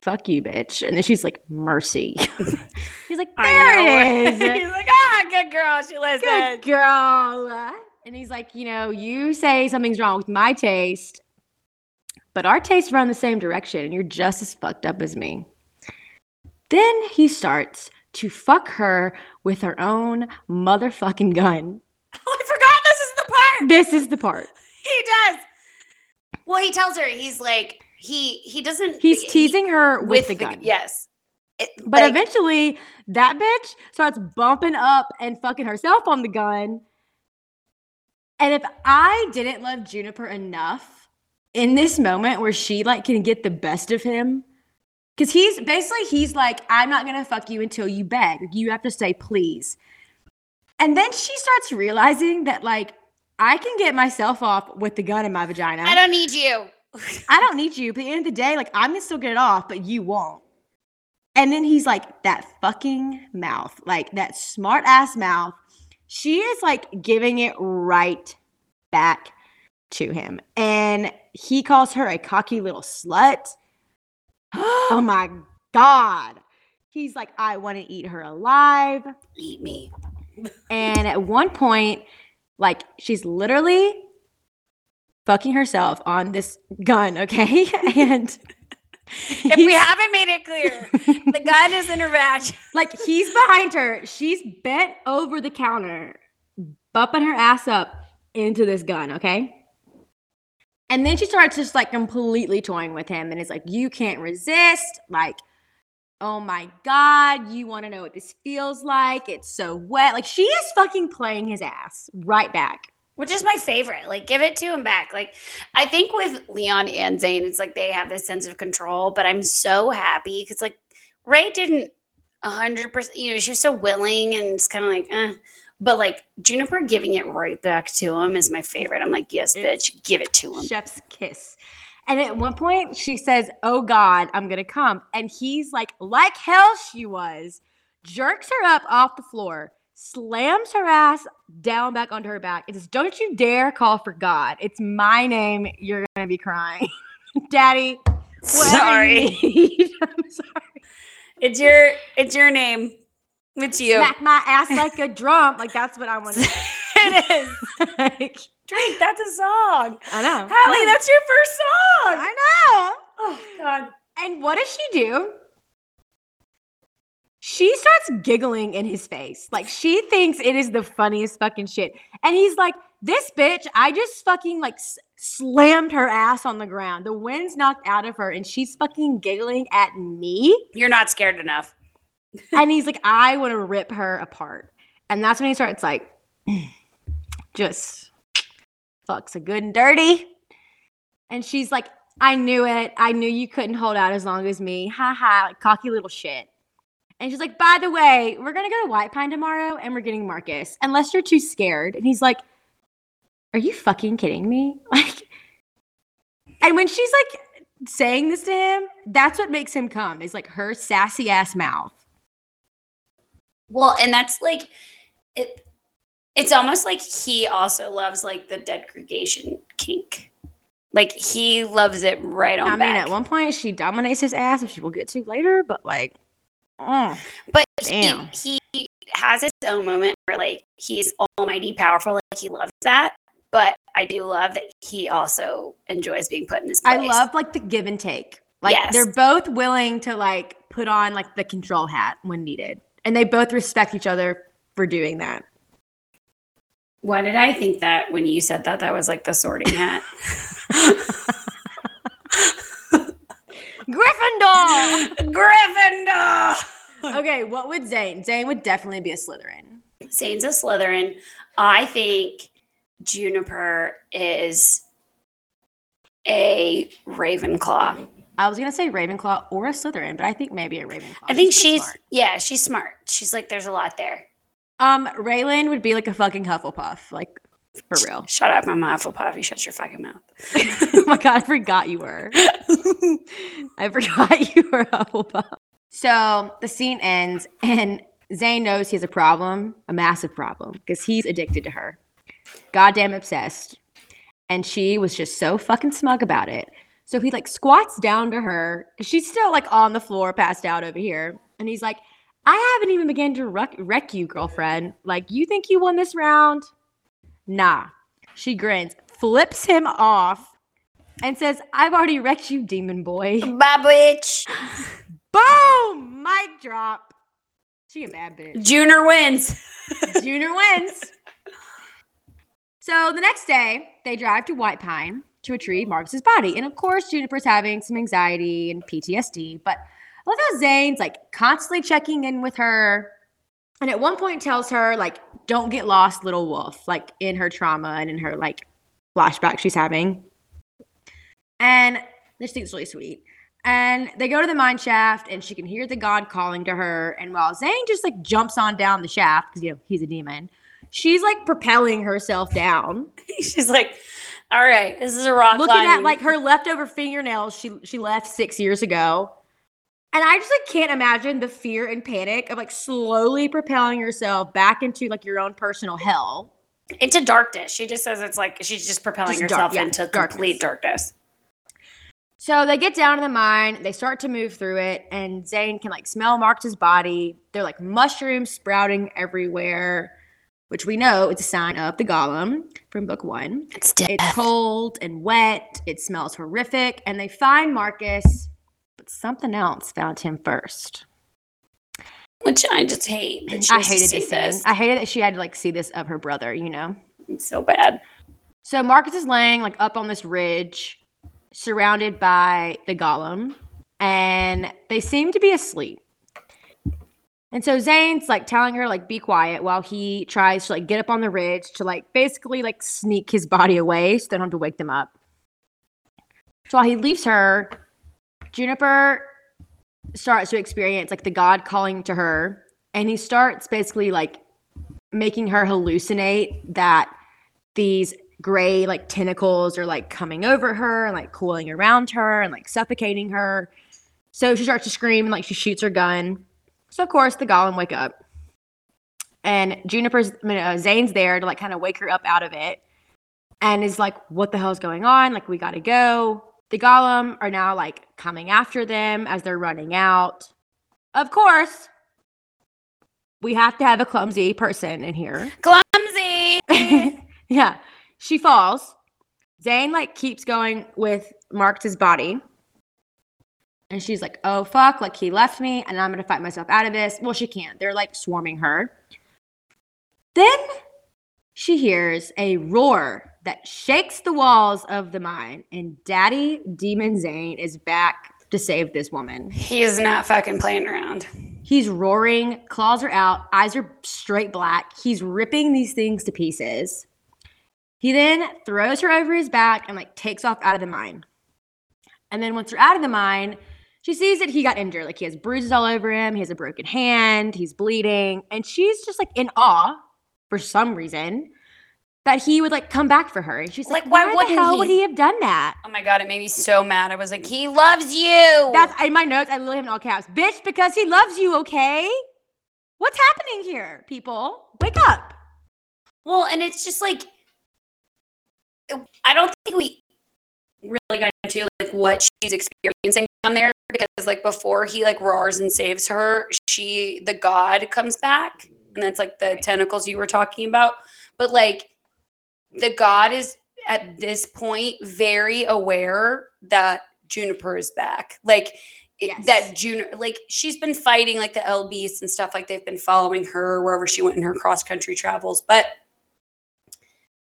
Fuck you, bitch. And then she's like, Mercy. he's like, There it is. He's like, ah, good girl. She Good girl. And he's like, You know, you say something's wrong with my taste, but our tastes run the same direction and you're just as fucked up as me. Then he starts to fuck her with her own motherfucking gun. (laughs) Oh, I forgot this is the part. This is the part. (laughs) He does. Well, he tells her he's like he he doesn't. He's he- teasing her with, the gun. Yes. It- But like, eventually, that bitch starts bumping up and fucking herself on the gun. And if I didn't love Juniper enough in this moment where she like can get the best of him, because he's basically he's like, I'm not gonna fuck you until you beg. You have to say please. And then she starts realizing that like I can get myself off with the gun in my vagina. I don't need you. I don't need you. But at the end of the day, like I'm gonna still get it off, but you won't. And then he's like, that fucking mouth, like that smart ass mouth. She is like giving it right back to him. And he calls her a cocky little slut. Oh (gasps) my God. He's like, I want to eat her alive. Eat me. And at one point, like she's literally fucking herself on this gun, okay? (laughs) and If we haven't made it clear, the gun is in her vag. (laughs) like he's behind her, she's bent over the counter, bumping her ass up into this gun, okay? And then she starts just like completely toying with him and is like, You can't resist. Like, oh my God, you want to know what this feels like? It's so wet. Like, she is fucking playing his ass right back. which is my favorite. Like, give it to him back. Like, I think with Leon and Zane, it's like they have this sense of control, but I'm so happy because, like, Rae didn't 100%, you know, she was so willing and it's kind of like, eh. But like Juniper giving it right back to him is my favorite. I'm like, yes, bitch, give it to him. chef's kiss. And at one point, she says, Oh God, I'm going to come. And he's like, like hell she was, jerks her up off the floor, slams her ass down back onto her back, and says, Don't you dare call for God. It's my name. You're going to be crying. (laughs) Daddy, Sorry. you. (laughs) I'm sorry. It's your it's your name. It's you. Smack my ass like a drum. Like, that's what I (laughs) want to it is. (laughs) like, Drake, that's a song. I know. Hallie, that's your first song. I know. Oh God. And what does she do? She starts giggling in his face. Like she thinks it is the funniest fucking shit. And he's like, "This bitch, I just fucking like s- slammed her ass on the ground. The wind's knocked out of her and she's fucking giggling at me." You're not scared enough. And he's like, "I want to rip her apart." And that's when he starts like (clears throat) just fucks a good and dirty. And she's like, I knew it. I knew you couldn't hold out as long as me. Ha ha, like, cocky little shit. And she's like, by the way, we're gonna go to White Pine tomorrow and we're getting Marcus, unless you're too scared. And he's like, Are you fucking kidding me? (laughs) Like, and when she's like saying this to him, that's what makes him come, is like her sassy ass mouth. Well, and that's like it it's almost like he also loves like the degradation kink. Like he loves it right on I mean, back. at one point she dominates his ass, which we'll get to later, but like, oh, but Damn. he, he has his own moment where like he's almighty powerful. Like he loves that. But I do love that he also enjoys being put in his place. I love like the give and take. Like Yes. they're both willing to like put on like the control hat when needed. And they both respect each other for doing that. Why did I think that when you said that that was like the sorting hat? (laughs) Gryffindor. Gryffindor. okay, what would Zane? Zane would definitely be a Slytherin. Zane's a Slytherin. I think Juniper is a Ravenclaw. I was gonna say Ravenclaw or a Slytherin, but I think maybe a Ravenclaw. I think she's smart. yeah, she's smart. She's like there's a lot there. um Raelynn would be like a fucking Hufflepuff, like for real. Shut up, I'm a Hufflepuff. You shut your fucking mouth. (laughs) oh my god, I forgot you were. (laughs) I forgot you were Hufflepuff. So the scene ends, and Zane knows he has a problem, a massive problem, because he's addicted to her. Goddamn obsessed. And she was just so fucking smug about it. So he like squats down to her. She's still like on the floor, passed out over here. And he's like, I haven't even begun to wreck, wreck you, girlfriend. Like, you think you won this round? Nah. She grins, flips him off, and says, I've already wrecked you, demon boy. (laughs) Bye, bitch. (laughs) Boom! Mic drop. She a bad bitch. Junior wins. (laughs) Junior wins. So the next day, they drive to White Pine to retrieve Marcus's body. And of course, Juniper's having some anxiety and PTSD. But I love how Zane's like constantly checking in with her. And at one point tells her, like, don't get lost, little wolf, like in her trauma and in her like flashback she's having. And this thing's really sweet. And they go to the mine shaft and she can hear the god calling to her. And while Zane just like jumps on down the shaft, because you know he's a demon, she's like propelling herself down. (laughs) She's like, all right, this is a rock looking at like her leftover fingernails she she left six years ago. And I just like can't imagine the fear and panic of like slowly propelling yourself back into like your own personal hell. into darkness. She just says it's like she's just propelling Just dark- herself yeah, into darkness. complete darkness. So they get down to the mine, they start to move through it, and Zane can like smell Marcus's body. They're like mushrooms sprouting everywhere, which we know is a sign of the golem from book one. It's dead. It's cold and wet, it smells horrific, and they find Marcus, but something else found him first. Which I just hate. I hated see this. I hated that she had to like see this of her brother, you know? It's so bad. So Marcus is laying like up on this ridge, surrounded by the golem, and they seem to be asleep. And so Zane's like telling her like be quiet while he tries to like get up on the ridge to like basically like sneak his body away so they don't have to wake them up. So while he leaves her, Juniper starts to experience like the god calling to her, and he starts basically like making her hallucinate that these gray like tentacles are like coming over her and like coiling around her and like suffocating her. So she starts to scream and like she shoots her gun. So of course the golem wake up, and Juniper's I mean, uh, Zane's there to like kind of wake her up out of it, and is like, "What the hell's going on? Like we gotta go." The golem are now like coming after them as they're running out. Of course, we have to have a clumsy person in here. Clumsy. (laughs) yeah. She falls. Zane like keeps going with Marcus's body. And she's like, oh fuck, like he left me and I'm gonna fight myself out of this. Well, she can't. They're like swarming her. Then she hears a roar that shakes the walls of the mine, and Daddy Demon Zane is back to save this woman. he is not fucking playing around. He's roaring, claws are out, eyes are straight black. He's ripping these things to pieces. He then throws her over his back and like takes off out of the mine. And then once they're out of the mine, she sees that he got injured. Like he has bruises all over him, he has a broken hand, he's bleeding, and she's just like in awe for some reason that he would like come back for her. And she's like, Like, why why, the hell he?" would he have done that? Oh my god, it made me so mad. I was like, he loves you. That's in my notes. I literally have in all caps. Bitch, because he loves you, okay? What's happening here, people? Wake up. well, and it's just like I don't think we really got into like what she's experiencing down there because like before he like roars and saves her, she the god comes back and that's like the tentacles you were talking about. But like the god is at this point very aware that Juniper is back. Like Yes. that Juniper like she's been fighting like the eld beasts and stuff like they've been following her wherever she went in her cross country travels. But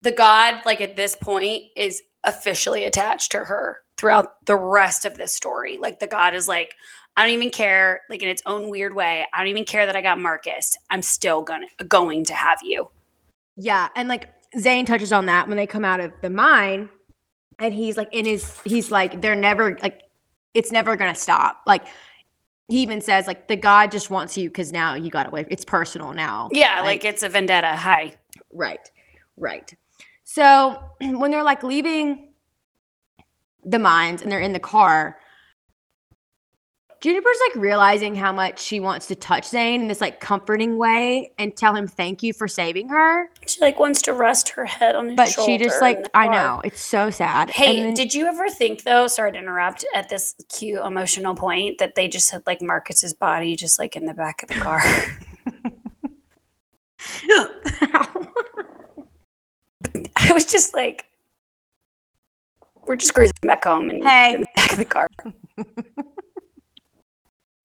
the god like at this point is officially attached to her throughout the rest of this story. Like the god is like I don't even care like in its own weird way. I don't even care that I got Marcus. I'm still gonna going to have you. Yeah, and like Zane touches on that when they come out of the mine, and he's like in his he's like they're never like it's never gonna stop. Like he even says like the God just wants you because now you got away. It's personal now. Yeah, like, it's a vendetta. Hi. Right. Right. So (clears throat) when they're like leaving the mines and they're in the car, Juniper's like realizing how much she wants to touch Zane in this like comforting way and tell him thank you for saving her. She like wants to rest her head on his But shoulder. she just like I know, it's so sad. Hey, then- did you ever think though, sorry to interrupt, at this cute emotional point that they just had like Marcus's body just like in the back of the car? (laughs) (laughs) (laughs) I was just like, we're just cruising back home and Hey. in the back of the car.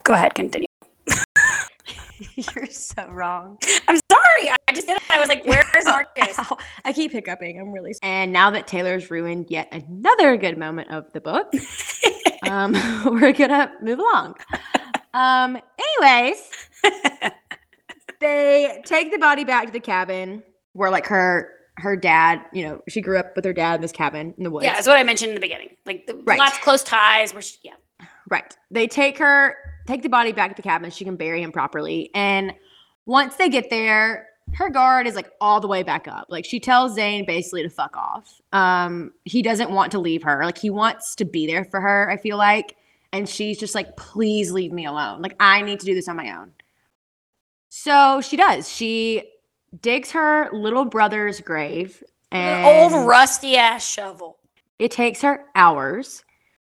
Go ahead, continue. (laughs) You're so wrong. I'm sorry. I just did it. I was like, where's (laughs) Marcus? Ow. I keep hiccuping. I'm really sorry. And now that Taylor's ruined yet another good moment of the book, (laughs) um, we're gonna move along. Um, anyways, they take the body back to the cabin where like her her dad, you know, she grew up with her dad in this cabin in the woods. yeah, that's what I mentioned in the beginning. Like, the, Right. lots of close ties. Where she, yeah. Right. They take her, take the body back to the cabin. so She can bury him properly. And once they get there, her guard is like all the way back up. Like she tells Zane basically to fuck off. Um, he doesn't want to leave her. Like he wants to be there for her, I feel like. And she's just like, please leave me alone. Like I need to do this on my own. So she does. She digs her little brother's grave. And old rusty ass shovel. it takes her hours.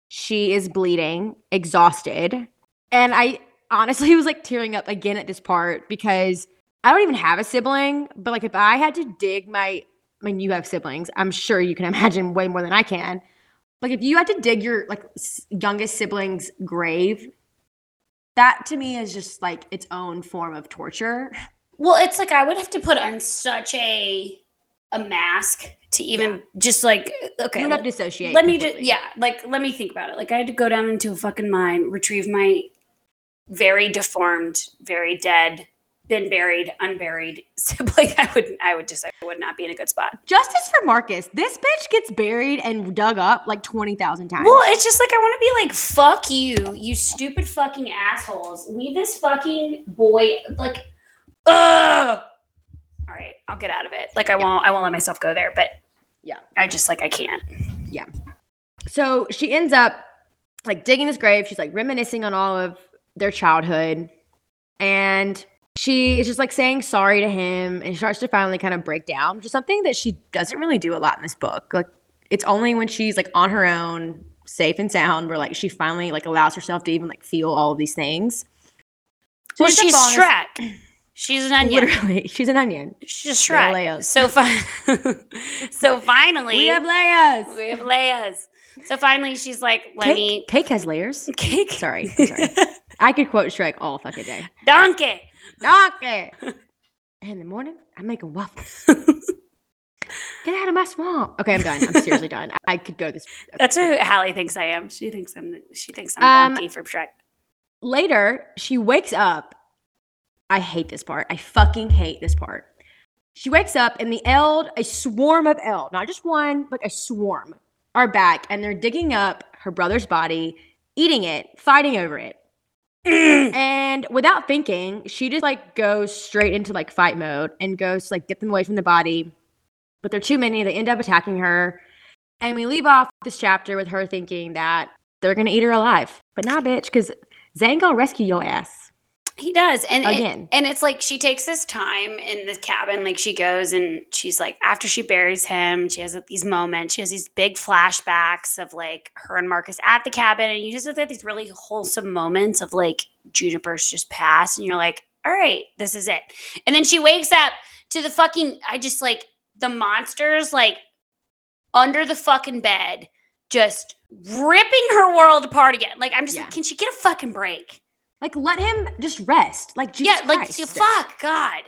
She is bleeding, exhausted. And I honestly (laughs) was like tearing up again at this part because I don't even have a sibling, but like if I had to dig my I mean you have siblings, I'm sure you can imagine way more than I can. Like if you had to dig your like youngest sibling's grave, that to me is just like its own form of torture. (laughs) Well, it's like I would have to put on such a a mask to even just like okay. You would have let- to dissociate. let me just yeah, like let me think about it. Like I had to go down into a fucking mine, retrieve my very deformed, very dead, been buried, unburied (laughs) sibling. I would I would just I would not be in a good spot. Justice for Marcus. This bitch gets buried and dug up like 20,000 times. Well, it's just like I want to be like, fuck you, you stupid fucking assholes. Leave this fucking boy like ugh. All right, I'll get out of it. Like I won't I won't let myself go there, but Yeah. I just like I can't. Yeah. So she ends up like digging his grave. She's like reminiscing on all of their childhood. And she is just like saying sorry to him and starts to finally kind of break down, which is something that she doesn't really do a lot in this book. Like it's only when she's like on her own, safe and sound, where like she finally like allows herself to even like feel all of these things. So Well, she's Shrek. She's an onion. Literally, (laughs) she's an onion. She's Little Shrek. Leos. So fi- (laughs) so finally We have layers. we have layers. So finally she's like, let Cake, me cake has layers. cake. Sorry, (laughs) sorry. I could quote Shrek all fucking day. Donkey. Donkey. In the morning, I'm making waffles. Get out of my swamp. Okay, I'm done. I'm seriously done. I could go this. That's who Hallie thinks I am. She thinks I'm she thinks I'm Um, Donkey from Shrek. Later, she wakes up. I hate this part. I fucking hate this part. She wakes up and the Eld, a swarm of Eld, not just one, but a swarm, are back and they're digging up her brother's body, eating it, fighting over it. (clears throat) And without thinking, she just like goes straight into like fight mode and goes to like get them away from the body. But they're too many. They end up attacking her. And we leave off this chapter with her thinking that they're gonna eat her alive. But nah, bitch, because Zane gonna rescue your ass He does. And and- again. And it's like she takes this time in the cabin, like she goes and she's like, after she buries him, she has these moments, she has these big flashbacks of like her and Marcus at the cabin. And you just have these really wholesome moments of like Juniper's just passed. And you're like, all right, this is it. And then she wakes up to the fucking, I just like the monsters like under the fucking bed, just ripping her world apart again. Like, I'm just Yeah. like, can she get a fucking break? Like, let him just rest. Like, Jesus yeah, like, Christ. fuck, God.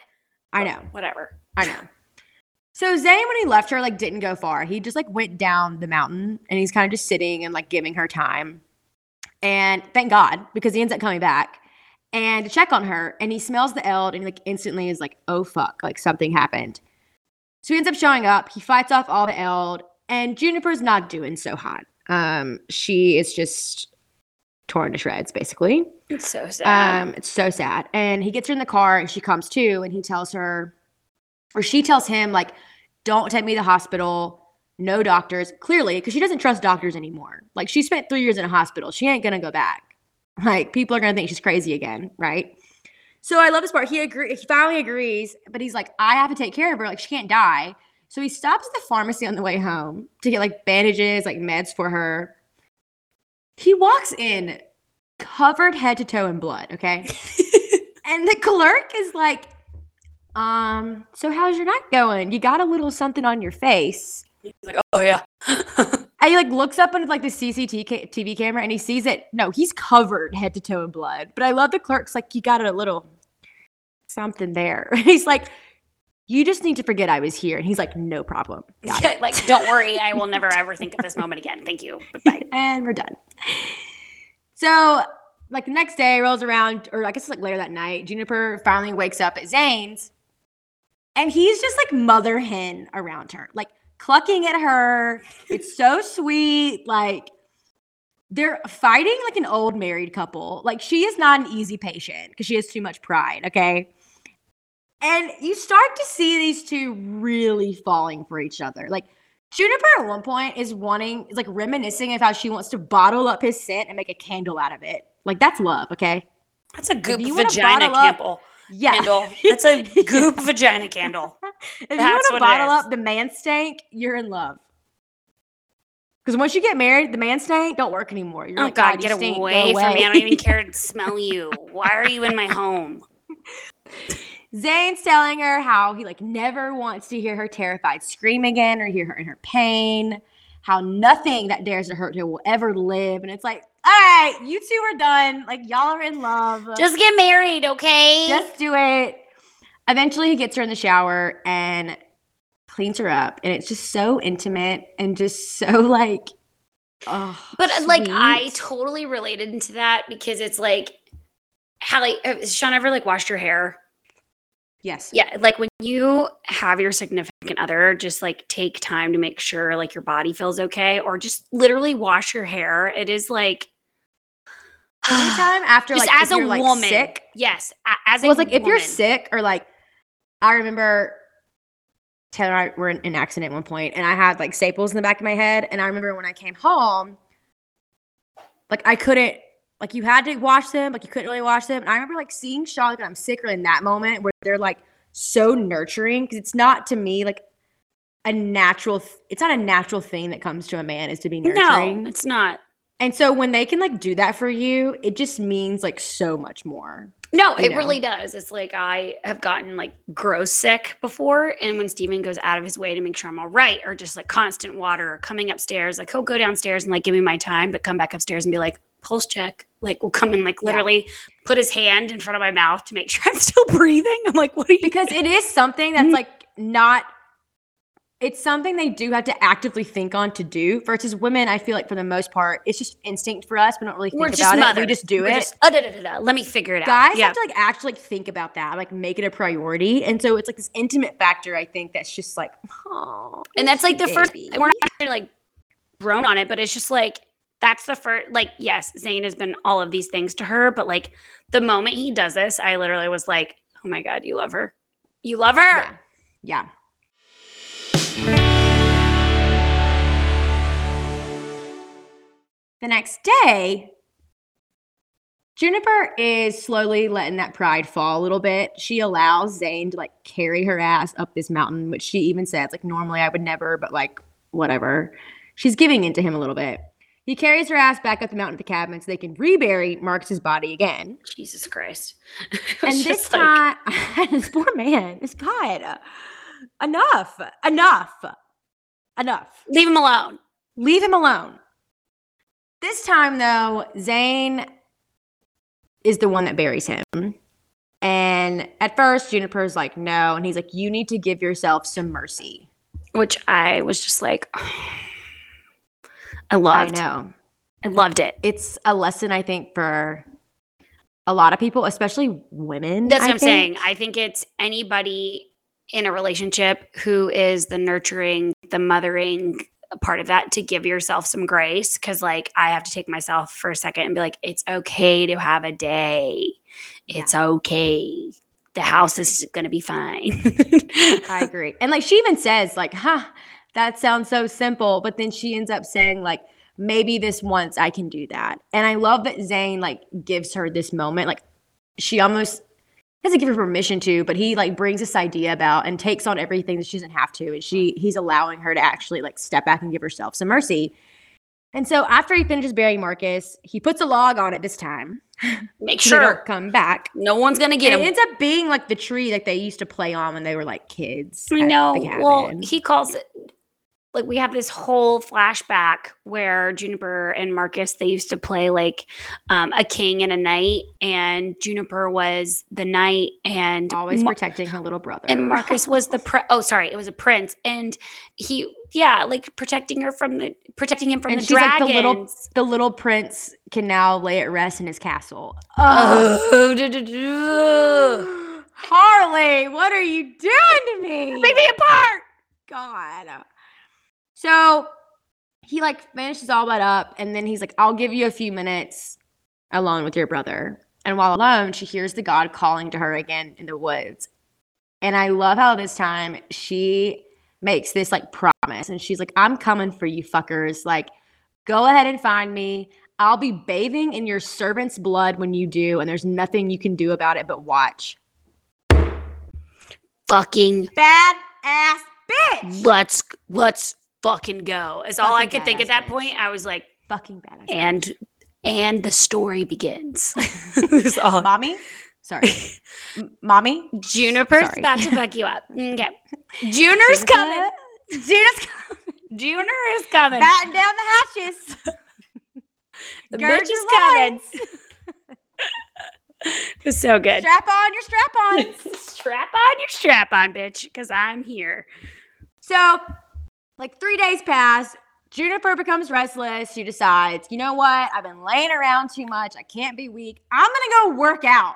I know. Whatever. I know. So Zane, when he left her, like didn't go far. He just like went down the mountain and he's kind of just sitting and like giving her time. And thank God, because he ends up coming back and to check on her. And he smells the eld and he like instantly is like, oh fuck, like something happened. So he ends up showing up. He fights off all the eld, and Juniper's not doing so hot. Um, she is just torn to shreds, basically. It's so sad. Um, it's so sad. And he gets her in the car and she comes to and he tells her, or she tells him, like, don't take me to the hospital. No doctors. Clearly, because she doesn't trust doctors anymore. Like, she spent three years in a hospital. She ain't going to go back. Like, people are going to think she's crazy again, right? So I love this part. He agree. He finally agrees, but he's like, I have to take care of her. Like, she can't die. So he stops at the pharmacy on the way home to get like bandages, like meds for her. He walks in covered head to toe in blood, okay? (laughs) and the clerk is like, um, so how's your night going? You got a little something on your face. He's like, oh yeah. (laughs) And he like looks up into like the CCTV camera and he sees it. No, he's covered head to toe in blood. But I love the clerk's like, you got a little something there. (laughs) he's like, you just need to forget I was here. And he's like, no problem. It. (laughs) like, don't worry, I will never ever think of this moment again. Thank you. Bye. (laughs) and we're done. So, like the next day rolls around, or I guess it's like later that night, Juniper finally wakes up at Zane's, and he's just like mother hen around her, like clucking at her. It's so sweet. Like they're fighting like an old married couple. Like she is not an easy patient because she has too much pride. Okay. And you start to see these two really falling for each other. Like Juniper at one point is wanting, is like reminiscing of how she wants to bottle up his scent and make a candle out of it. Like that's love, okay? That's a goop vagina candle. Yeah. Candle. (laughs) That's a goop vagina candle. (laughs) if you want to bottle up the man stank, you're in love. Because once you get married, the man stank don't work anymore. You're Oh like, God, get stink, away from me! I don't even care to smell you. Why are you in my home? (laughs) Zane's telling her how he like never wants to hear her terrified scream again or hear her in her pain. How nothing that dares to hurt her will ever live. And it's like, all right, you two are done. Like y'all are in love. Just get married, okay? Just do it. Eventually, he gets her in the shower and cleans her up, and it's just so intimate and just so like, oh, But uh, like I totally related into that because it's like Hallie, has Sean ever like washed your hair? Yes, Yeah, like when you have your significant other, just like take time to make sure like your body feels okay, or just literally wash your hair. It is like (sighs) Anytime after just like as a you're, like, woman, sick, yes, as a well, it's like if you're sick or like, I remember Taylor and I were in an accident at one point, and I had like staples in the back of my head, and I remember when I came home, like I couldn't. Like you had to wash them, like you couldn't really wash them. And I remember like seeing like when I'm sicker in that moment where they're like so nurturing because it's not to me like a natural. th- it's not a natural thing that comes to a man is to be nurturing. No, it's not. And so when they can like do that for you, it just means like so much more. No, it know. really does. It's like I have gotten like gross sick before. And when Steven goes out of his way to make sure I'm all right, or just like constant water or coming upstairs, like he'll go downstairs and like give me my time, but come back upstairs and be like, pulse check. Like we'll come and like Yeah. literally put his hand in front of my mouth to make sure (laughs) I'm still breathing. I'm like, what are you Because it is something that's Mhm. like not it's something they do have to actively think on to do versus women i feel like for the most part it's just instinct for us we don't really think We're just about it we just do We're it just, uh, da, da, da. Let me figure it out. guys Yeah. have to like actually like think about that like make it a priority and so it's like this intimate factor i think that's just like oh and that's like the first we're not actually like grown on it but it's just like that's the first like yes zane has been all of these things to her but like the moment he does this i literally was like oh my god you love her you love her yeah yeah the next day Juniper is slowly letting that pride fall a little bit. She allows Zane to like carry her ass up this mountain, which she even says, like, normally I would never, but like, whatever. She's giving in to him a little bit. He carries her ass back up the mountain to the cabin so they can rebury Marcus's body again. jesus christ (laughs) And this time, (laughs) this poor man, this God, enough, enough, enough. leave him alone Leave him alone. This time, though, Zane is the one that buries him. And at first, Juniper's like, no. And he's like, you need to give yourself some mercy. which i was just like (sighs) oh, i loved I know. i loved it It's a lesson, I think, for a lot of people, especially women. That's I what I'm saying. I think it's anybody in a relationship who is the nurturing, the mothering part of that to give yourself some grace. Cause like I have to take myself for a second and be like, it's okay to have a day. It's okay. The house is gonna be fine. (laughs) I agree. And like she even says, like, huh, that sounds so simple. But then she ends up saying, like, maybe this once I can do that. And I love that Zane like gives her this moment. Like she almost doesn't give her permission to, but he like brings this idea about and takes on everything that she doesn't have to. And she he's allowing her to actually like step back and give herself some mercy. And so after he finishes burying Marcus, he puts a log on it this time. (laughs) Make they don't sure come back. no one's gonna get And him. it ends up being like the tree that they used to play on when they were like kids. I know. Well, he calls it like we have this whole flashback where Juniper and Marcus they used to play like um, a king and a knight, and Juniper was the knight, and always Mar- protecting her little brother. and Marcus was the pre- oh sorry it was a prince, and he yeah like protecting her from the protecting him from And the she's like the little- the little prince can now lay at rest in his castle. Oh. (gasps) Harley, what are you doing to me? Break me apart. God. So he like finishes all that up, and then he's like, I'll give you a few minutes alone with your brother. And while alone, she hears the God calling to her again in the woods. And I love how this time she makes this like promise, and she's like, I'm coming for you fuckers. Like, go ahead and find me. I'll be bathing in your servant's blood when you do, and there's nothing you can do about it but watch. Fucking Bad ass bitch. let's let's fucking go. Is all I could think at that bitch. point. I was like, Fucking badass. and and the story begins. (laughs) (laughs) All. mommy, sorry, M- mommy, Juniper's Sorry. about to fuck you up. (laughs) Okay. Junior's coming. Junior's coming. Junior is coming. Batten down the hatches. the Gird bitch is coming. It's so good. Strap on your strap on. strap on your strap on, bitch, because I'm here. So, like three days pass. Juniper becomes restless. She decides, you know what? I've been laying around too much. I can't be weak. I'm gonna go work out.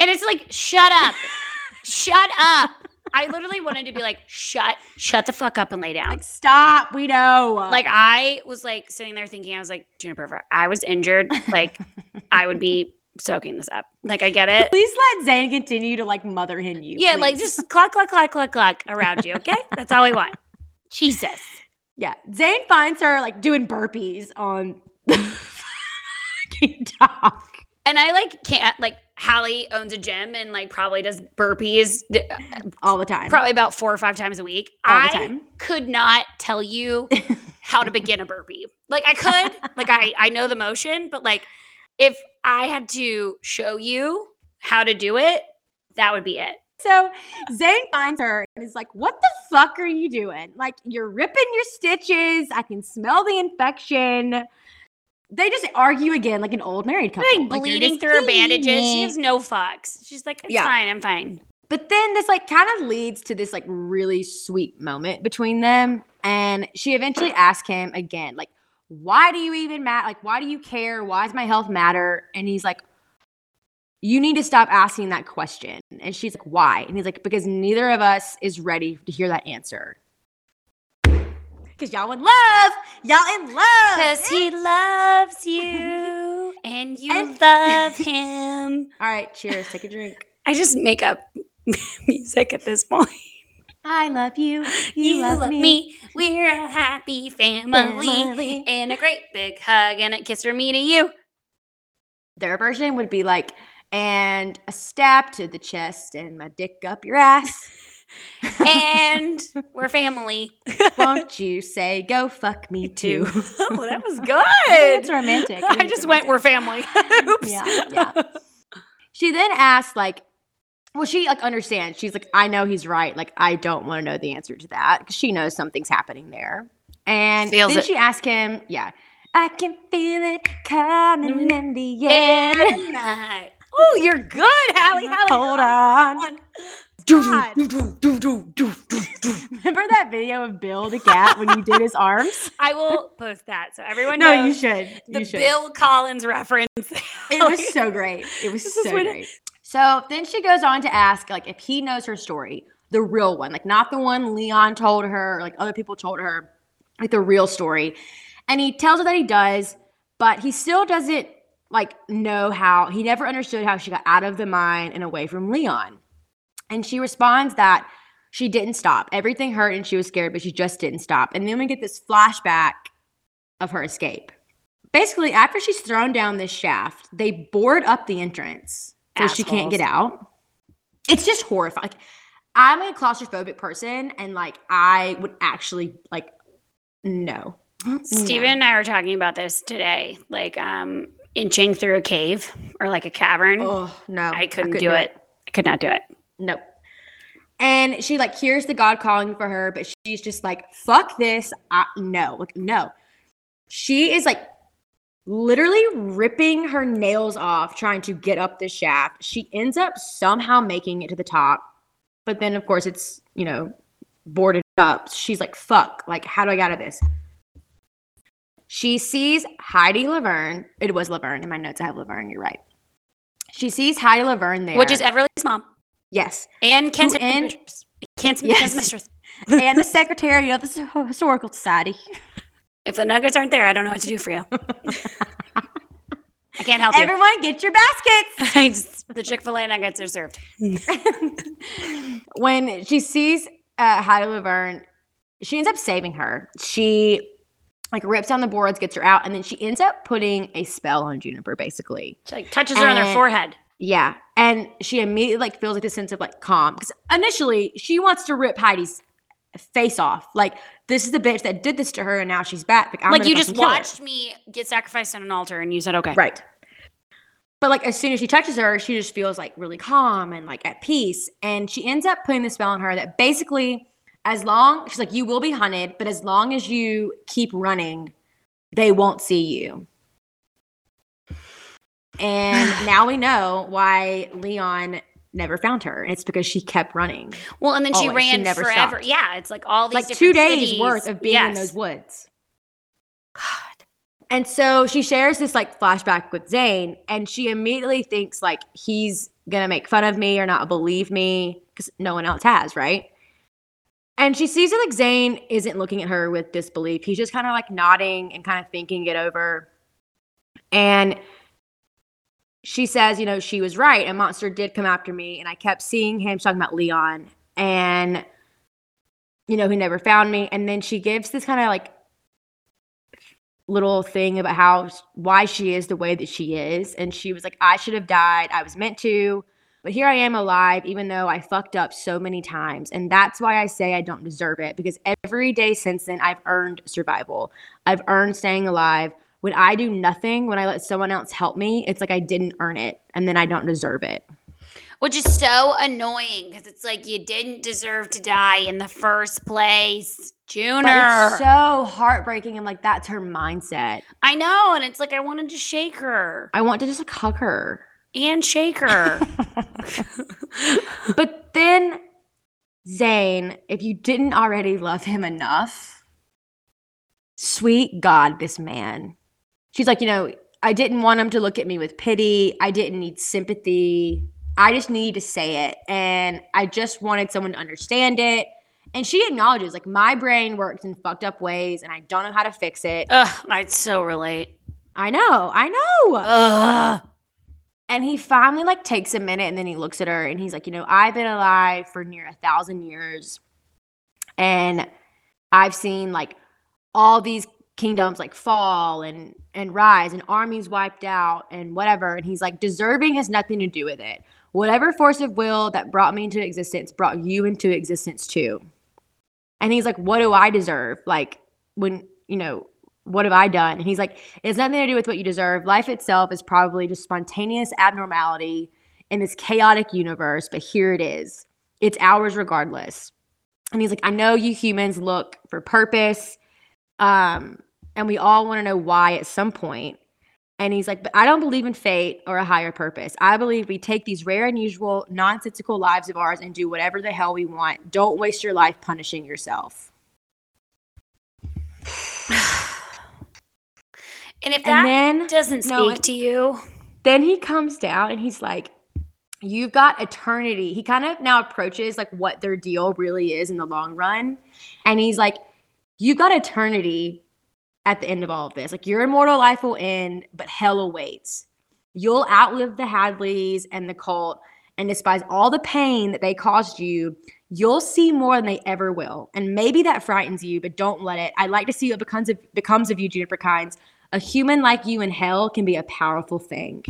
And it's like, shut up. (laughs) shut up. I literally wanted to be like, shut, shut the fuck up and lay down. Like, stop. We know. Like I was like sitting there thinking, I was like, Juniper, I was injured, like I would be soaking this up. Like I get it. please let Zane continue to like mother hen you. Yeah, like just cluck, cluck, cluck, cluck, cluck around you. Okay, that's all we want. Jesus. yeah. Zane finds her like doing burpees on (laughs) dock. And I like can't like Hallie owns a gym and like probably does burpees uh, all the time. probably about four or five times a week. All the I could not tell you (laughs) how to begin a burpee. Like I could, like I I know the motion, but like if I had to show you how to do it, that would be it. So Zane finds her and is like, What the fuck are you doing? Like, you're ripping your stitches. I can smell the infection. They just argue again like an old married couple. Like Like, bleeding through her bandages. She has no fucks. She's like, it's Yeah. fine, I'm fine. But then this like kind of leads to this like really sweet moment between them. And she eventually asks him again, like, why do you even matter? Like, why do you care? Why does my health matter? And he's like, you need to stop asking that question. And she's like, why? And he's like, because neither of us is ready to hear that answer. Because y'all in love. Y'all in love. Because he loves you (laughs) and you And- (laughs) love him. All right, cheers. Take a drink. I just make up (laughs) music at this point. I love you. You, love, me. We're a happy family. Family. And a great big hug and a kiss from me to you. Their version would be like, and a stab to the chest and my dick up your ass. And (laughs) we're family. Won't you say go fuck me (laughs) too? oh, that was (laughs) good. It's romantic. It I just went, we're family. Oops. Yeah, yeah. She then asked, like, well, she like understands. She's like, I know he's right. Like, I don't want to know the answer to that because she knows something's happening there. And Feels then it. she asked him, yeah, I can feel it coming mm-hmm. in the air. Night. Oh, you're good, Hallie. (laughs) Hallie. Hold on. on. God. Remember that video of Bill the cat when he did his arms? (laughs) I will post that so everyone No, knows you should. the you should. Phil Collins reference. It was (laughs) so great. It was This is so when- great. So then she goes on to ask, like, if he knows her story, the real one, like not the one Leon told her, or, like other people told her, like the real story. And he tells her that he does, but he still doesn't like know how. He never understood how she got out of the mine and away from Leon. And she responds that she didn't stop. Everything hurt and she was scared, but she just didn't stop. And then we get this flashback of her escape. Basically, after she's thrown down this shaft, they board up the entrance so she can't get out. It's just horrifying. Like, I'm a claustrophobic person, and like I would actually like no. Steven and I were talking about this today, like um inching through a cave or like a cavern. Oh no, I couldn't do it. I could not do it. Nope. And she like hears the God calling for her, but she's just like, "Fuck this! I, no, like no." She is like literally ripping her nails off trying to get up the shaft. She ends up somehow making it to the top, but then of course it's you know boarded up. She's like, "Fuck! Like, how do I get out of this?" She sees Heidi Laverne. It was Laverne in my notes. I have Laverne. You're right. She sees Heidi Laverne there, Which is Everly's mom. yes, And Who and-. Kent's, Yes. Mistress. (laughs) and the secretary of the historical society. If the nuggets aren't there, I don't know what to do for you. I can't help you. Everyone, get your baskets. (laughs) Just- the Chick fil A nuggets are served. (laughs) when she sees uh, Heidi Laverne, she ends up saving her. She like rips down the boards, gets her out, and then she ends up putting a spell on Juniper, basically. She like touches her on her forehead. Yeah, and she immediately like feels like this sense of like calm because initially she wants to rip Heidi's face off. Like this is the bitch that did this to her, and now she's back. Like, like you just watched me get sacrificed on an altar and you said okay. Right. But like as soon as she touches her, she just feels like really calm and like at peace. And she ends up putting the spell on her that basically, as long she's like, you will be hunted, but as long as you keep running, they won't see you. And (sighs) now we know why Leon never found her. It's because she kept running. Well, and then she Always. She ran never forever. stopped. Yeah, it's like all these like two days cities. worth of being in those woods. God. And so she shares this like flashback with Zane, and she immediately thinks like he's gonna make fun of me or not believe me because no one else has, right? And she sees that like Zane isn't looking at her with disbelief. He's just kind of like nodding and kind of thinking it over. And she says, you know, she was right. A monster did come after me, and I kept seeing him. She's talking about Leon, and you know, he never found me. And then she gives this kind of like little thing about how why she is the way that she is and she was like I should have died I was meant to but here I am alive even though I fucked up so many times and that's why I say I don't deserve it because every day since then I've earned survival I've earned staying alive when I do nothing when I let someone else help me it's like I didn't earn it and then I don't deserve it Which is so annoying because it's like you didn't deserve to die in the first place. Junior. but it's so heartbreaking and like that's her mindset I know. And it's like I wanted to shake her I want to just like hug her and shaker. (laughs) But then Zane, if you didn't already love him enough, sweet God, this man. She's like, you know, I didn't want him to look at me with pity. I didn't need sympathy. I just needed to say it. And I just wanted someone to understand it. And she acknowledges, like, my brain works in fucked up ways and I don't know how to fix it. Ugh, I'd so relate. I know, I know. Ugh. And he finally like takes a minute and then he looks at her and he's like, you know, I've been alive for near a thousand years. And I've seen like all these kingdoms like fall and and rise and armies wiped out and whatever. And he's like, deserving has nothing to do with it. Whatever force of will that brought me into existence brought you into existence too. And he's like, what do I deserve? Like when, you know, what have I done? And he's like, it has nothing to do with what you deserve. Life itself is probably just spontaneous abnormality in this chaotic universe, but here it is. It's ours regardless. And he's like, I know you humans look for purpose. Um, and we all want to know why at some point. And he's like, but I don't believe in fate or a higher purpose. I believe we take these rare, unusual, nonsensical lives of ours and do whatever the hell we want. Don't waste your life punishing yourself. (laughs) And if that And then doesn't speak no, it- to you, then he comes down and he's like you've got eternity. He kind of now approaches like what their deal really is in the long run. And he's like you've got eternity at the end of all of this. Like your immortal life will end but hell awaits. You'll outlive the hadleys and the cult and despise all the pain that they caused you you'll see more than they ever will. And maybe that frightens you but don't let it. I'd like to see what becomes of becomes of you juniper Kynes a human like you in hell can be a powerful thing.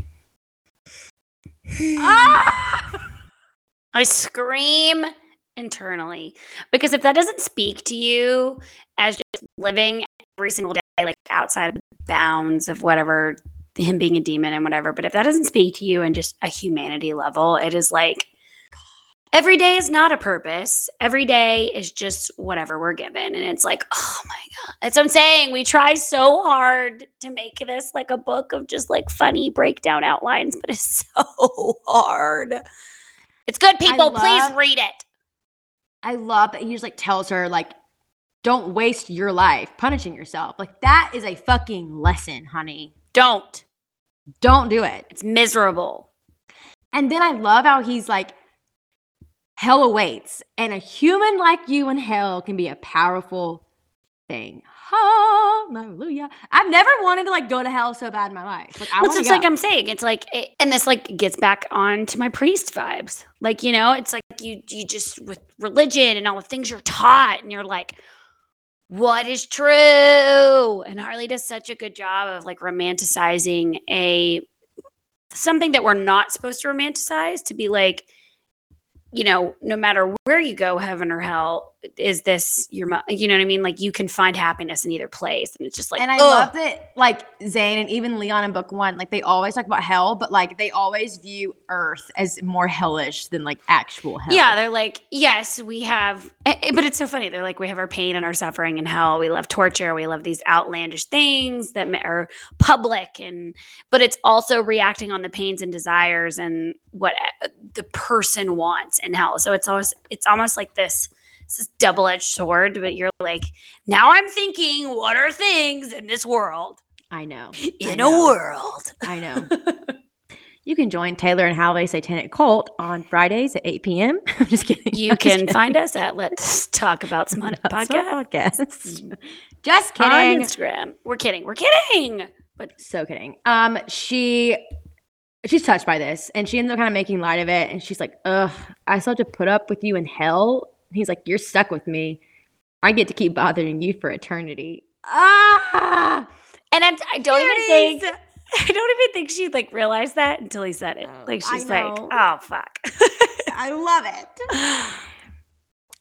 (sighs) I scream internally. Because if that doesn't speak to you as just living every single day, like outside bounds of whatever him being a demon and whatever, but if that doesn't speak to you in just a humanity level, it is like every day is not a purpose. Every day is just whatever we're given. And it's like, oh my God. That's what I'm saying. We try so hard to make this like a book of just like funny breakdown outlines, but it's (laughs) so hard. It's good, people. Please read it. I love that he just like tells her like, don't waste your life punishing yourself. Like that is a fucking lesson, honey. Don't. Don't do it. It's miserable. And then I love how he's like, hell awaits, and a human like you in hell can be a powerful thing. Hallelujah. I've never wanted to like go to hell so bad in my life. Like I Well, it's like I'm saying. It's like, it, and this like gets back on to my priest vibes. Like you know, it's like you you just with religion and all the things you're taught, and you're like, what is true? And Harley does such a good job of like romanticizing a something that we're not supposed to romanticize to be like you know, no matter where you go, heaven or hell, is this your, you know what I mean? Like you can find happiness in either place. And it's just like, and I ugh. love that, like Zane and even Leon in book one, like they always talk about hell, but like they always view Earth as more hellish than like actual hell. Yeah, they're like, yes, we have, eh, eh, but it's so funny. They're like, we have our pain and our suffering and hell. We love torture. We love these outlandish things that are public, and but it's also reacting on the pains and desires and what eh, the person wants in hell. So it's always, it's almost like this, this double edged sword. But you're like, now I'm thinking, what are things in this world? I know. In a know. world. I know. (laughs) you can join Taylor and Halliday Satanic Cult on Fridays at 8 p.m. (laughs) I'm just kidding. You (laughs) I'm can kidding. find us at Let's Talk About Smut Podcast. podcast. Just on kidding. Instagram. We're kidding. We're kidding. But So kidding. Um, she she's touched by this and she ends up kind of making light of it and she's like, Ugh, I still have to put up with you in hell. He's like, You're stuck with me. I get to keep bothering you for eternity. Ah and I'm, I don't even think. (laughs) I don't even think she like realized that until he said it. Oh, Like she's like, oh fuck. I love it. (sighs)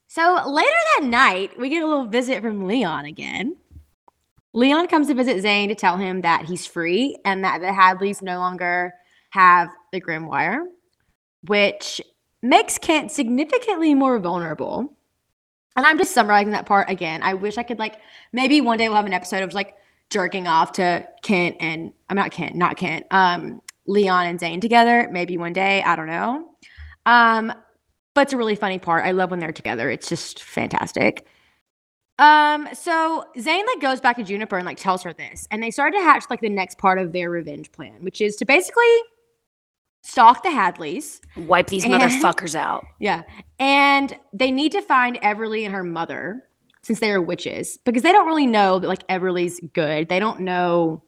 So later that night, we get a little visit from Leon again. Leon comes to visit Zane to tell him that he's free and that the Hadleys no longer have the Grimoire, which makes Kent significantly more vulnerable. And I'm just summarizing that part again. I wish I could like maybe one day we'll have an episode of like jerking off to Kent and I'm not Kent, not Kent, um, Leon and Zane together. Maybe one day, I don't know. Um, but it's a really funny part. I love when they're together. It's just fantastic. Um, so Zane like goes back to Juniper and like tells her this, and they start to hatch like the next part of their revenge plan, which is to basically stalk the Hadleys. Wipe these And- motherfuckers out. (laughs) Yeah, and they need to find Everly and her mother since they are witches because they don't really know that like Everly's good. They don't know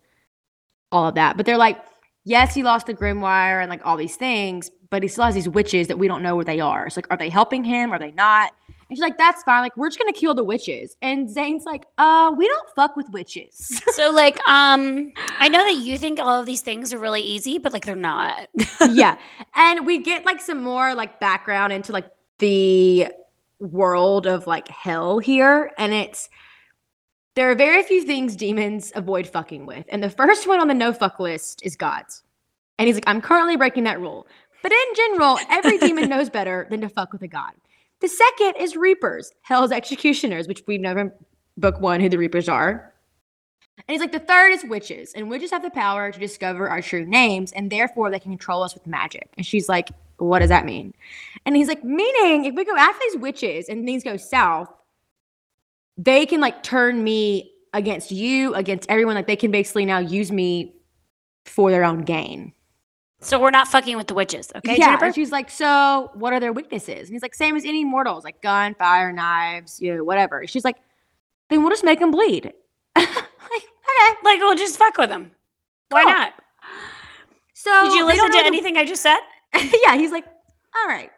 all of that, but they're like, yes, he lost the Grimoire and like all these things, but he still has these witches that we don't know where they are. It's like, are they helping him? Are they not? And she's like, that's fine. Like, we're just gonna kill the witches. And Zane's like, uh, we don't fuck with witches. (laughs) So like, um, I know that you think all of these things are really easy, but like they're not. (laughs) yeah. And we get like some more like background into like the world of like hell here. And it's there are very few things demons avoid fucking with. And the first one on the no fuck list is gods. And he's like, I'm currently breaking that rule. But in general, every demon (laughs) knows better than to fuck with a god. The second is reapers, hell's executioners, which we've never book one who the reapers are. And he's like, the third is witches, and witches have the power to discover our true names, and therefore they can control us with magic. And she's like, what does that mean? And he's like, meaning if we go after these witches and things go south, they can like turn me against you, against everyone. Like they can basically now use me for their own gain. So we're not fucking with the witches, okay, yeah. And she's like, so what are their weaknesses? And he's like, same as any mortals, like gun, fire, knives, you know, whatever. She's like, then we'll just make them bleed. (laughs) like, okay. Like, we'll just fuck with them. Why Cool. not? So Did you listen to know the- anything I just said? (laughs) yeah, he's like, all right.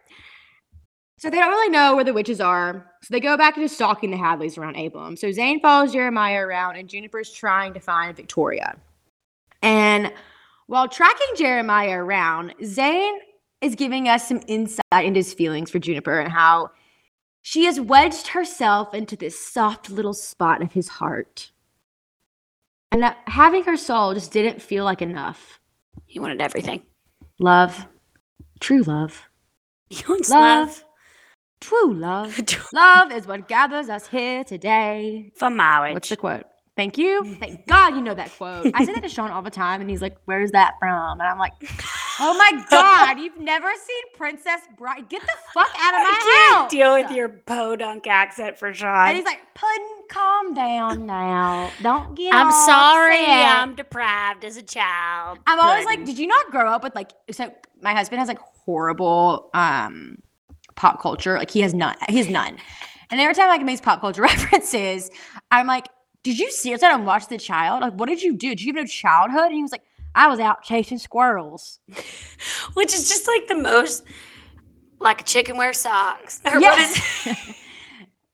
So they don't really know where the witches are. So they go back into stalking the Hadleys around Abram. So Zane follows Jeremiah around, and Juniper's trying to find Victoria. And while tracking Jeremiah around, Zane is giving us some insight into his feelings for Juniper and how she has wedged herself into this soft little spot of his heart. And that having her soul just didn't feel like enough. He wanted everything. Love, true love. He wants Love. love. True love. (laughs) love is what gathers us here today. For marriage. What's the quote? Thank you. Thank God you know that quote. I say that to (laughs) Sean all the time, and he's like, Where's that from? And I'm like, Oh my God, you've never seen Princess Bride. Get the fuck out of my I (laughs) can't house. deal with your podunk accent for Sean. And he's like, Puddin', calm down now. Don't get I'm all sorry, upset." I'm deprived as a child. I'm always like, did you not grow up with like so my husband has like horrible um pop culture. Like he has none. He has none. And every time I he makes pop culture (laughs) references, I'm like, did you seriously not watch The Child? Like, what did you do? Did you have no childhood? And he was like, I was out chasing squirrels. (laughs) which is just like the most like a chicken wears socks. (laughs) Or what is (laughs)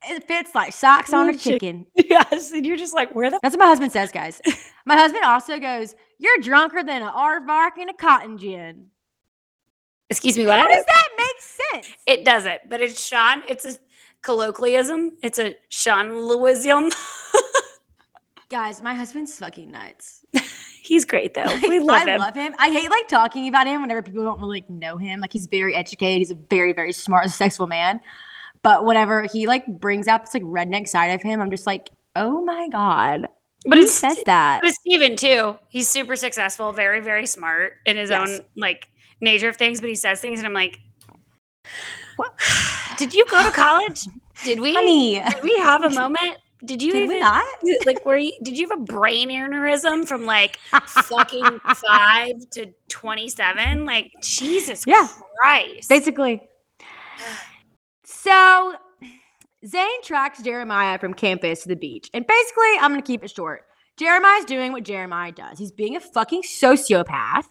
it fits like socks on a chicken. yes, and you're just like, where the That's what my husband says, guys. My husband also goes, You're drunker than an aardvark and a cotton gin. Excuse me, what? How does that make sense? It doesn't, but it's Sean. It's a colloquialism. It's a Sean Lewism. Guys, my husband's fucking nuts. (laughs) He's great though. We love him. I him. love him. I hate like talking about him whenever people don't really like, know him. Like he's very educated. He's a very, very smart, successful man. But whenever he like brings out this like redneck side of him, I'm just like, oh my god. but it's says that? But Steven too. He's super successful, very, very smart in his Yes. own like nature of things, but he says things and I'm like, What? (sighs) Did you go to college? (sighs) Did we Honey, did we have a moment? Did you did even not? (laughs) like were you did you have a brain aneurysm from like fucking (laughs) five to twenty seven? Like Jesus Yeah. Christ. Basically. So Zane tracks Jeremiah from campus to the beach. And basically, I'm going to keep it short. Jeremiah's doing what Jeremiah does. He's being a fucking sociopath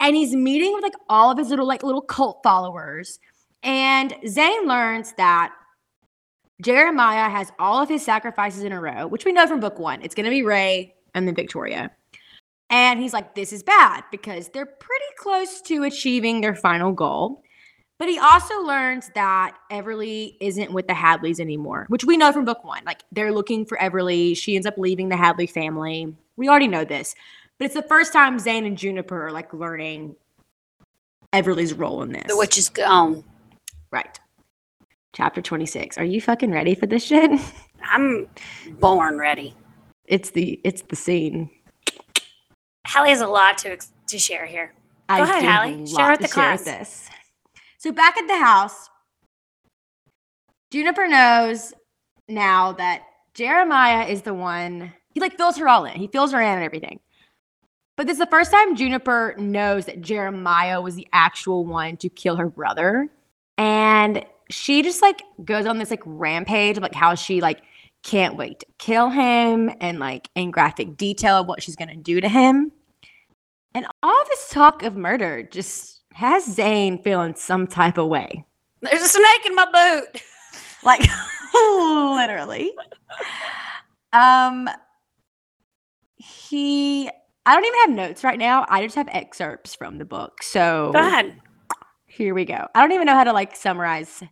and he's meeting with like all of his little like little cult followers. And Zane learns that Jeremiah has all of his sacrifices in a row, which we know from book 1. It's going to be Rae and then Victoria. And he's like this is bad because they're pretty close to achieving their final goal. But he also learns that Everly isn't with the Hadleys anymore, which we know from book one. Like they're looking for Everly. She ends up leaving the Hadley family. We already know this. But it's the first time Zane and Juniper are like learning Everly's role in this. the witch is gone. right. Chapter 26. Are you fucking ready for this shit? (laughs) I'm born ready. It's the it's the scene. Hallie has a lot to ex- to share here. I Go ahead, do Hallie. Share with the with class. this. So back at the house, Juniper knows now that Jeremiah is the one. He like fills her all in. He fills her in and everything. But this is the first time Juniper knows that Jeremiah was the actual one to kill her brother. And she just like goes on this like rampage of like how she like can't wait to kill him and like in graphic detail of what she's gonna do to him. And all this talk of murder just has Zane feeling some type of way. There's a snake in my boot. (laughs) Like (laughs) literally. Um he I don't even have notes right now. I just have excerpts from the book. So Go ahead. here we go. I don't even know how to like summarize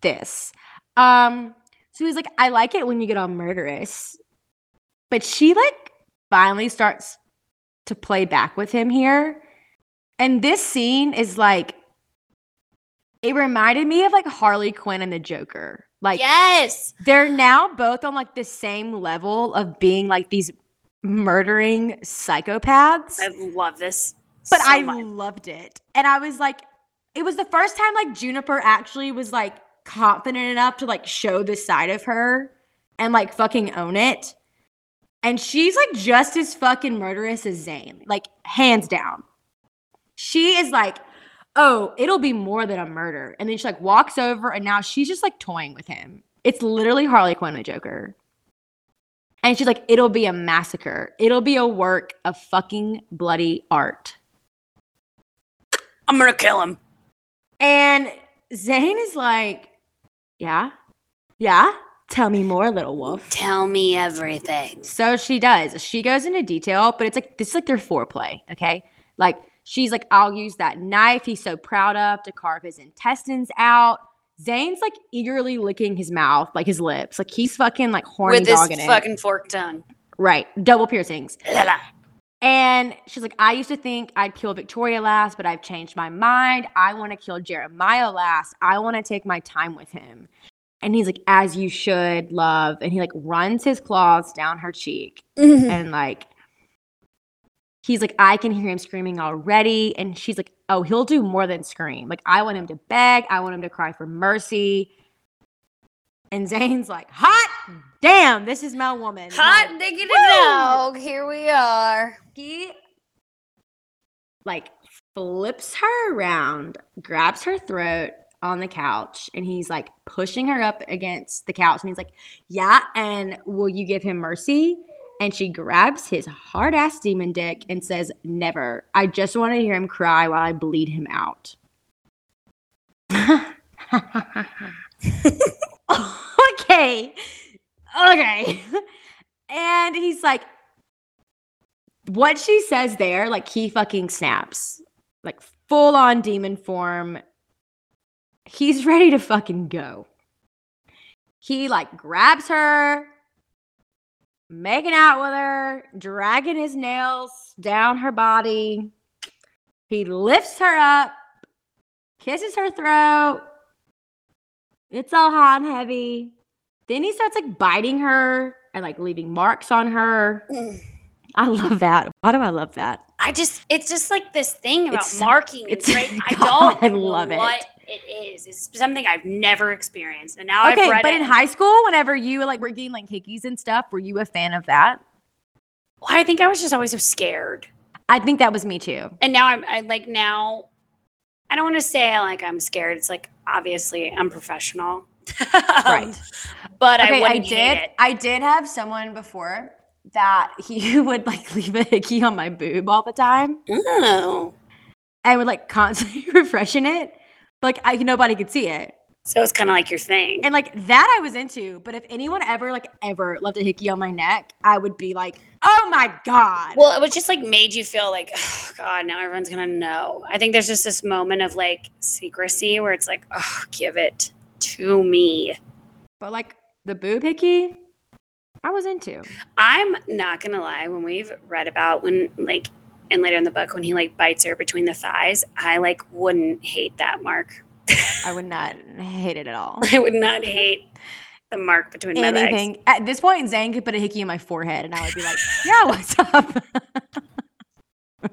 this. Um, so he's like, I like it when you get all murderous. But she like finally starts to play back with him here. And this scene is like it reminded me of like Harley Quinn and the Joker. Like yes. they're now both on like the same level of being like these murdering psychopaths I love this. but so I much. loved it. And I was like, it was the first time like Juniper actually was like confident enough to like show this side of her and like fucking own it. And she's like just as fucking murderous as Zane, like hands down. She is like, oh, it'll be more than a murder. And then she like walks over and now she's just like toying with him. It's literally Harley Quinn the Joker. And she's like, it'll be a massacre. It'll be a work of fucking bloody art. I'm gonna kill him. And Zane is like, yeah, yeah, tell me more, little wolf. Tell me everything. So she does. She goes into detail, but it's like, this is like their foreplay, okay? Like, she's like, I'll use that knife he's so proud of to carve his intestines out. Zane's like eagerly licking his mouth, like his lips. Like, he's fucking like horny With his dogging it. fucking forked tongue. Right. Double piercings. And she's like, I used to think I'd kill Victoria last, but I've changed my mind. I want to kill Jeremiah last. I want to take my time with him. And he's like, as you should, love. And he like runs his claws down her cheek. Mm-hmm. And like, he's like, I can hear him screaming already. And she's like, oh, he'll do more than scream. Like, I want him to beg. I want him to cry for mercy. And Zane's like, hot damn, this is my woman. Hot Like, diggity dog. Here we are. he like flips her around, grabs her throat on the couch, and he's like pushing her up against the couch. And he's like, Yeah, and will you give him mercy? And she grabs his hard ass demon dick and says, Never. I just want to hear him cry while I bleed him out. (laughs) (laughs) (laughs) okay. Okay. And he's like, what she says there, like he fucking snaps, like full on demon form. He's (laughs) ready to fucking go. He like grabs her, making out with her, dragging his nails down her body. He lifts her up, kisses her throat. It's all hot and heavy. Then he starts like biting her and like leaving marks on her. I love that. Why do I love that? I just it's just like this thing about It's- marking. it's- right? (laughs) I don't I know love it. what it is. It's something I've never experienced, and now I've okay, but it. in high school, whenever you like were getting like hickeys and stuff, were you a fan of that? Well, I think I was just always so scared, I think that was me too. and now I'm I like now. I don't want to say like I'm scared. It's like obviously I'm professional, (laughs) Right. Um, but I okay, I, hate did. I did have someone before that he (laughs) would like leave a hickey on my boob all the time Oh, and would like constantly (laughs) refreshing it. But, like I nobody could see it. So it's kind of like your thing. And like that I was into. But if anyone ever like ever left a hickey on my neck, I would be like, oh my God. Well, it was just like made you feel like, oh God, now everyone's gonna know. I think there's just this moment of like secrecy where it's like, oh, give it to me. but like the boob hickey, I was into. I'm not gonna lie, when we've read about when like and later in the book when he like bites her between the thighs, I like wouldn't hate that mark. I would not hate it at all. (laughs) I would not hate the mark between my legs. Anything. At this point, Zane could put a hickey in my forehead and I would be like, yeah, what's up? (laughs)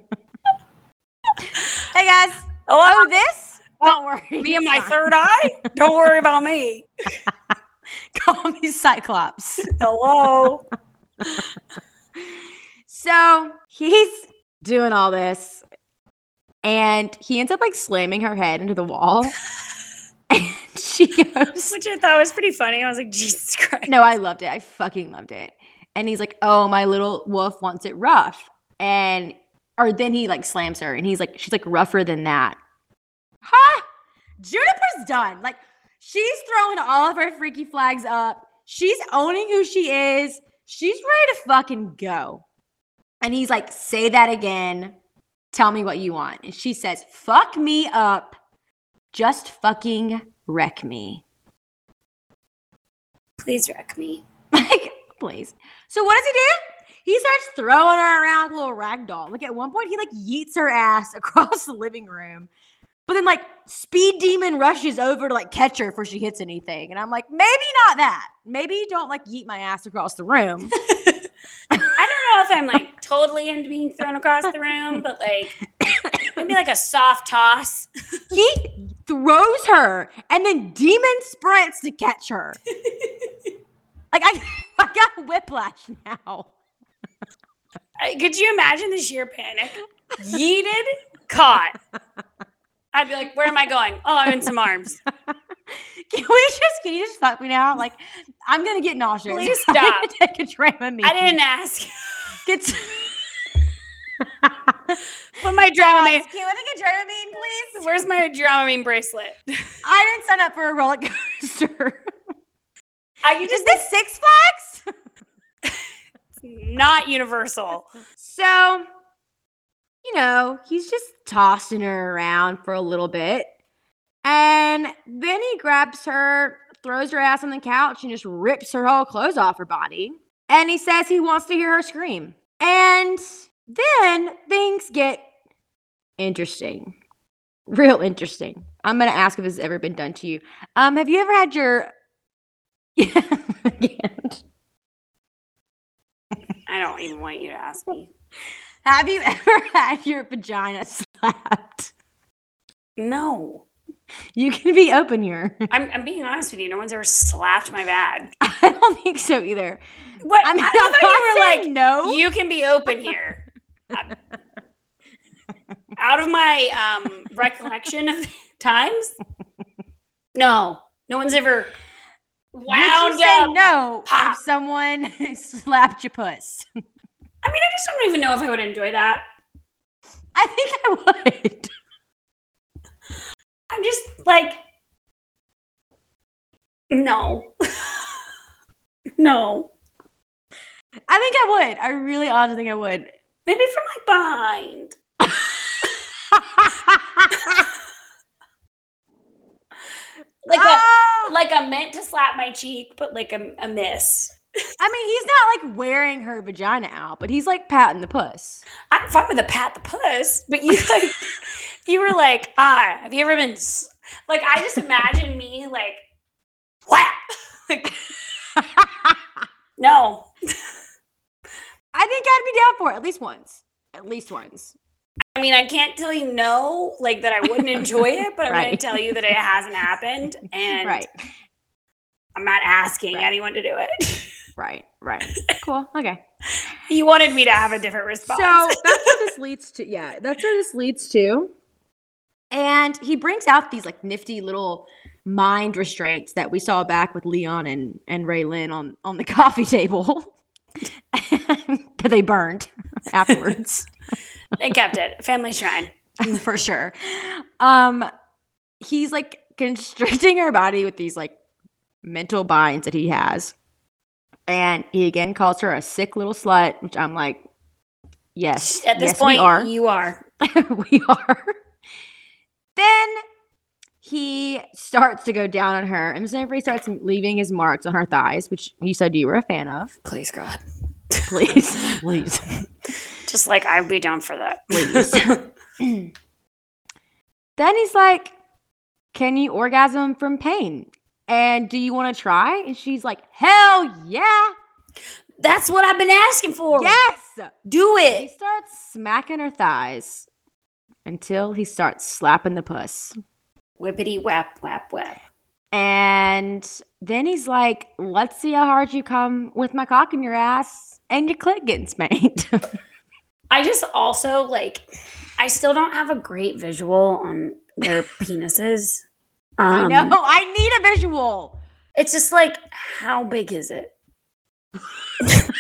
hey guys. Hello, Oh, oh this? Oh, Don't worry. me and my third eye. Don't worry about me. (laughs) Call me Cyclops. Hello. So he's doing all this and he ends up like slamming her head into the wall. (laughs) And she goes, Which I thought was pretty funny. I was like, Jesus Christ. No, I loved it. I fucking loved it. And he's like, "Oh, my little wolf wants it rough." And or then he like slams her, and he's like, "She's like rougher than that." Ha! Juniper's done. Like she's throwing all of her freaky flags up. She's owning who she is. She's ready to fucking go. And he's like, "Say that again. Tell me what you want." And she says, "Fuck me up. Just fucking wreck me." Please wreck me. Like, (laughs) please. So what does he do? He starts throwing her around like a little rag doll. Like at one point, he like yeets her ass (laughs) across the living room. But then like Speed Demon rushes over to like catch her before she hits anything. And I'm like, maybe not that. Maybe don't like yeet my ass across the room. (laughs) I don't know if I'm like totally into being thrown across the room, but like maybe like a soft toss. (laughs) he throws her and then Demon sprints to catch her. (laughs) like I, I got whiplash now. Could you imagine the sheer panic? Yeeted, caught. I'd be like, where am I going? Oh, I'm in some arms. (laughs) Can we just can you just fuck me now? Like I'm gonna get nauseous. Please (laughs) stop. take a Dramamine. I didn't ask. Get (laughs) Put my Dramamine. Can we get Dramamine, please? Where's my Dramamine bracelet? I didn't sign up for a roller coaster. Uh, I could Is just this Six Flags? not universal. So, you know, he's just tossing her around for a little bit. And then he grabs her, throws her ass on the couch, and just rips her whole clothes off her body. And he says he wants to hear her scream. And then things get interesting. Real interesting. I'm gonna ask if this has ever been done to you. Um, have you ever had your (laughs) Yeah. I don't even want you to ask me. Have you (laughs) ever had your vagina slapped? No. (laughs) You can be open here. (laughs) I'm, I'm being honest with you. No one's ever slapped my bag. (laughs) I don't think so either. What? I mean, I I'm thought you were not like, no. you can be open here. Out of my um, recollection of times, no, no one's ever wound up. no Pop. if someone slapped your puss? I mean, I just don't even know if I would enjoy that. I think I would. I'm just like, no, (laughs) no. I think I would. I really honestly think I would. Maybe from like behind. (laughs) like a Ah! like a meant to slap my cheek, but like a, a miss. I mean, he's not like wearing her vagina out, but he's like patting the puss. I'm fine with a pat the puss, but you like you were like, ah, have you ever been s-" like I just imagine me like what? (laughs) like, no. (laughs) I think I'd be down for it at least once. At least once. I mean, I can't tell you no, like that I wouldn't enjoy it, but I'm going to tell you that it hasn't happened (laughs) and Right. I'm not asking Right. anyone to do it. Right. Right. Cool. Okay. you wanted me to have a different response. So that's what this leads to. Yeah, that's where this leads to. And he brings out these like nifty little mind restraints that we saw back with Leon and and Raelynn on on the (laughs) coffee table. (laughs) that they burned (laughs) afterwards they kept it. Family shrine. for sure. Um he's like constricting her body with these like mental binds that he has. And he again calls her a sick little slut, which I'm like, yes. At this yes, point, are. you are. we are. Then he starts to go down on her, and Sanford starts leaving his marks on her thighs, which you said you were a fan of. Please, God. Please, (laughs) please, Just like I'd be down for that. please. (laughs) (clears throat) then he's like, "Can you orgasm from pain? And do you want to try?" And she's like, "Hell yeah, That's what I've been asking for. yes!" Do it. He starts smacking her thighs until he starts slapping the puss. Whippity whap, whap, whap. And then he's like, let's see how hard you come with my cock in your ass and your clit getting spanked. (laughs) I just also like, I still don't have a great visual on their (laughs) penises. Um, I know. I need a visual. It's just like, how big is it? (laughs)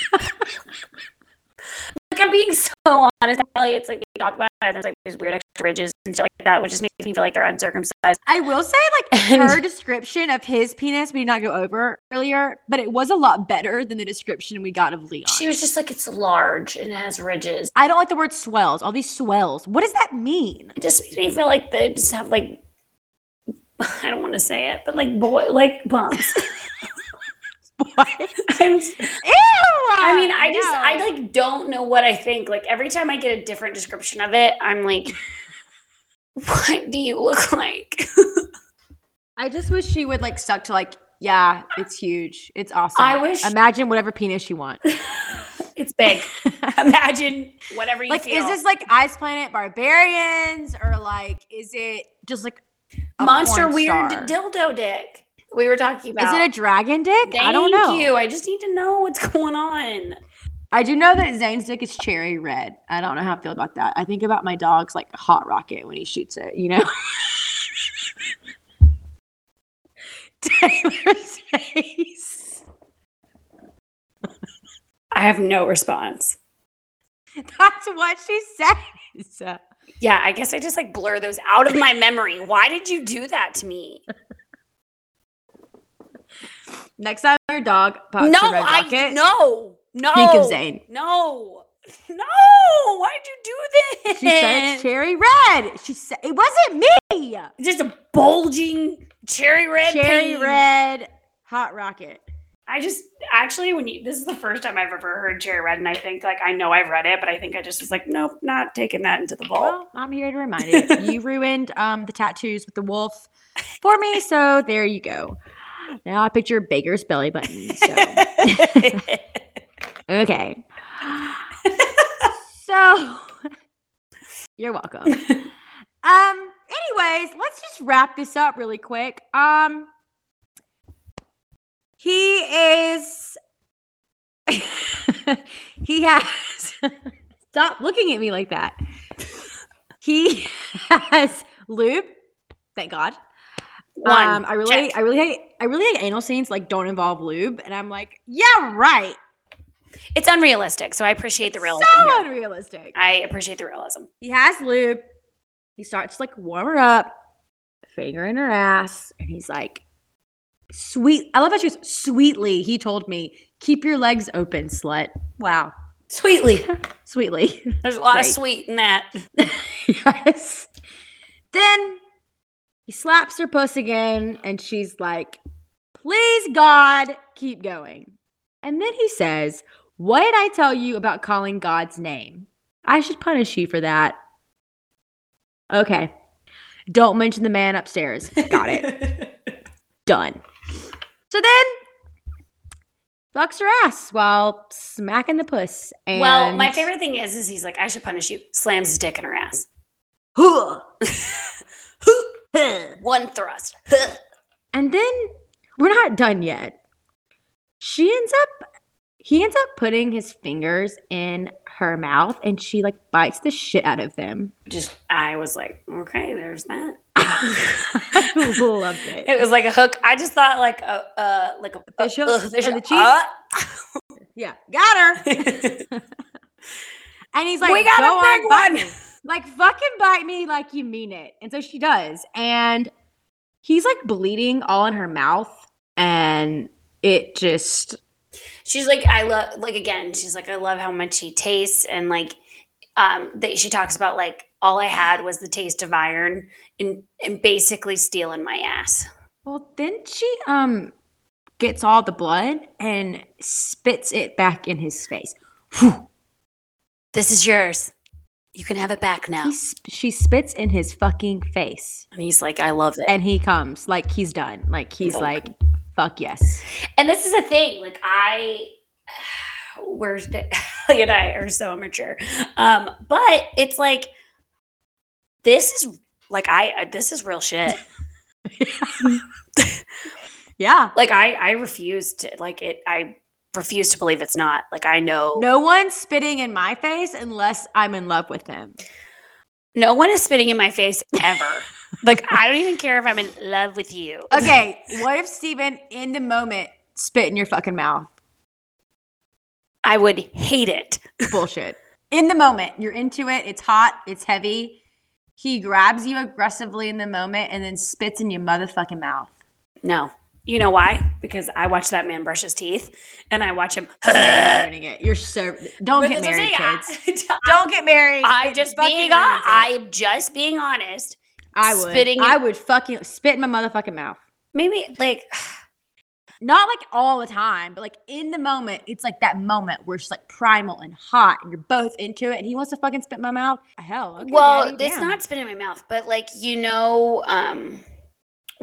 like I'm being (laughs) so honest, Ellie. It's like we talk about it, and there's like these weird extra ridges and stuff like that, which just makes me feel like they're uncircumcised. I will say, like, And- (laughs) her description of his penis, we did not go over earlier, but it was a lot better than the description we got of Leon. She was just like, it's large and it has ridges. I don't like the word swells. All these swells. What does that mean? It just makes me feel like they just have like, (laughs) I don't want to say it, but like boy, like bumps. (laughs) I'm, Ew! I mean, I just, I like don't know what I think. Like every time I get a different description of it, I'm like, (laughs) what do you look like? (laughs) I just wish she would like stuck to like, yeah, it's huge. It's awesome. I wish- Imagine whatever penis you want. it's big. Imagine whatever you like, feel. is this like Ice Planet Barbarians or like, is it just like monster weird star? dildo dick we were talking about? Is it a dragon dick? Thank I don't know. you. I just need to know what's going on. I do know that Zane's dick is cherry red. I don't know how I feel about that. I think about my dog's like hot rocket when he shoots it, you know? (laughs) Taylor's face. I have no response. That's what she says. Yeah, I guess I just like blur those out of my memory. Why did you do that to me? Next time your dog pops no, a red I rocket, no, no. think of Zane. No, no. Why'd you do this? She said cherry red. She said it wasn't me. just a bulging cherry red. cherry pain. red hot rocket. I just actually when you this is the first time I've ever heard cherry red, and I think like I know I've read it, but I think I just was like, nope, not taking that into the bowl. Well, I'm here to remind you. You (laughs) ruined um the tattoos with the wolf for me, so there you go. Now I picture Baker's belly button. So (laughs) okay. (laughs) So you're welcome. (laughs) Um, anyways, let's just wrap this up really quick. Um he is he has stop looking at me like that. He has lube. Thank God. One. Um, I really, check. I really hate, I really hate anal scenes like don't involve lube, and I'm like, yeah, right. It's unrealistic, so I appreciate the realism. So here. unrealistic. I appreciate the realism. He has lube. He starts like warm her up, finger in her ass, and he's like, sweet. I love how she was sweetly. He told me, keep your legs open, slut. Wow, Sweetly. (laughs) sweetly. There's a lot of sweet in that. (laughs) yes. Then he slaps her puss again, and she's like, Please, God, keep going. And then he says, What did I tell you about calling God's name? I should punish you for that. Okay. Don't mention the man upstairs. Got it. (laughs) Done. So then, fucks her ass while smacking the puss. And well, my favorite thing is, is he's like, I should punish you. Slams his dick in her ass. (laughs) (laughs) One thrust. And then we're not done yet. She ends up, he ends up putting his fingers in her mouth and she like bites the shit out of them. Just, I was like, okay, there's that. I (laughs) loved it. It was like a hook. I just thought like a, uh, like a Fish hook uh, fish the hook. cheeks? Uh, Yeah, got her. (laughs) (laughs) And he's like, we got "Go a big bite one. Me." Like, fucking bite me like you mean it. And so she does. And he's like bleeding all in her mouth. And it just, she's like i love like again she's like i love how much he tastes and like um that she talks about like all i had was the taste of iron and and basically stealing my ass well, then she um gets all the blood and spits it back in his face. this is yours you can have it back now He sp- she spits in his fucking face. and he's like i love it And he comes like he's done. Like he's Oh. like, fuck yes. and this is a thing like i (sighs) we're Hallie (laughs) and i are so immature um but it's like this is like i I- this is real shit (laughs) (laughs) yeah. like i i refuse to like it i refuse to believe it's not like i know No one's spitting in my face unless I'm in love with them. no one is spitting in my face ever (laughs) like i don't even care if i'm in love with you Okay, what if Steven in the moment spit in your fucking mouth? i would hate it (laughs) Bullshit. In the moment, you're into it, it's hot, it's heavy. He grabs you aggressively in the moment and then spits in your motherfucking mouth. no you know why because i watch that man brush his teeth and i watch him (laughs) it. You're so don't But get that's what I'm married, saying, kids. I- (laughs) Don't get married. i'm just being on i'm just being honest I would. spitting I would fucking spit in my motherfucking mouth. maybe like (sighs) Not like all the time, but like in the moment, it's like that moment where it's like primal and hot, and you're both into it, and he wants to fucking spit in my mouth. Hell, okay, well daddy, it's damn. not spit in my mouth but like you know um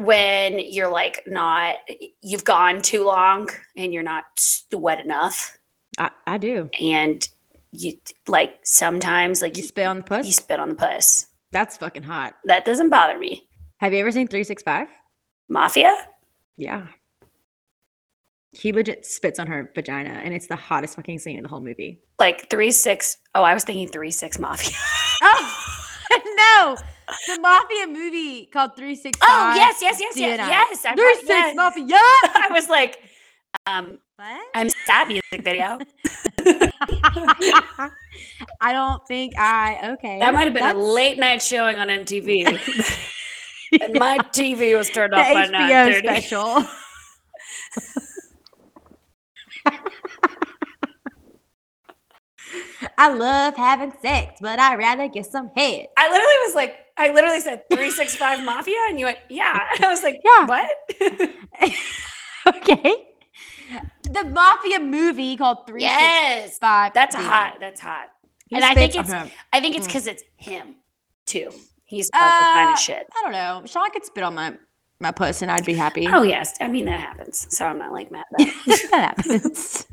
when you're like not you've gone too long and you're not wet enough I, I do. and you like sometimes like You you, spit on the puss. you spit on the puss That's fucking hot. that doesn't bother me Have you ever seen Three Six Five? mafia Yeah. He legit spits on her vagina, and it's the hottest fucking scene in the whole movie. like three six. Oh, i was thinking three six mafia Oh (laughs) no, the mafia movie called Three Six oh yes yes yes yes yes I Three Six yes. Mafia. (laughs) i was like um What? i'm sad music video (laughs) I don't think I. Okay. that might have been a late night showing on mtv (laughs) and my tv was turned the off by HBO 9 special. I love having sex, but I'd rather get some head. I literally was like, I literally said 365 (laughs) Mafia, and you went, yeah. (laughs) And I was like, Yeah. what? (laughs) okay. The mafia movie called Three Six yes. That's hot. That's hot. And I think it's- him. I think it's Mm. because it's him, too. He's all the kind Uh, of shit. I don't know. Sean I could spit on my my puss and I'd be happy. Oh, yes. I mean, that happens. So I'm not like mad that. that happens.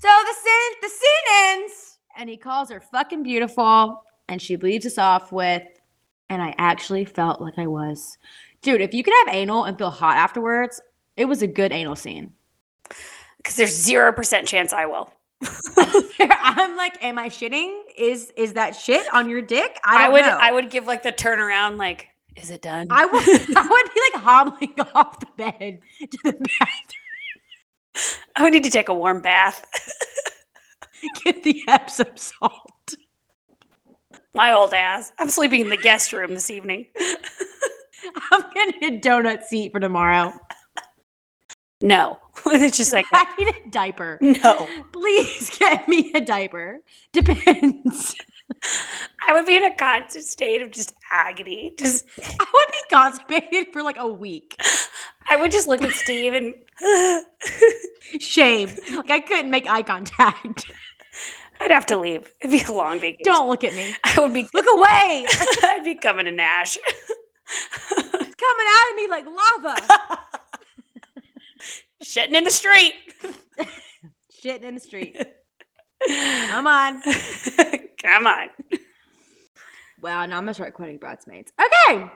So the scene the scene ends and he calls her fucking beautiful and she leaves us off with and I actually felt like I was. Dude, if you could have anal and feel hot afterwards, it was a good anal scene. Because there's 0% chance I will. (laughs) I'm like, am I shitting? Is is that shit on your dick? I, I, would know. I would give like the turnaround, like, is it done? I would (laughs) I would be like hobbling (laughs) off the bed to the bathroom, I would need to take a warm bath. (laughs) get the Epsom salt. My old ass. I'm sleeping in the guest room this evening. (laughs) I'm getting a donut seat for tomorrow. No. (laughs) it's just like, I need a diaper. no. Please get me a diaper. Depends. I would be in a constant state of just agony. Just (laughs) I would be constipated for like a week. I would just look at Steve and (laughs) Shame. Like I couldn't make eye contact. (laughs) I'd have to leave. It'd be a long vacation. Don't look at me. I would be Look away. I'd be coming to Nash. coming out of me like lava. Shitting in the street. Shitting in the street. Come on. (laughs) Come on. Wow, now I'm gonna start quoting bridesmaids. Okay.